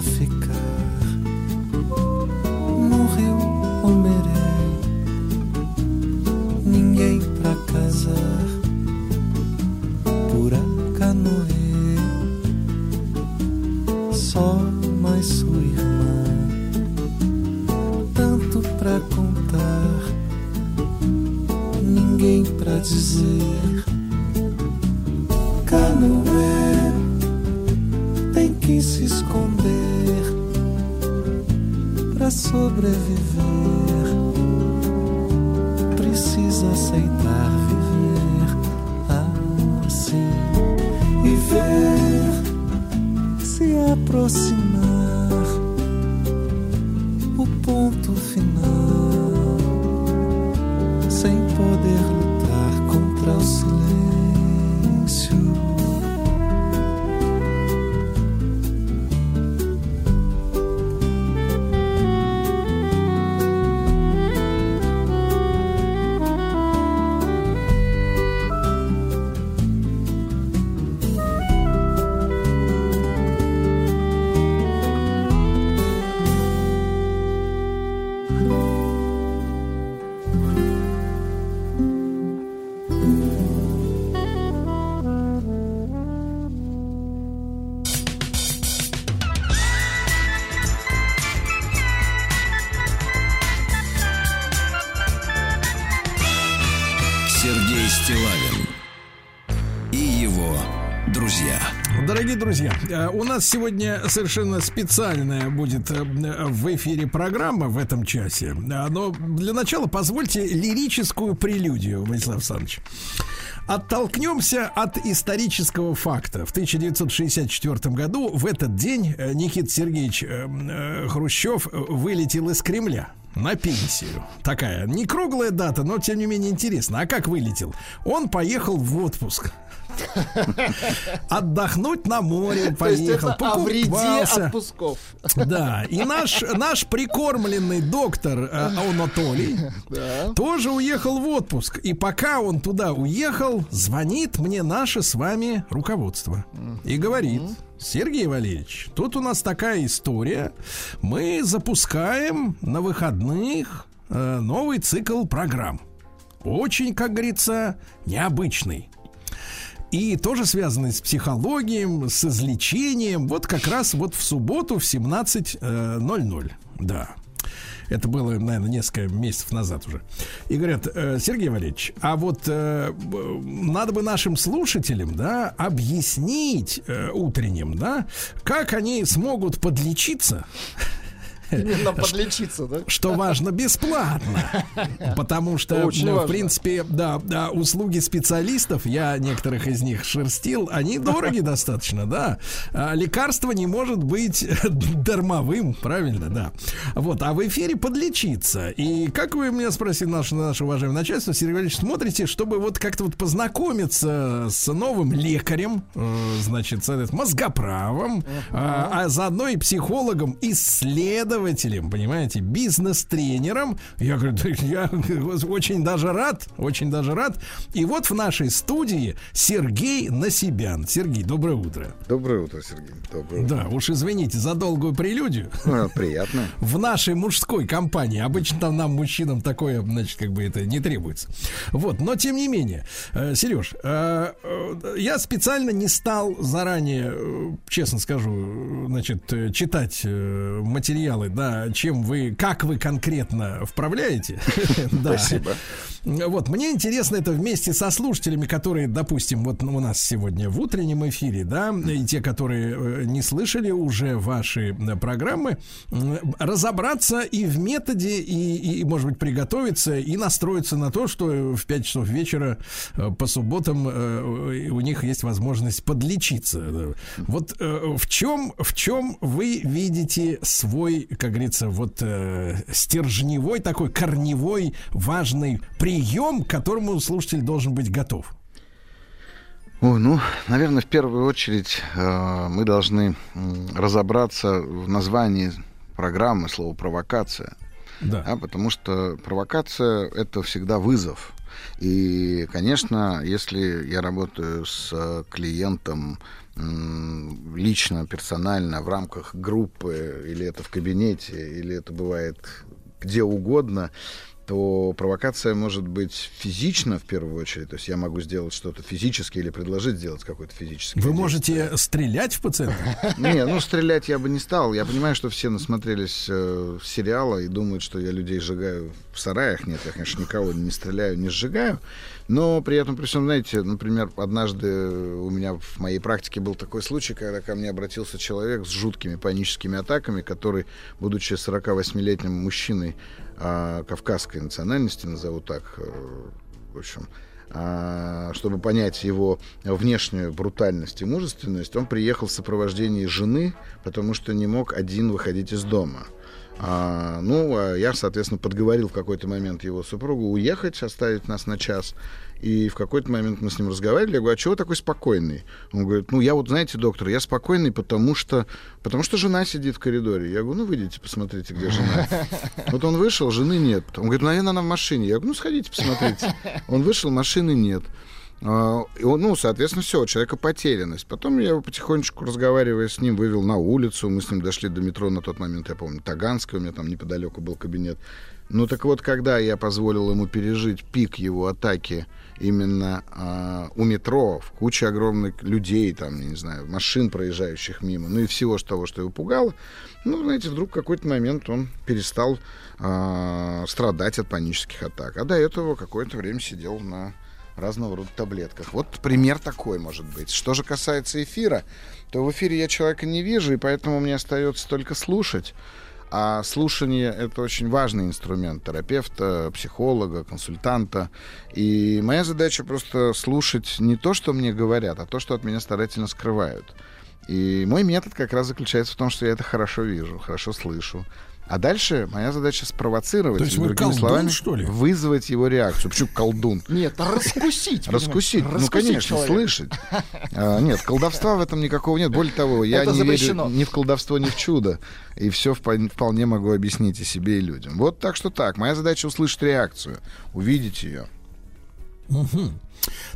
ficar. друзья, э, у нас сегодня совершенно специальная будет э, в эфире программа в этом часе. Но для начала позвольте лирическую прелюдию, Владислав Александрович. Оттолкнемся от исторического факта. В 1964 году в этот день э, Никит Сергеевич Хрущев вылетел из Кремля на пенсию. Такая не круглая дата, но тем не менее интересно. А как вылетел? Он поехал в отпуск Отдохнуть на море То есть поехал, это отпусков. Да, и наш, наш прикормленный доктор э, Анатолий Да. тоже уехал в отпуск. И пока он туда уехал, звонит мне наше с вами руководство. И говорит, Сергей Валерьевич, тут у нас такая история. Мы запускаем на выходных э, новый цикл программ. Очень, как говорится, необычный. И тоже связанный с психологией, с излечением. Вот как раз вот в субботу в 17.00. Да. Это было, наверное, несколько месяцев назад уже. И говорят, «Э, Сергей Валерьевич, а вот э, надо бы нашим слушателям, да, объяснить э, утренним, да, как они смогут подлечиться Именно подлечиться, да? что важно, бесплатно. Потому что, Очень ну, в важно. принципе, да, да, услуги специалистов, я некоторых из них шерстил, они дороги достаточно, да. А лекарство не может быть дармовым, правильно, да. Вот, а в эфире подлечиться. И как вы меня спросили, наше, наше уважаемое начальство, Сергей Валерьевич, смотрите, чтобы вот как-то вот познакомиться с новым лекарем, э, значит, соответственно, мозгоправом, а, а заодно и психологом, исследователем, понимаете, бизнес-тренером. Я говорю, «Да я очень даже рад, очень даже рад. И вот в нашей студии Сергей Насибян. Сергей, доброе утро. Доброе утро, Сергей. Доброе утро. Да, уж извините за долгую прелюдию. А, Приятно. В нашей мужской компании. Обычно там нам, мужчинам, такое, значит, как бы это не требуется. Вот, но тем не менее, э, Сереж, э, э, я специально не стал заранее, честно скажу, значит, читать материалы, да, чем вы, как вы конкретно вправляете. Спасибо. Вот, мне интересно это вместе со слушателями, которые, допустим, вот у нас сегодня в утреннем эфире, да, и те, которые э, не слышали уже ваши э, программы, разобраться и в методе, и, и, может быть, приготовиться, и настроиться на то, что в 5 часов вечера э, по субботам у них есть возможность подлечиться. Вот в чем, в чем вы видите свой, как говорится, вот стержневой такой корневой важный прием, к которому слушатель должен быть готов? Ой, ну, наверное, в первую очередь э, мы должны разобраться в названии программы слова провокация. Да. А, потому что провокация это всегда вызов. И, конечно, если я работаю с э, клиентом лично, персонально, в рамках группы, или это в кабинете, или это бывает где угодно, то провокация может быть физично в первую очередь. То есть я могу сделать что-то физически или предложить сделать какое-то физическое Вы действие. можете стрелять в пациента? Не, ну стрелять я бы не стал. Я понимаю, что все насмотрелись э, сериала и думают, что я людей сжигаю в сараях. Нет, я, конечно, никого не стреляю, не сжигаю. Но при этом, при всем, знаете, например, однажды у меня в моей практике был такой случай, когда ко мне обратился человек с жуткими паническими атаками, который, будучи 48-летним мужчиной а, кавказской национальности, назову так, э, в общем, а, чтобы понять его внешнюю брутальность и мужественность, он приехал в сопровождении жены, потому что не мог один выходить из дома. А, ну, а я, соответственно, подговорил в какой-то момент его супругу уехать, оставить нас на час. И в какой-то момент мы с ним разговаривали. Я говорю, а чего такой спокойный? Он говорит, ну, я вот, знаете, доктор, я спокойный, потому что, потому что жена сидит в коридоре. Я говорю, ну, выйдите, посмотрите, где жена. Вот он вышел, жены нет. Он говорит, наверное, она в машине. Я говорю, ну, сходите, посмотрите. Он вышел, машины нет. А, ну, соответственно, все, у человека потерянность. Потом я его потихонечку, разговаривая с ним, вывел на улицу. Мы с ним дошли до метро на тот момент, я помню, Таганская, у меня там неподалеку был кабинет. Ну, так вот, когда я позволил ему пережить пик его атаки именно а, у метро, в куче огромных людей, там, я не знаю, машин, проезжающих мимо, ну и всего того, что его пугало, ну, знаете, вдруг в какой-то момент он перестал а, страдать от панических атак. А до этого какое-то время сидел на разного рода таблетках. Вот пример такой может быть. Что же касается эфира, то в эфире я человека не вижу, и поэтому мне остается только слушать. А слушание — это очень важный инструмент терапевта, психолога, консультанта. И моя задача просто слушать не то, что мне говорят, а то, что от меня старательно скрывают. И мой метод как раз заключается в том, что я это хорошо вижу, хорошо слышу. А дальше моя задача спровоцировать, То есть другими колдун, словами, что ли? вызвать его реакцию. Почему колдун? Нет, раскусить. Раскусить, ну конечно, слышать. А, нет, колдовства в этом никакого нет. Более того, я не верю ни в колдовство, ни в чудо. И все вполне могу объяснить и себе, и людям. Вот так что так. Моя задача услышать реакцию, увидеть ее.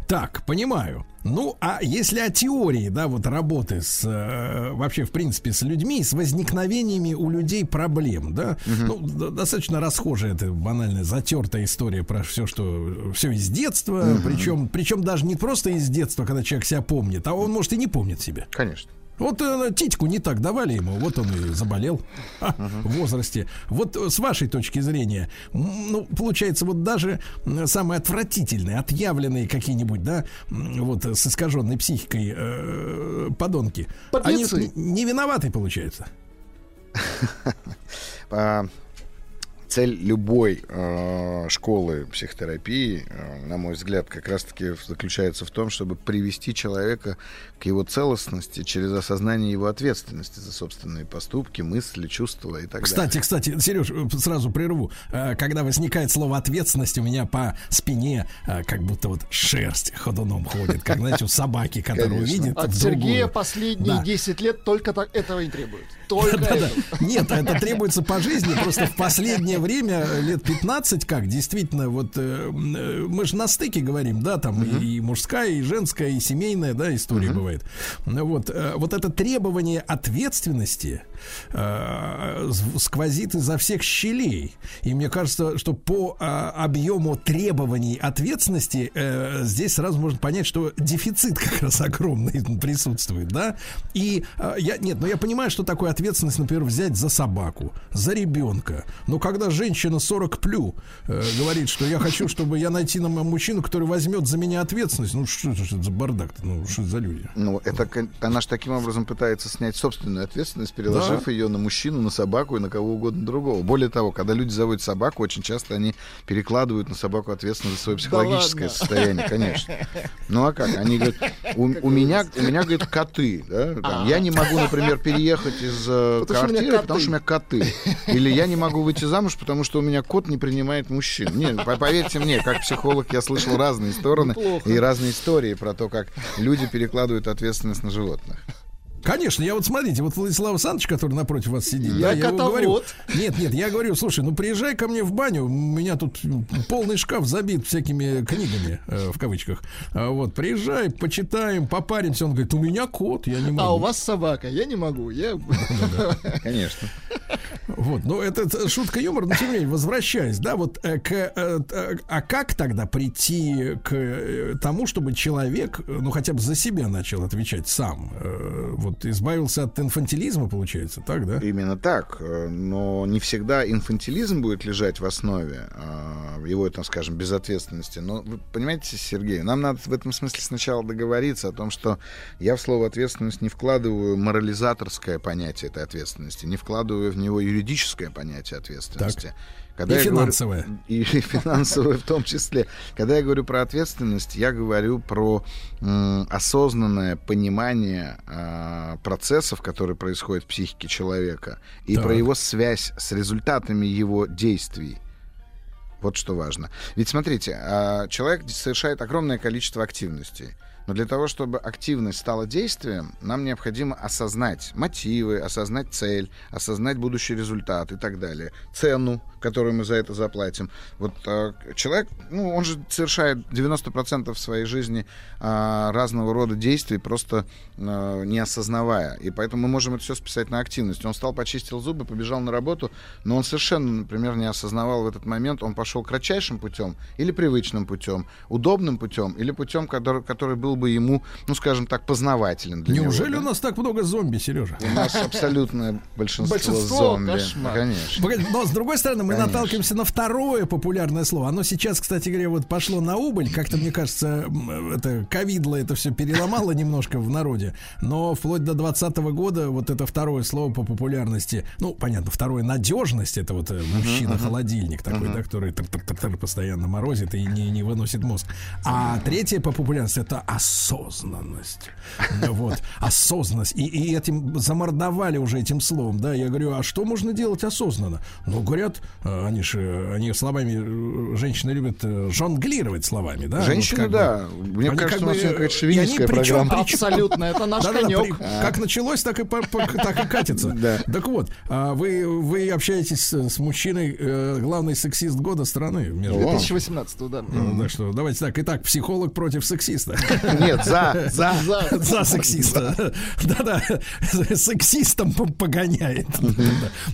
Так, понимаю. Ну, а если о теории, да, вот работы с э, вообще, в принципе, с людьми, с возникновениями у людей проблем, да, ну, д- достаточно расхожая это банальная затертая история про все, что все из детства, Мгм. причем, причем даже не просто из детства, когда человек себя помнит, а он может и не помнит себя. Конечно. Вот э, титьку не так давали ему, вот он и заболел ха, в возрасте. Вот э, с вашей точки зрения, ну, получается, вот даже самые отвратительные, отъявленные какие-нибудь, да, вот э, с искаженной психикой э, подонки, они Подлецы. н- не виноваты, получается. А, Цель любой э, школы психотерапии, э, на мой взгляд, как раз-таки заключается в том, чтобы привести человека к его целостности через осознание его ответственности за собственные поступки, мысли, чувства и так Кстати, далее. кстати, Сереж, э, сразу прерву. Э, Когда возникает слово ответственность, у меня по спине э, как будто вот шерсть ходуном ходит, как, знаете, у собаки, которую видит От Сергея последние Да. 10 лет только так, этого и требует. Только. Нет, это требуется по жизни. Просто в последнее время, лет 15, как, действительно, вот мы же на стыке говорим, да, там и мужская, и женская, и семейная, да, история бывает. Ну Вот, э, вот это требование ответственности э, сквозит изо всех щелей. И мне кажется, что по э, объему требований ответственности э, здесь сразу можно понять, что дефицит как раз огромный присутствует, да. И я нет, но я понимаю, что такое ответственность, например, взять за собаку, за ребенка. Но когда женщина 40 плю говорит, что я хочу, чтобы я найти на мужчину, который возьмет за меня ответственность, ну что это, за бардак, ну что за люди? Ну, это она же таким образом пытается снять собственную ответственность, переложив ее на мужчину, на собаку и на кого угодно другого. Более того, когда люди заводят собаку, очень часто они перекладывают на собаку ответственность за свое психологическое ладно. состояние, конечно. Ну а как? Они говорят, у, у меня, у меня, говорит, коты. да, там, Я не могу, например, переехать из э, Потому что квартиры, потому что у меня коты. Или я не могу выйти замуж, потому что у меня кот не принимает мужчин. По- поверьте мне, как психолог я слышал разные стороны Неплохо. и разные истории про то, как люди перекладывают ответственность на животных. Конечно, я вот смотрите, вот Владислав Александрович, который напротив вас сидит, Я да, я котовод. говорю, нет, нет, я говорю, слушай, ну приезжай ко мне в баню, у меня тут полный шкаф забит всякими книгами, э, в кавычках, А вот, приезжай, почитаем, попаримся, он говорит, у меня кот, я не могу. А у вас собака, я не могу. Я... Конечно. Вот, ну это шутка юмор, но тем не менее, возвращаясь, да, вот э, к, э, т- а как тогда прийти к э, тому, чтобы человек, э, ну хотя бы за себя начал отвечать сам, Э, вот избавился от инфантилизма, получается, так, да? Именно так. э, Но не всегда инфантилизм будет лежать в основе а, его, там, скажем, безответственности. Но вы понимаете, Сергей, нам надо в этом смысле сначала договориться о том, что я в слово ответственность не вкладываю морализаторское понятие этой ответственности, не вкладываю в него юридическое понятие ответственности. Когда И я говорю- и, и финансовое в том числе. Когда я говорю про ответственность, я говорю про м, осознанное понимание а, процессов, которые происходят в психике человека, и Так. про его связь с результатами его действий. Вот что важно. Ведь смотрите, а, человек совершает огромное количество активностей. Но для того, чтобы активность стала действием, нам необходимо осознать мотивы, осознать цель, осознать будущий результат и так далее. Цену, которую мы за это заплатим. Вот э, человек, ну, он же совершает 90% своей жизни э, разного рода действий, просто э, не осознавая. И поэтому мы можем это все списать на активность. Он встал, почистил зубы, побежал на работу, но он совершенно, например, не осознавал в этот момент, он пошел кратчайшим путем или привычным путем, удобным путем или путем, который, который был бы ему, ну, скажем так, познавателен для Неужели него. у нас так много зомби, Сережа? да? У нас абсолютное большинство, Большинство зомби. кошмар. Конечно. Но с другой стороны, мы Конечно. наталкиваемся на второе популярное слово. Оно сейчас, кстати говоря, вот пошло на убыль. Как-то, мне кажется, это ковидло это все переломало немножко в народе. Но вплоть до 2020 года вот это второе слово по популярности, ну, понятно, второе надежность, это вот э, мужчина-холодильник такой, да, который постоянно морозит и не, не выносит мозг. А третье по популярности это осознанность. Вот, осознанность. И, и этим замордовали уже этим словом, да. Я говорю, а что можно делать осознанно? Ну, говорят, они же, они словами, э, женщины любят э, жонглировать словами, да. Женщины, Вот как да. бы. Мне Они кажется, как у нас бы, какая-то шовинистская они причем- программа. причем- Абсолютно, это наш Да-да-да, конек. при- Как началось, так и, по- по- так и катится. Да. Так вот, а вы, вы общаетесь с, мужчиной, э, главный сексист года страны. между прочим. 2018 да. Ну, Так что давайте так. Итак, психолог против сексиста. Нет, за, за. За. За сексиста. Да-да. Сексистом погоняет.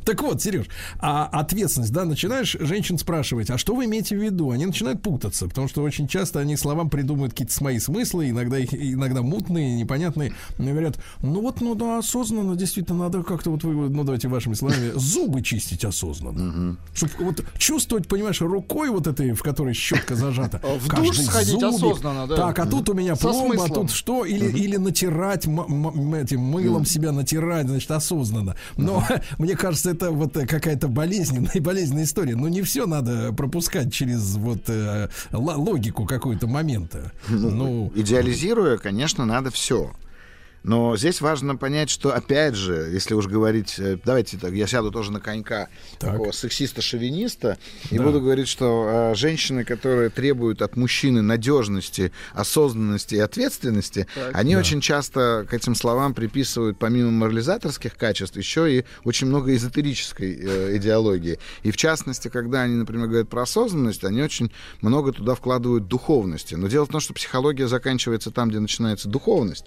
Так вот, Сереж, а ответственность, да, начинаешь женщин спрашивать, а что вы имеете в виду? Они начинают путаться, потому что очень часто они словам придумывают какие-то свои смыслы, иногда их иногда мутные, непонятные. Мне говорят, ну вот, ну да, осознанно, действительно, надо как-то вот вы, ну давайте вашими словами, зубы чистить осознанно. Чтобы вот чувствовать, понимаешь, рукой вот этой, в которой щетка зажата. В душ сходить зубик. осознанно, да. Так, а тут у меня пломба, а тут что? Или, или натирать этим мылом себя натирать, значит, осознанно. Но мне кажется, это вот э, какая-то болезненная, болезненная история. Но не все надо пропускать через вот э, логику какой-то момента. Ну, Идеализируя, конечно, надо все. Но здесь важно понять, что, опять же, если уж говорить, э, давайте так, я сяду тоже на конька Так. такого сексиста-шовиниста и Да. буду говорить, что э, женщины, которые требуют от мужчины надежности, осознанности и ответственности, они Да. очень часто к этим словам приписывают, помимо морализаторских качеств, еще и очень много эзотерической э, идеологии. И в частности, когда они, например, говорят про осознанность, они очень много туда вкладывают духовности. Но дело в том, что психология заканчивается там, где начинается духовность.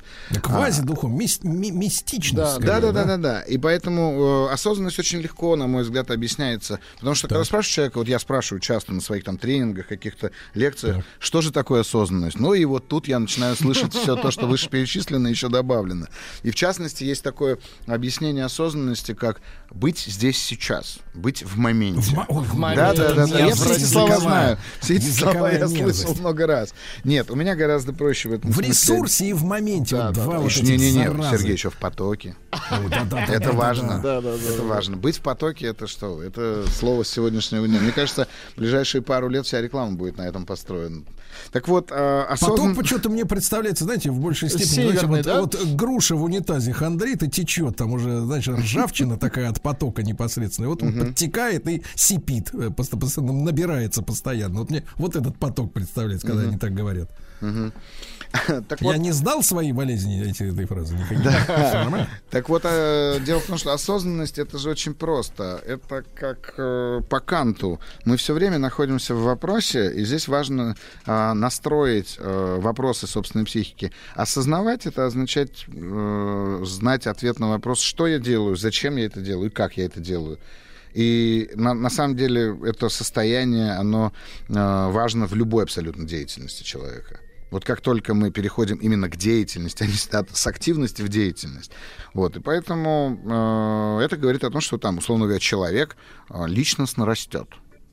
Квази-духом, мис- ми- мистичность. Да, скорее, Да, да, да, да, да. И поэтому э, осознанность очень легко, на мой взгляд, объясняется. Потому что когда спрашиваешь человека, вот я спрашиваю часто на своих там тренингах, каких-то лекциях, что же такое осознанность? Ну и вот тут я начинаю слышать все то, что вышеперечислено, еще добавлено. И в частности есть такое объяснение осознанности, как быть здесь сейчас, быть в моменте. В мо- ой, в Да, да, да, да. Я все эти слова знаю. Все эти слова я слышал много раз. Нет, у меня гораздо проще в этом В ресурсе и в моменте. вот два вот Не-не-не. Сергей, еще в потоке. Это важно. Да, да, да, это важно. Быть в потоке это что? Это слово с сегодняшнего дня. Мне кажется, в ближайшие пару лет вся реклама будет на этом построена. Так вот, э, осознан- Поток почему-то мне представляется, знаете, в большей степени, знаете, Северный, вот, да? вот груша в унитазе хандрит и течет, там уже, знаешь, ржавчина такая от потока непосредственно. Вот он подтекает и сипит, э, набирается постоянно. Вот мне вот этот поток представляется, когда они так говорят. так Я вот, не знал свои болезни эти, этой фразы нормально? так вот, э, дело в том, что осознанность это же очень просто. Это как э, по Канту. Мы все время находимся в вопросе, и здесь важно а, настроить э, вопросы собственной психики. Осознавать это означает э, знать ответ на вопрос, что я делаю, зачем я это делаю и как я это делаю. И на, на самом деле это состояние, оно э, важно в любой абсолютно деятельности человека. Вот как только мы переходим именно к деятельности, а не с- активности в деятельность. Вот, и поэтому э, это говорит о том, что там, условно говоря, человек э, личностно растет.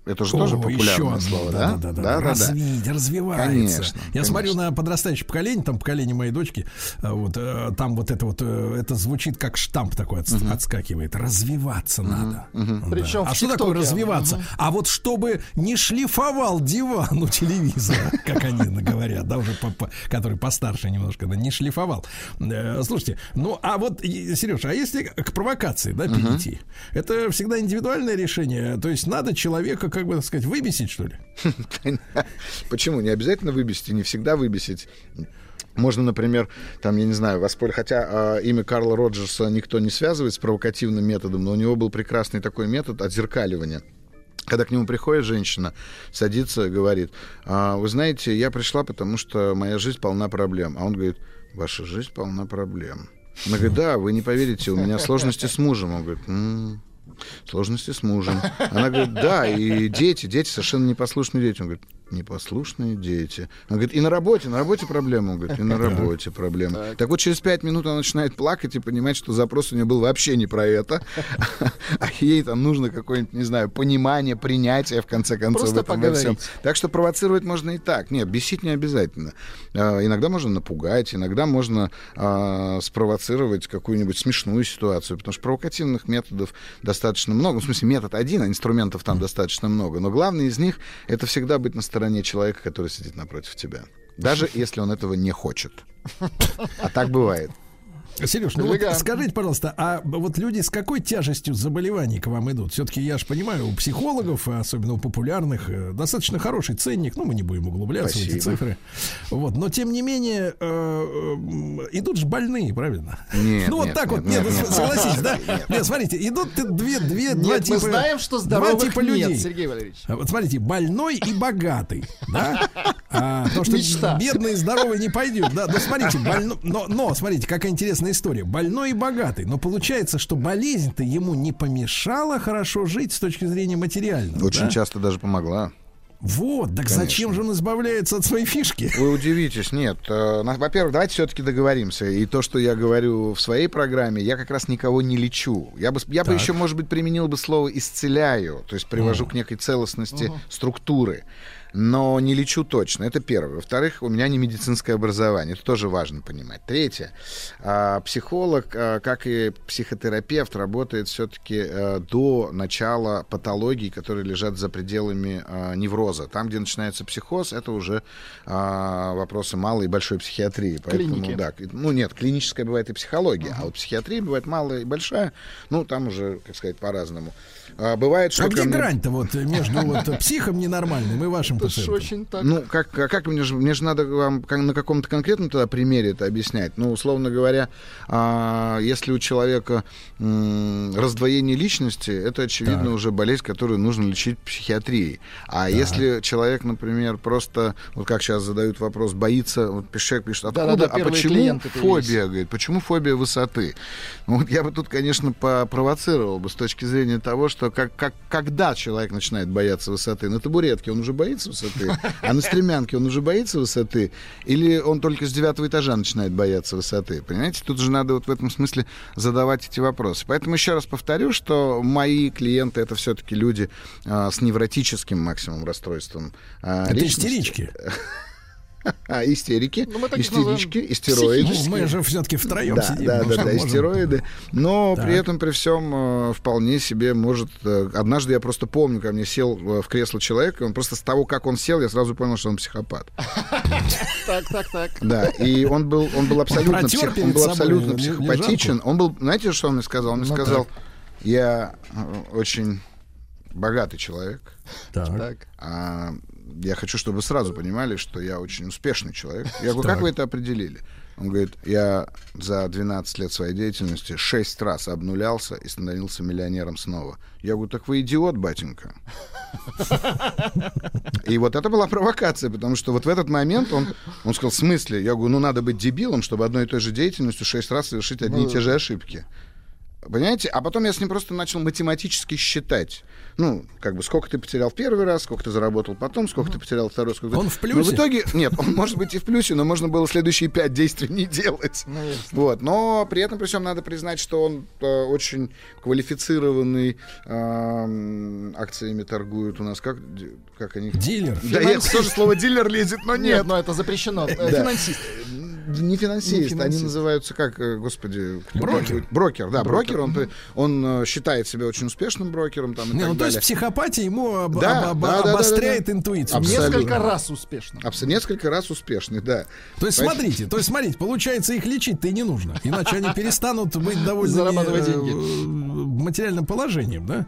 Это же тоже О, еще популярное одно, слово, да? да? Да, да, да. Да, да, да. Развить, развивается. Конечно, Я конечно. смотрю на подрастающее поколение, там поколение моей дочки, а, вот э, там вот это вот, э, это звучит как штамп такой отс- отскакивает. Развиваться надо. Да. Причем А в что такое развиваться? А вот чтобы не шлифовал диван у телевизора, как они говорят, да, уже который постарше немножко, да, не шлифовал. Э, Слушайте, ну а вот, Сереж, а если к провокации, да, перейти, это всегда индивидуальное решение, то есть надо человека, как бы так сказать, выбесить, что ли? Почему? Не обязательно выбесить не всегда выбесить. Можно, например, там, я не знаю, воспользоваться, хотя а, имя Карла Роджерса никто не связывает с провокативным методом, но у него был прекрасный такой метод отзеркаливания. Когда к нему приходит женщина, садится и говорит, «А, вы знаете, я пришла, потому что моя жизнь полна проблем. А он говорит, ваша жизнь полна проблем. Она говорит, да, вы не поверите, у меня сложности с мужем. Он говорит, «М, сложности с мужем. Она говорит, да, и дети, дети совершенно непослушные дети. Он говорит, непослушные дети. Он говорит, и на работе, на работе проблема. Он говорит, и на работе проблема. Так вот, через пять минут она начинает плакать и понимать, что запрос у нее был вообще не про это. А ей там нужно какое-нибудь, не знаю, понимание, принятие, в конце концов, Просто в этом во всем. поговорить. Так что провоцировать можно и так. Нет, бесить не обязательно. А, Иногда можно напугать, иногда можно а, спровоцировать какую-нибудь смешную ситуацию, потому что провокативных методов достаточно много. Ну, В смысле, метод один, а инструментов там достаточно много. Но главный из них — это всегда быть на стороне человека, который сидит напротив тебя. Даже если он этого не хочет. А так бывает. Сереж, ну вот скажите, пожалуйста, а вот люди с какой тяжестью заболеваний к вам идут? Все-таки я же понимаю, у психологов, а особенно у популярных, э, достаточно хороший ценник. Ну, мы не будем углубляться в эти Спасибо. цифры. Вот, но тем не менее э, м, идут же больные, правильно? Нет, ну вот нет, так вот, нет, нет, нет, ну, согласитесь, нет, да? нет. Нет, смотрите, идут две, две, два Нет, типа. мы знаем, что два здоровых типа нет, людей. Сергей Валерьевич. А Вот смотрите, больной и богатый, да? А, потому что Мечта. бедный и здоровый не пойдет, да. Но смотрите, больно- но, но смотрите, какая интересная история. Больной и богатый, но получается, что болезнь-то ему не помешала хорошо жить с точки зрения материального. Очень да? часто даже помогла. Вот, так Конечно. зачем же он избавляется от своей фишки? Вы удивитесь, нет. э, Во-первых, давайте все-таки договоримся. И то, что я говорю в своей программе, я как раз никого не лечу. Я бы, я бы еще, может быть, применил бы слово исцеляю, то есть привожу к некой целостности структуры. Но не лечу точно. Это первое. Во-вторых, у меня не медицинское образование. Это тоже важно понимать. Третье. а, Психолог, а, как и психотерапевт, работает все-таки до начала патологий, которые лежат за пределами а, невроза. Там, где начинается психоз, это уже а, вопросы малой и большой психиатрии. Поэтому, Клиники. да, ну нет, клиническая бывает и психология, а вот психиатрия бывает малая и большая. Ну, там уже, как сказать, по-разному. А, бывает, что А где грань-то вот между вот психом ненормальным и вашим пациентом? очень так. Ну, как, а как мне же, мне же надо вам на каком-то конкретном тогда примере это объяснять. Ну, условно говоря, а, если у человека раздвоение личности, это, очевидно, Так. уже болезнь, которую нужно лечить психиатрией. А если человек, например, просто, вот как сейчас задают вопрос, боится, вот человек пишет, откуда, Да-да-да, а первые почему фобия, говорит, почему фобия высоты? Ну, вот я бы тут, конечно, попровоцировал бы с точки зрения того, что как, как, когда человек начинает бояться высоты, на табуретке он уже боится высоты, а на стремянке он уже боится высоты, или он только с девятого этажа начинает бояться высоты, понимаете? Тут же надо вот в этом смысле задавать эти вопросы. Поэтому еще раз повторю, что мои клиенты это все-таки люди а, с невротическим максимум расстройством а, Это истерички. А, истерики, Ну, истерички, называем истероиды. Ну, мы же все-таки втроем Да, сидим. да, ну, да, да, можем. истероиды. Но Так. при этом, при всем, э, вполне себе может... э, Однажды я просто помню, ко мне сел э, в кресло человек, и он просто с того, как он сел, я сразу понял, что он психопат. Так, так, так. Да, и он был, он был абсолютно, псих- он был собой абсолютно психопатичен. Он был, знаете, что он мне сказал? Он мне Ну, сказал, я очень богатый человек, Так. Так. а я хочу, чтобы вы сразу понимали, что я очень успешный человек. Я говорю, как вы это определили? Он говорит, я за 12 лет своей деятельности 6 раз обнулялся и становился миллионером снова. Я говорю, так вы идиот, батенька. И вот это была провокация, потому что вот в этот момент он, он сказал, в смысле? Я говорю, ну надо быть дебилом, чтобы одной и той же деятельностью 6 раз совершить одни и те же ошибки. Понимаете? А потом я с ним просто начал математически считать. Ну, как бы, сколько ты потерял в первый раз, сколько ты заработал потом, сколько ты потерял второй, сколько... Он в Но плюсе? в итоге, нет, он может быть и в плюсе, но можно было следующие пять действий не делать. Ну, ясно. Вот. Но при этом, при всем, надо признать, что он э, очень квалифицированный, эм, акциями торгует у нас. Как, как они... Дилер. Да, я тоже слово дилер лезет, но Нет, нет. но это запрещено. Э, Финансист. Не финансист, они называются как, э, господи, Брокер. Брокер, да, брокер. Он, он э, считает себя очень успешным брокером там и Не, так ну, то есть далее. психопатия ему об- Да, об- да, да, да, обостряет да, да. интуицию. Абсолютно. Несколько раз успешно. Абс- несколько раз успешный, да. То есть, Поэтому- смотрите, то есть, смотрите, получается, их лечить-то и не нужно. Иначе они перестанут быть довольны Зарабатывать деньги. материальным положением, да?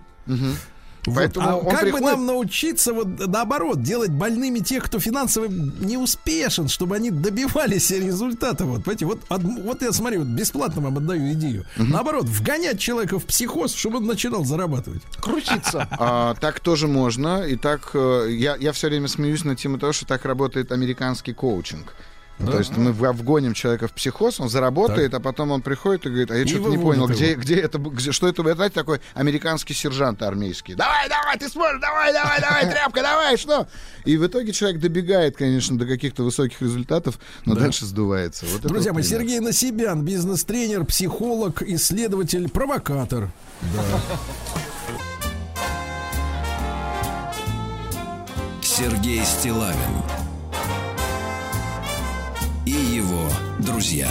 Вот. Поэтому а он как бы приходит- нам научиться вот наоборот делать больными тех, кто финансово не успешен, чтобы они добивались результата? Вот, понимаете, вот, од- вот я смотрю, вот бесплатно вам отдаю идею. Наоборот, вгонять человека в психоз, чтобы он начинал зарабатывать. Крутиться. А, так тоже можно. И так э, я, я все время смеюсь на тему того, что так работает американский коучинг. Да. То есть мы вгоним человека в психоз, он заработает, а потом он приходит и говорит, а я что-то не понял, где, его. где это, где, что это, это, знаете, такой американский сержант армейский. Давай, давай, ты сможешь, давай, давай, давай, тряпка, давай, что? И в итоге человек добегает, конечно, до каких-то высоких результатов, но Да. дальше сдувается. Вот Друзья мои. Сергей Насибян, бизнес-тренер, психолог, исследователь, провокатор. Да. Сергей Стилавин его друзья.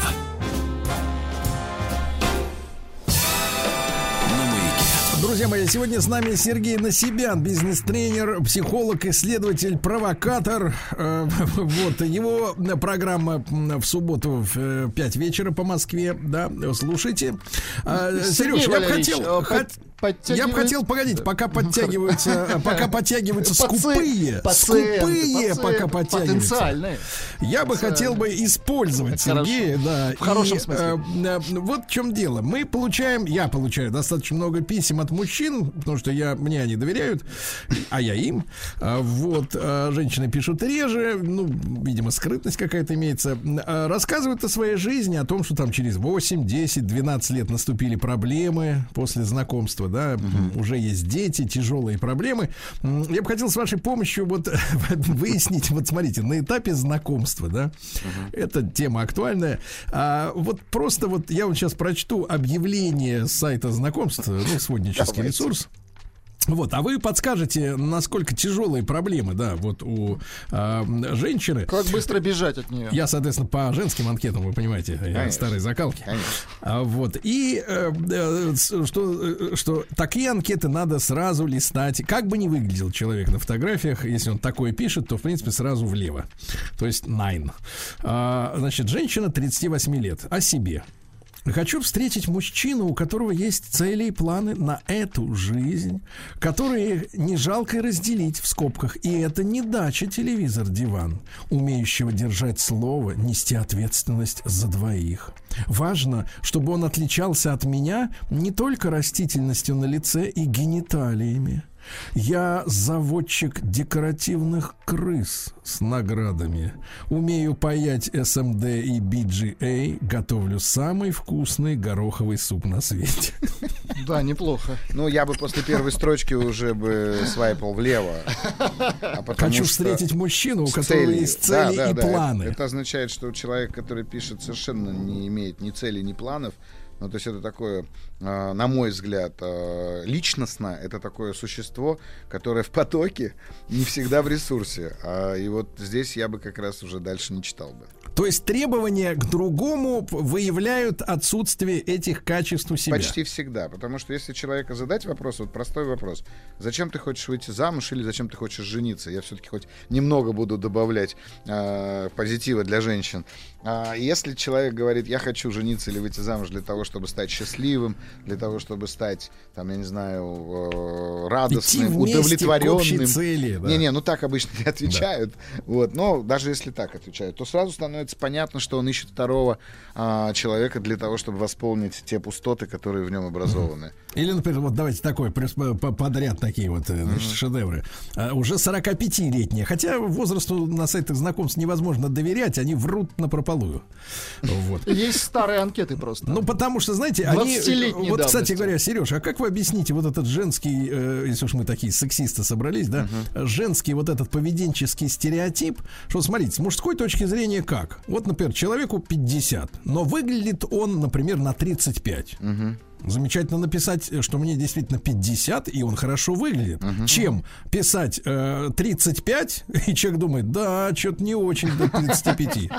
Друзья мои, сегодня с нами Сергей Насибян, бизнес-тренер, психолог, исследователь, провокатор. Э, Вот, его э, программа в субботу в 5 вечера по Москве, да, слушайте. А, Сергей Сереж, я бы хотел... э, хот- под- Я бы подтягивает- хотел, погодите, пока подтягиваются, э, пока подтягиваются скупые, скупые пока подтягиваются. Потенциальные. Я бы хотел бы использовать. Сергея, да. В хорошем смысле. э, э, вот в чем дело. Мы получаем, я получаю достаточно много писем от мужчин, потому что я, мне они доверяют, а я им. А, Вот, а, женщины пишут реже, ну, видимо, скрытность какая-то имеется. Рассказывают о своей жизни, о том, что там через 8, 10, 12 лет наступили проблемы после знакомства, да, уже есть дети, тяжелые проблемы. Я бы хотел с вашей помощью вот выяснить, вот смотрите, на этапе знакомства, да, эта тема актуальная. А, вот просто вот я вот сейчас прочту объявление сайта знакомств, ну, своднический Давайте. ресурс. Вот, а вы подскажете, насколько тяжелые проблемы, да, вот у а, женщины. Как быстро бежать от нее? Я, соответственно, по женским анкетам, вы понимаете, Конечно. старой закалки. Конечно. А, вот. И э, э, что, э, что такие анкеты надо сразу листать. Как бы ни выглядел человек на фотографиях, если он такое пишет, то, в принципе, сразу влево. То есть nine. А, значит, женщина 38 лет. О себе. Хочу встретить мужчину, у которого есть цели и планы на эту жизнь, которые не жалко и разделить в скобках. И это не дача, телевизор, диван, умеющего держать слово, нести ответственность за двоих. Важно, чтобы он отличался от меня не только растительностью на лице и гениталиями. Я заводчик декоративных крыс с наградами. Умею паять СМД и BGA. Готовлю самый вкусный гороховый суп на свете. Да, неплохо. Ну, я бы после первой строчки уже бы свайпал влево. А Хочу встретить мужчину, у которого целью. есть Да, цели да, и да. Это- планы. Это, означает, что человек, который пишет, совершенно не имеет ни цели, ни планов. Ну, то есть это такое, э, на мой взгляд, э, личностно, это такое существо, которое в потоке, не всегда в ресурсе. А, и вот здесь я бы как раз уже дальше не читал бы. То есть требования к другому выявляют отсутствие этих качеств у себя. Почти всегда. Потому что если человека задать вопрос, вот простой вопрос, зачем ты хочешь выйти замуж или зачем ты хочешь жениться, я все-таки хоть немного буду добавлять э, позитива для женщин. А если человек говорит, я хочу жениться или выйти замуж для того, чтобы стать счастливым, для того, чтобы стать, там, я не знаю, э, радостным, вместе удовлетворенным. цели, да. Не-не, ну так обычно не отвечают. Вот, но даже если так отвечают, то сразу становится понятно, что он ищет второго а, человека для того, чтобы восполнить те пустоты, которые в нем образованы. Или, например, вот давайте такой по- подряд такие вот э, значит, шедевры. А, уже 45-летние. Хотя возрасту на сайтах знакомств невозможно доверять, они врут на прополую. Вот. Есть старые анкеты просто. Ну, потому что, знаете, они... 20-летней Вот, кстати говоря, Сереж, а как вы объясните вот этот женский, э, если уж мы такие сексисты собрались, да, женский вот этот поведенческий стереотип, что, смотрите, с мужской точки зрения как? Вот, например, человеку 50, но выглядит он, например, на 35. Замечательно написать, э, что мне действительно 50, и он хорошо выглядит. Чем писать э, 35, и человек думает, да, что-то не очень до 35.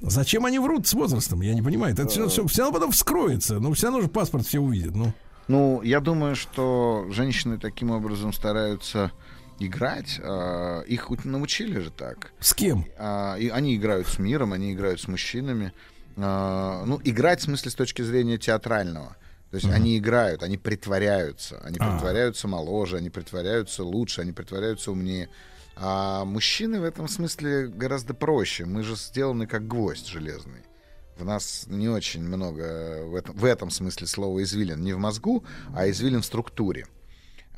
Зачем они врут с возрастом? Я не понимаю. Это все, все, равно потом вскроется. Ну, все равно же паспорт все увидят. Ну, Ну, я думаю, что женщины таким образом стараются играть. а, Их научили же так. с кем? А, И они играют с миром, они играют с мужчинами. А, Ну, играть в смысле с точки зрения театрального. То есть они играют, они притворяются. Они А. притворяются моложе, они притворяются лучше, они притворяются умнее. А мужчины в этом смысле гораздо проще. Мы же сделаны как гвоздь железный. В нас не очень много в этом, в этом смысле слова извилин. Не в мозгу, а извилин в структуре.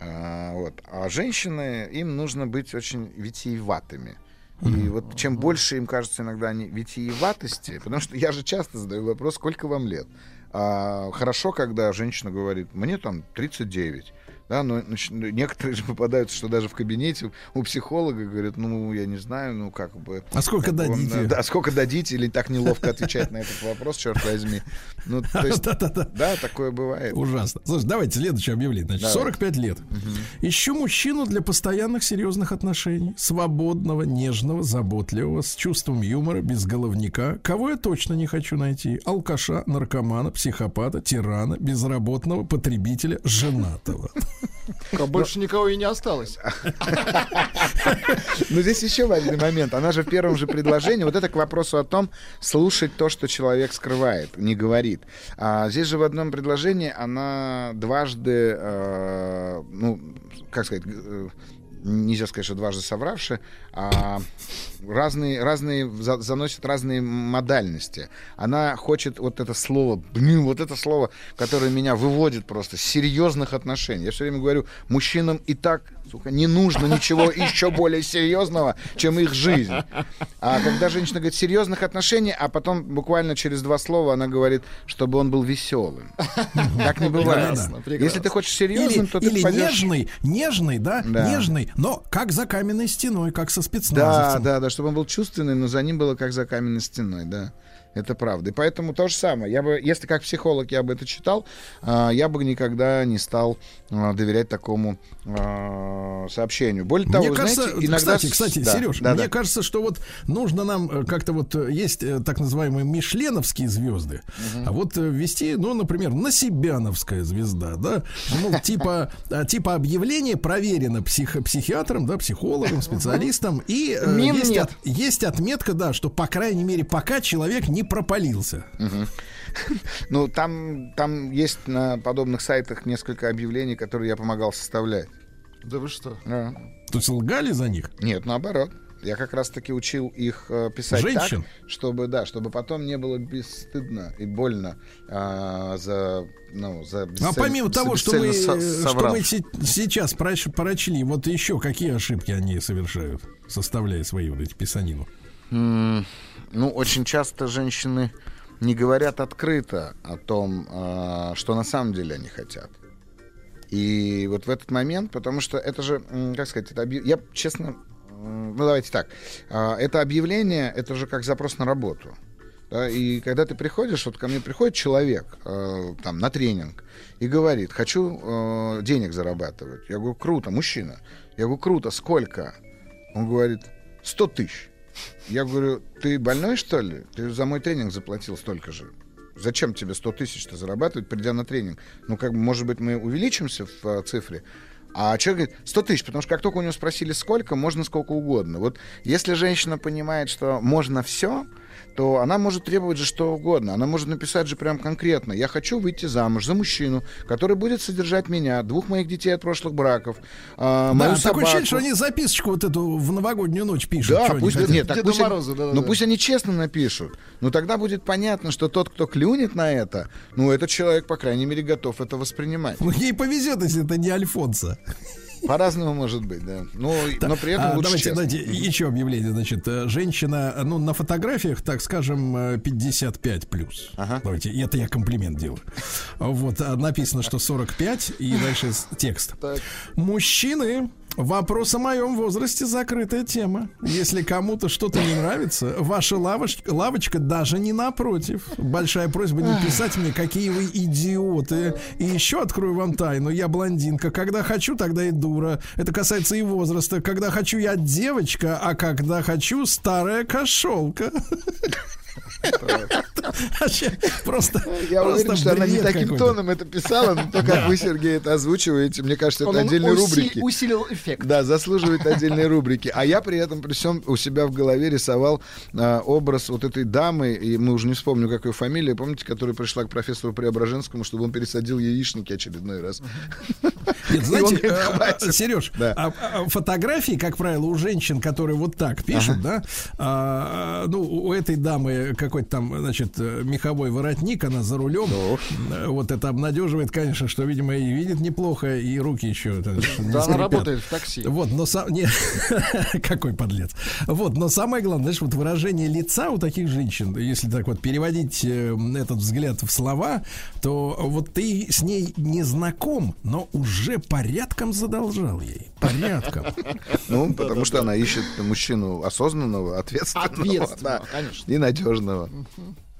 А, вот. а женщины, им нужно быть очень витиеватыми. И вот чем больше им кажется иногда они витиеватости, потому что я же часто задаю вопрос, сколько вам лет? А, хорошо, когда женщина говорит, мне там 39. Да, но нач- некоторые же попадаются, что даже в кабинете у психолога говорят, ну, я не знаю, ну, как бы... А сколько бы он, дадите? да, сколько дадите, или так неловко отвечать на этот вопрос, черт возьми. Ну, то есть, да, такое бывает. Ужасно. Слушай, давайте следующее объявление. Значит, Давай. 45 лет. Ищу мужчину для постоянных серьезных отношений. Свободного, нежного, заботливого, с чувством юмора, без головника. Кого я точно не хочу найти? Алкаша, наркомана, психопата, тирана, безработного, потребителя, женатого. А больше никого и не осталось. Но здесь еще важный момент. Она же в первом же предложении, вот это к вопросу о том, слушать то, что человек скрывает, не говорит. А здесь же в одном предложении она дважды, э, ну, как сказать, э, нельзя сказать, что дважды совравши, а разные, разные за- заносит разные модальности. Она хочет вот это слово, блин, вот это слово, которое меня выводит просто с серьезных отношений. Я все время говорю, мужчинам и так, сука, не нужно ничего еще более серьезного, чем их жизнь. А когда женщина говорит серьезных отношений, а потом буквально через два слова она говорит, чтобы он был веселым. Так не бывает. Прекрасно, Если ты хочешь серьезным, Или, то ты или пойдешь- нежный, нежный, да, Да. нежный, но как за каменной стеной, как со Да, спецназовцем. да, да, чтобы он был чувственный, но за ним было как за каменной стеной, да. Это правда. И поэтому то же самое. Я бы, если как психолог я бы это читал, а, я бы никогда не стал а, доверять такому а, сообщению. Более того, мне вы кажется, знаете, иногда... кстати, кстати, Да, Сереж, да, мне да. кажется, что вот нужно нам э, как-то вот э, есть э, так называемые мишленовские звезды, а вот ввести, ну, например, насибяновская звезда, да, ну, типа, типа объявление проверено псих- психиатром, да, психологом, специалистом, и есть, от- есть отметка, да, что, по крайней мере, пока человек не пропалился. Мгм. Ну, там, там есть на подобных сайтах несколько объявлений, которые я помогал составлять. Да вы что? Да. То есть лгали за них? Нет, наоборот. Я как раз-таки учил их э, писать Женщин? так, чтобы, да, чтобы потом не было бесстыдно и больно а, за, ну, за А бесцель- помимо того, что мы, со- э, что мы се- сейчас проч- прочли, вот еще какие ошибки они совершают, составляя свои вот эти писанину? М, Ну, очень часто женщины не говорят открыто о том, а, что на самом деле они хотят. И вот в этот момент, потому что это же, как сказать, это объ- я честно, ну давайте так, А, это объявление, это же как запрос на работу. Да, и когда ты приходишь, вот ко мне приходит человек э, там на тренинг и говорит, хочу денег зарабатывать. Я говорю, круто, мужчина. Я говорю, круто, сколько? Он говорит, 100 тысяч. Я говорю, ты больной, что ли? Ты за мой тренинг заплатил столько же. Зачем тебе 100 тысяч-то зарабатывать, придя на тренинг? Ну, как бы, может быть, мы увеличимся в э, цифре? А человек говорит, 100 тысяч, потому что как только у него спросили сколько, можно сколько угодно. Вот если женщина понимает, что можно все, то она может требовать же что угодно. Она может написать же прям конкретно. Я хочу выйти замуж за мужчину, который будет содержать меня, двух моих детей от прошлых браков, а, мою да, такое собаку. ощущение, что они записочку вот эту в новогоднюю ночь пишут. Да, они пусть, хотят. нет, так Деду пусть, они- Морозу, да-да-да. ну пусть они честно напишут. Но тогда будет понятно, что тот, кто клюнет на это, ну этот человек, по крайней мере, готов это воспринимать. Ну, ей повезет, если это не Альфонса. По-разному может быть, да. Но, но при этом А, лучше давайте, честно. давайте еще объявление. Значит, э, женщина, ну, на фотографиях, так скажем, э, 55 плюс. Давайте, и это я комплимент делаю. Вот, а написано, что 45, и дальше текст. Мужчины, вопрос о моем возрасте закрытая тема. Если кому-то что-то не нравится, ваша лавочка, лавочка даже не напротив. Большая просьба не писать мне, какие вы идиоты. И еще открою вам тайну. Я блондинка. Когда хочу, тогда и дура. Это касается и возраста. Когда хочу, я девочка, а когда хочу, старая кошелка. Просто, Я просто уверен, что она не таким тоном это писала, но то, как вы, Сергей, это озвучиваете, мне кажется, это отдельные рубрики. усилил эффект. Да, заслуживает отдельной рубрики. А я при этом при всем у себя в голове рисовал а, образ вот этой дамы, и мы уже не вспомню, как ее фамилия, помните, которая пришла к профессору Преображенскому, чтобы он пересадил яичники очередной раз. Нет, знаете, говорит, э. Сереж, Да. а- а фотографии, как правило, у женщин, которые вот так пишут, да, а, ну, у этой дамы какой-то там, значит, э, меховой воротник, она за рулем. Э, Вот это обнадеживает, конечно, что, видимо, и видит неплохо, и руки еще. это, не Да, она скрипят. работает в такси. Вот, но сам... не- Какой подлец. Вот, но самое главное, знаешь, вот выражение лица у таких женщин, если так вот переводить э, этот взгляд в слова, то вот ты с ней не знаком, но уже порядком задолжал ей. Порядком. Ну, потому что она ищет мужчину осознанного, ответственного, Ответственного, конечно. и надежного.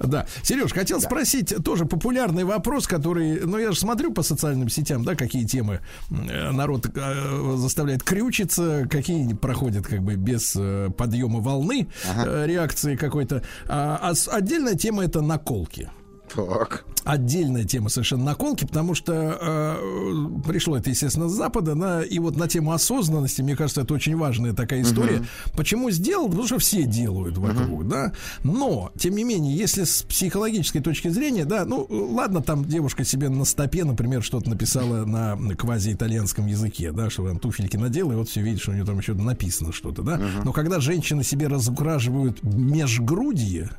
Да. Сереж, хотел спросить тоже популярный вопрос, который, ну, я же смотрю по социальным сетям, да, какие темы э, народ э, заставляет крючиться, какие проходят как бы без э, подъема волны э, реакции какой-то. А, а отдельная тема это наколки. Так. Отдельная тема совершенно наколки, потому что э, пришло это, естественно, с Запада, на, и вот на тему осознанности, мне кажется, это очень важная такая история. Почему сделал? Потому что все делают вокруг, да. Но, тем не менее, если с психологической точки зрения, да, ну, ладно, там девушка себе на стопе, например, что-то написала на квази-итальянском языке, да, что там туфельки надела, и вот все видят, что у нее там еще написано что-то, да. Но когда женщины себе разукрашивают межгрудье,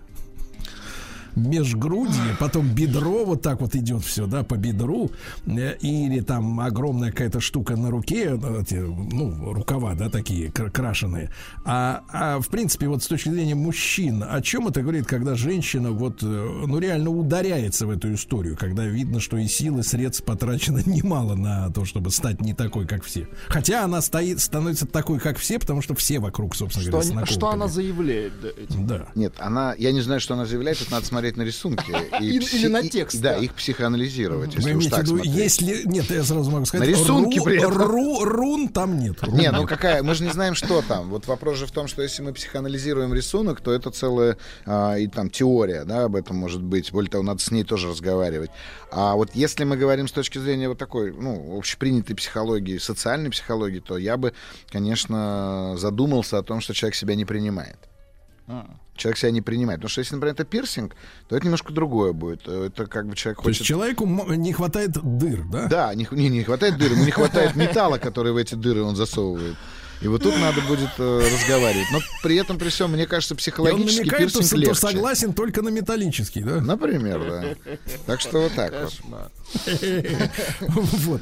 межгрудье, потом бедро вот так вот идет все, да, по бедру, э, или там огромная какая-то штука на руке, э, ну, рукава, да, такие кра- крашеные. А, а в принципе, вот с точки зрения мужчин, о чем это говорит, когда женщина вот, э, ну, реально ударяется в эту историю, когда видно, что и силы, средств потрачено немало на то, чтобы стать не такой, как все. Хотя она стоит, становится такой, как все, потому что все вокруг, собственно Что, говоря, они- что она заявляет да, этим? Да. Нет, она, я не знаю, что она заявляет, это надо смотреть на рисунки. Или- пси- или на и- текст, Да, да. их психоанализировать, если Вы уж так виду, смотреть. если... Нет, я сразу могу сказать. На рисунке ру- при этом. ру- рун там нет. Рун Не, ну нет. какая, мы же не знаем, что там. Вот вопрос же в том, что если мы психоанализируем рисунок, то это целая а, и там теория, да, об этом может быть. Более того, надо с ней тоже разговаривать. А вот если мы говорим с точки зрения вот такой, ну, общепринятой психологии, социальной психологии, то я бы, конечно, задумался о том, что человек себя не принимает. Человек себя не принимает. Потому что если, например, это пирсинг, то это немножко другое будет. Это как бы человек То есть хочет... человеку не хватает дыр, да? Да, не, не, не хватает дыры, ему не хватает металла, который в эти дыры он засовывает. И вот тут надо будет э, разговаривать. Но при этом, при всем, мне кажется, И он психологически намекает, что, пирсинг легче. согласен только на металлический, да? Например, да. Так что вот так вот. Вот.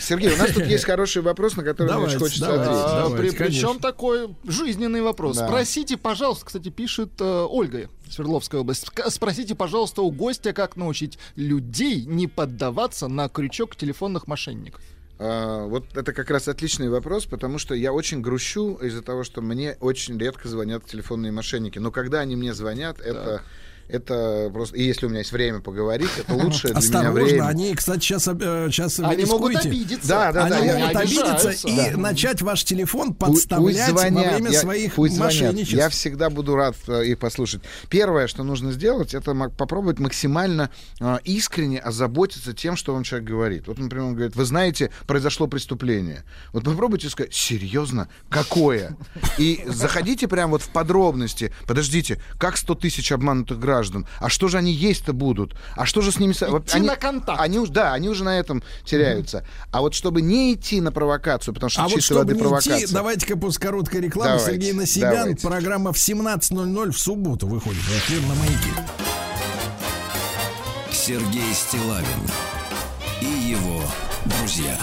Сергей, у нас тут есть хороший вопрос, на который мне очень хочется давайте. ответить. А, давайте, при- Причем такой жизненный вопрос. Да. Спросите, пожалуйста, кстати, пишет э, Ольга, Свердловская область. Спросите, пожалуйста, у гостя, как научить людей не поддаваться на крючок телефонных мошенников. А, вот это как раз отличный вопрос, потому что я очень грущу из-за того, что мне очень редко звонят телефонные мошенники. Но когда они мне звонят, это... Это просто... И если у меня есть время поговорить, это лучшее для меня время. они, кстати, сейчас, сейчас вы Они могут рискуете. обидеться. Да, да, Они да, могут обидеться и Да. начать ваш телефон подставлять во время я- своих пусть звонят. мошенничеств. Я всегда буду рад э, их послушать. Первое, что нужно сделать, это попробовать максимально э, искренне озаботиться тем, что вам человек говорит. Вот, например, он говорит, вы знаете, произошло преступление. Вот попробуйте сказать, серьезно, какое? И заходите прямо вот в подробности. Подождите, как 100 тысяч обманутых граждан? А что же они есть-то будут? А что же с ними... Вот Идти они, на контакт. Они да, они уже на этом теряются. А вот чтобы не идти на провокацию, потому что А вот чистой чтобы воды не провокация. идти, давайте-ка после короткой рекламы Давайте, Сергей Насибян. давайте. Программа в 17.00 в субботу выходит в эфир на маяке. Сергей Стилавин и его друзья.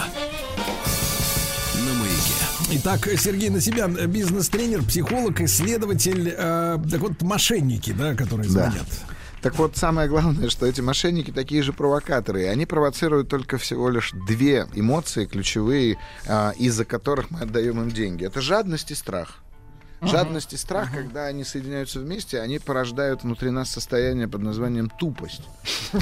На. Итак, Сергей Насибян, э, бизнес-тренер, психолог, исследователь. э, так вот, мошенники, да, которые Да. звонят. Так вот, самое главное, что эти мошенники такие же провокаторы. И они провоцируют только всего лишь две эмоции ключевые, а, из-за которых мы отдаем им деньги. Это жадность и страх. Жадность и страх, когда они соединяются вместе, они порождают внутри нас состояние под названием тупость.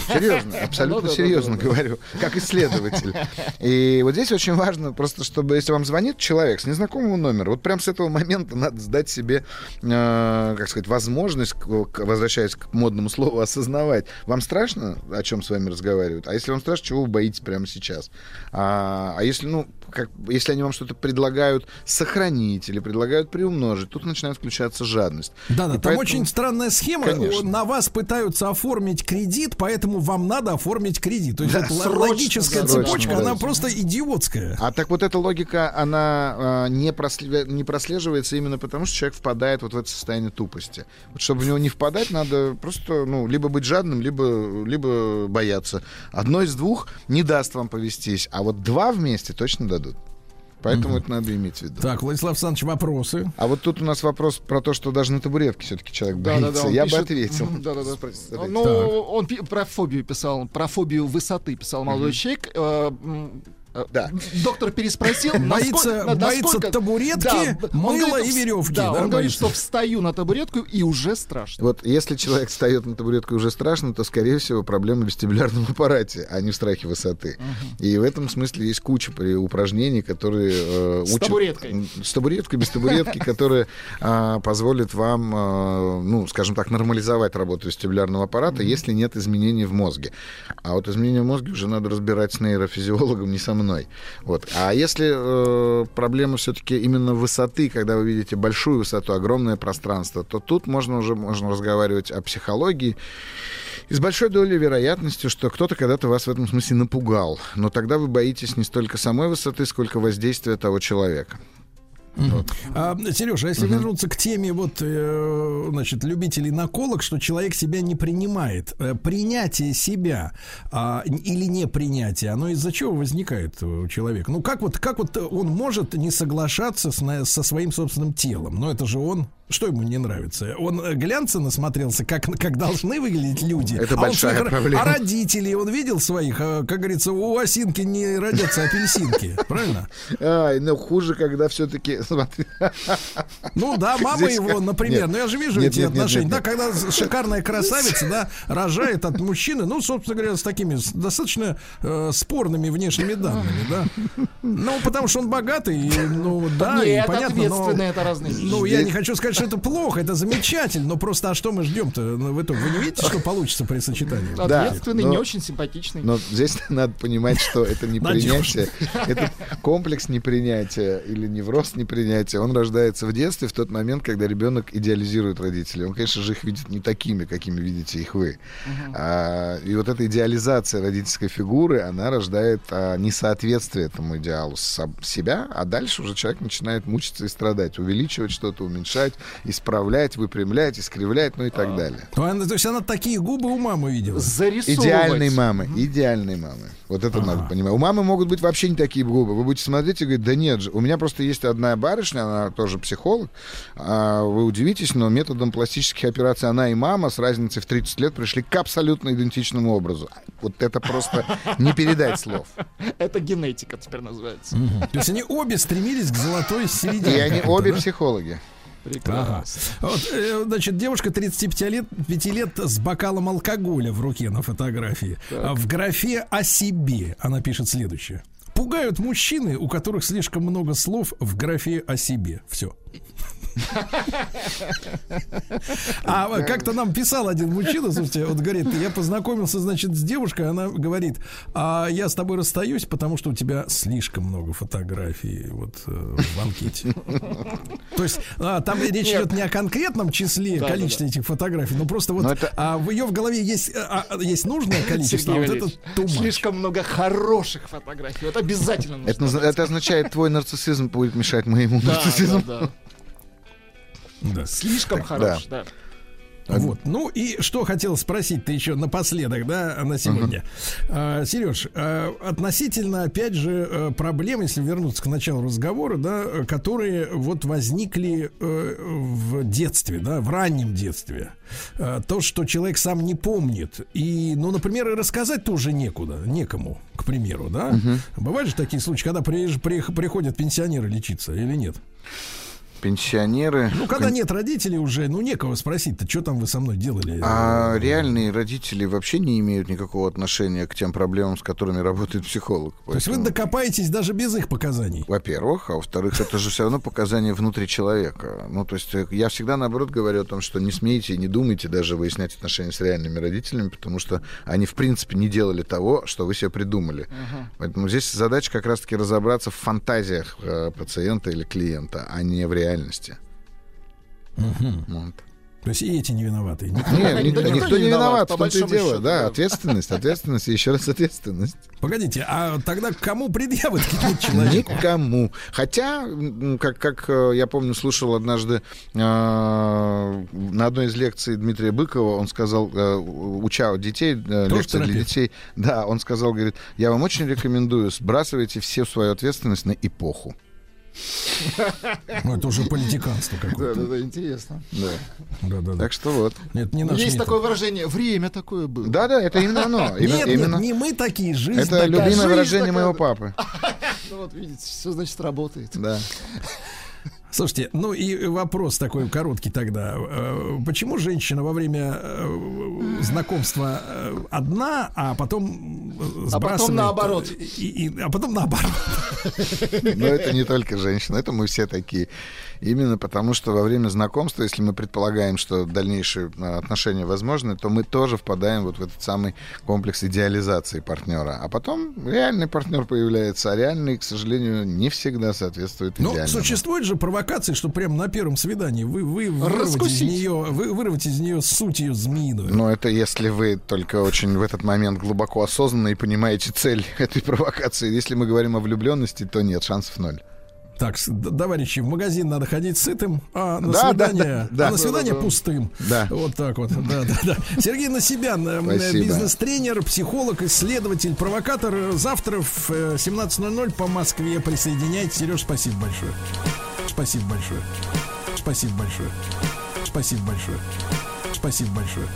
Серьезно, абсолютно серьезно говорю, как исследователь. И вот здесь очень важно просто, чтобы если вам звонит человек с незнакомого номера, вот прям с этого момента надо сдать себе, э, как сказать, возможность, возвращаясь к модному слову, осознавать. Вам страшно, о чем с вами разговаривают? А если вам страшно, чего вы боитесь прямо сейчас? А, а если, ну, как, если они вам что-то предлагают сохранить или предлагают приумножить, тут начинает включаться жадность. Да, да, И там поэтому- очень странная схема. Конечно. На вас пытаются оформить кредит, поэтому вам надо оформить кредит. То есть Да, эта л- срочно, логическая срочно, цепочка, да. она просто идиотская. А так вот эта логика, она не, просле- не прослеживается именно потому, что человек впадает вот в это состояние тупости. Вот чтобы в него не впадать, надо просто, ну, либо быть жадным, либо, либо бояться. Одно из двух не даст вам повестись, а вот два вместе точно дадут. Поэтому это надо иметь в виду. Так, Владислав Александрович, вопросы. А вот тут у нас вопрос про то, что даже на табуретке все-таки человек Да, да, боится. да, он Я пишет- бы ответил. Да, да, да. Ну, Так. он пи- про фобию писал, про фобию высоты писал молодой человек. Э, э, Доктор переспросил, Боится- насколько- боится насколько- табуретки, он мыла говорит, и веревки, Да, да, он говорит, боится? что встаю на табуретку и уже страшно. Вот если человек встает на табуретку и уже страшно, то, скорее всего, проблема в вестибулярном аппарате, а не в страхе высоты. И в этом смысле есть куча упражнений, которые э, С учат- табуреткой. С табуреткой, без табуретки, которые а, позволят вам, а, ну, скажем так, нормализовать работу вестибулярного аппарата, если нет изменений в мозге. А вот изменения в мозге уже надо разбирать с нейрофизиологом, не со мной. Вот. А если э, проблема все-таки именно высоты, когда вы видите большую высоту, огромное пространство, то тут можно уже можно разговаривать о психологии. И с большой долей вероятности, что кто-то когда-то вас в этом смысле напугал. Но тогда вы боитесь не столько самой высоты, сколько воздействия того человека. А, Сережа, а если вернуться к теме вот, э, значит, любителей наколок, что человек себя не принимает, э, принятие себя а, или не принятие, оно из-за чего возникает у человека? Ну как вот, как вот он может не соглашаться с, на- со своим собственным телом? Ну это же он. Что ему не нравится? Он э, глянца насмотрелся, как, как должны выглядеть люди. Это а большая своих- проблема. А родителей он видел своих? А, Как говорится, у осинки не родятся апельсинки. Правильно? Ай, ну хуже, когда все-таки... Смотри. Ну да, мама его, например. Ну я же вижу эти отношения. Да, когда шикарная красавица, да, рожает от мужчины, ну, собственно говоря, с такими достаточно э, спорными внешними данными, да. Ну, потому что он богатый, ну да, и понятно, это разные. Ну, я не хочу сказать, что это плохо, это замечательно, но просто а что мы ждем-то? Ну, Вы, то- вы не видите, что получится при сочетании? Ответственный, но- не очень симпатичный. Но здесь надо понимать, что это не принятие, это комплекс непринятия или невроз непринятия. Он рождается в детстве, в тот момент, когда ребенок идеализирует родителей. Он, конечно же, их видит не такими, какими видите их вы. А, и вот эта идеализация родительской фигуры, она рождает а, несоответствие этому идеалу со- себя, а дальше уже человек начинает мучиться и страдать, увеличивать что-то, уменьшать, исправлять, выпрямлять, искривлять, ну и так далее. То, она- то есть она такие губы у мамы видела. Идеальной мамы, идеальной мамы. Вот это надо понимать. У мамы могут быть вообще не такие губы. Вы будете смотреть и говорить, да нет же. У меня просто есть одна барышня, она тоже психолог. А вы удивитесь, но методом пластических операций она и мама с разницей в 30 лет пришли к абсолютно идентичному образу. Вот это просто не передать слов. Это генетика теперь называется. То есть они обе стремились к золотой середине. И они обе да? Психологи. Ага. Вот, э, значит, девушка 35 лет, 5 лет с бокалом алкоголя в руке на фотографии. А В графе о себе она пишет следующее. Пугают мужчины, у которых слишком много слов в графе о себе. Все. А как-то нам писал один мужчина, слушайте, вот говорит, я познакомился, значит, с девушкой, она говорит, а я с тобой расстаюсь, потому что у тебя слишком много фотографий вот э, в анкете. То есть а, там речь идет не о конкретном числе, количестве этих фотографий, но просто вот это- а, в ее в голове есть, а, а, есть нужное количество, вот это слишком много хороших фотографий. Вот обязательно нужно. Это, это означает, твой нарциссизм будет мешать моему Да, нарциссизму. Да, да. Да. Слишком Так, хорош, да. Вот. Ну и что хотел спросить-то еще напоследок, да, на сегодня. Сереж, относительно, опять же, э, проблем, если вернуться к началу разговора, да, которые вот возникли э, в детстве, да, в раннем детстве. Э, То, что человек сам не помнит. И, ну, например, и рассказать тоже некуда, некому, к примеру, да. Бывают же такие случаи, когда приезж- при- приходят пенсионеры лечиться или нет? Пенсионеры. Ну, когда нет родителей уже, ну, некого спросить-то, что там вы со мной делали? А реальные родители вообще не имеют никакого отношения к тем проблемам, с которыми работает психолог. То есть вы Поэтому, докопаетесь даже без их показаний. Во-первых, а во-вторых, это же все равно показания внутри человека. Ну, то есть э, я всегда, наоборот, говорю о том, что не смейте и не думайте даже выяснять отношения с реальными родителями, потому что они, в принципе, не делали того, что вы себе придумали. Поэтому здесь задача как раз-таки разобраться в фантазиях э, пациента или клиента, а не в реальности. Вот. То есть и эти не виноваты. Нет, никто, никто не виноват, в том-то и дело. Да, ответственность, ответственность и еще раз ответственность. Погодите, а тогда кому предъявят к человеку? Никому. Хотя, как, как э, я помню, слушал однажды э, на одной из лекций Дмитрия Быкова, он сказал, э, уча детей, э, лекция для детей, да, он сказал, говорит, я вам очень рекомендую, сбрасывайте всю свою ответственность на эпоху. Ну, это уже политиканство Да, какое-то. да, да, интересно. Да. Да, да, да. Так что вот. Нет, не наш Есть метод. такое выражение, время такое было. Да, да, это именно оно. Именно- Нет, именно. нет, не мы такие, жизнь Это такая. любимое жизнь выражение такая, моего да. папы. Ну вот видите, все значит работает. Да. Слушайте, ну и вопрос такой короткий тогда. Э, Почему женщина во время э, знакомства э, одна, а потом сбрасывает... наоборот. И, и- а потом наоборот. Но это не только женщины, это мы все такие. Именно потому, что во время знакомства, если мы предполагаем, что дальнейшие а, отношения возможны, то мы тоже впадаем вот в этот самый комплекс идеализации партнера. А потом реальный партнер появляется, а реальный, к сожалению, не всегда соответствует Ну, идеальному. существует же провокации, что прямо на первом свидании вы, вы вырвать из нее, вы, вырвать из нее суть ее змеиную. Но это если вы только очень в этот момент глубоко осознанно и понимаете цель этой провокации. Если мы говорим о влюбленности, то нет, шансов ноль. Так, товарищи, в магазин надо ходить сытым, а на Да, да, свидание, да, да. а на свидание Да-да-да. пустым. Да. Вот так вот. Да, да, да. Сергей Насибян, э, бизнес-тренер, психолог, исследователь, провокатор. Завтра в э, 17.00 по Москве присоединяйтесь. Сереж, спасибо большое. Спасибо большое. Спасибо большое. Спасибо большое. Спасибо большое.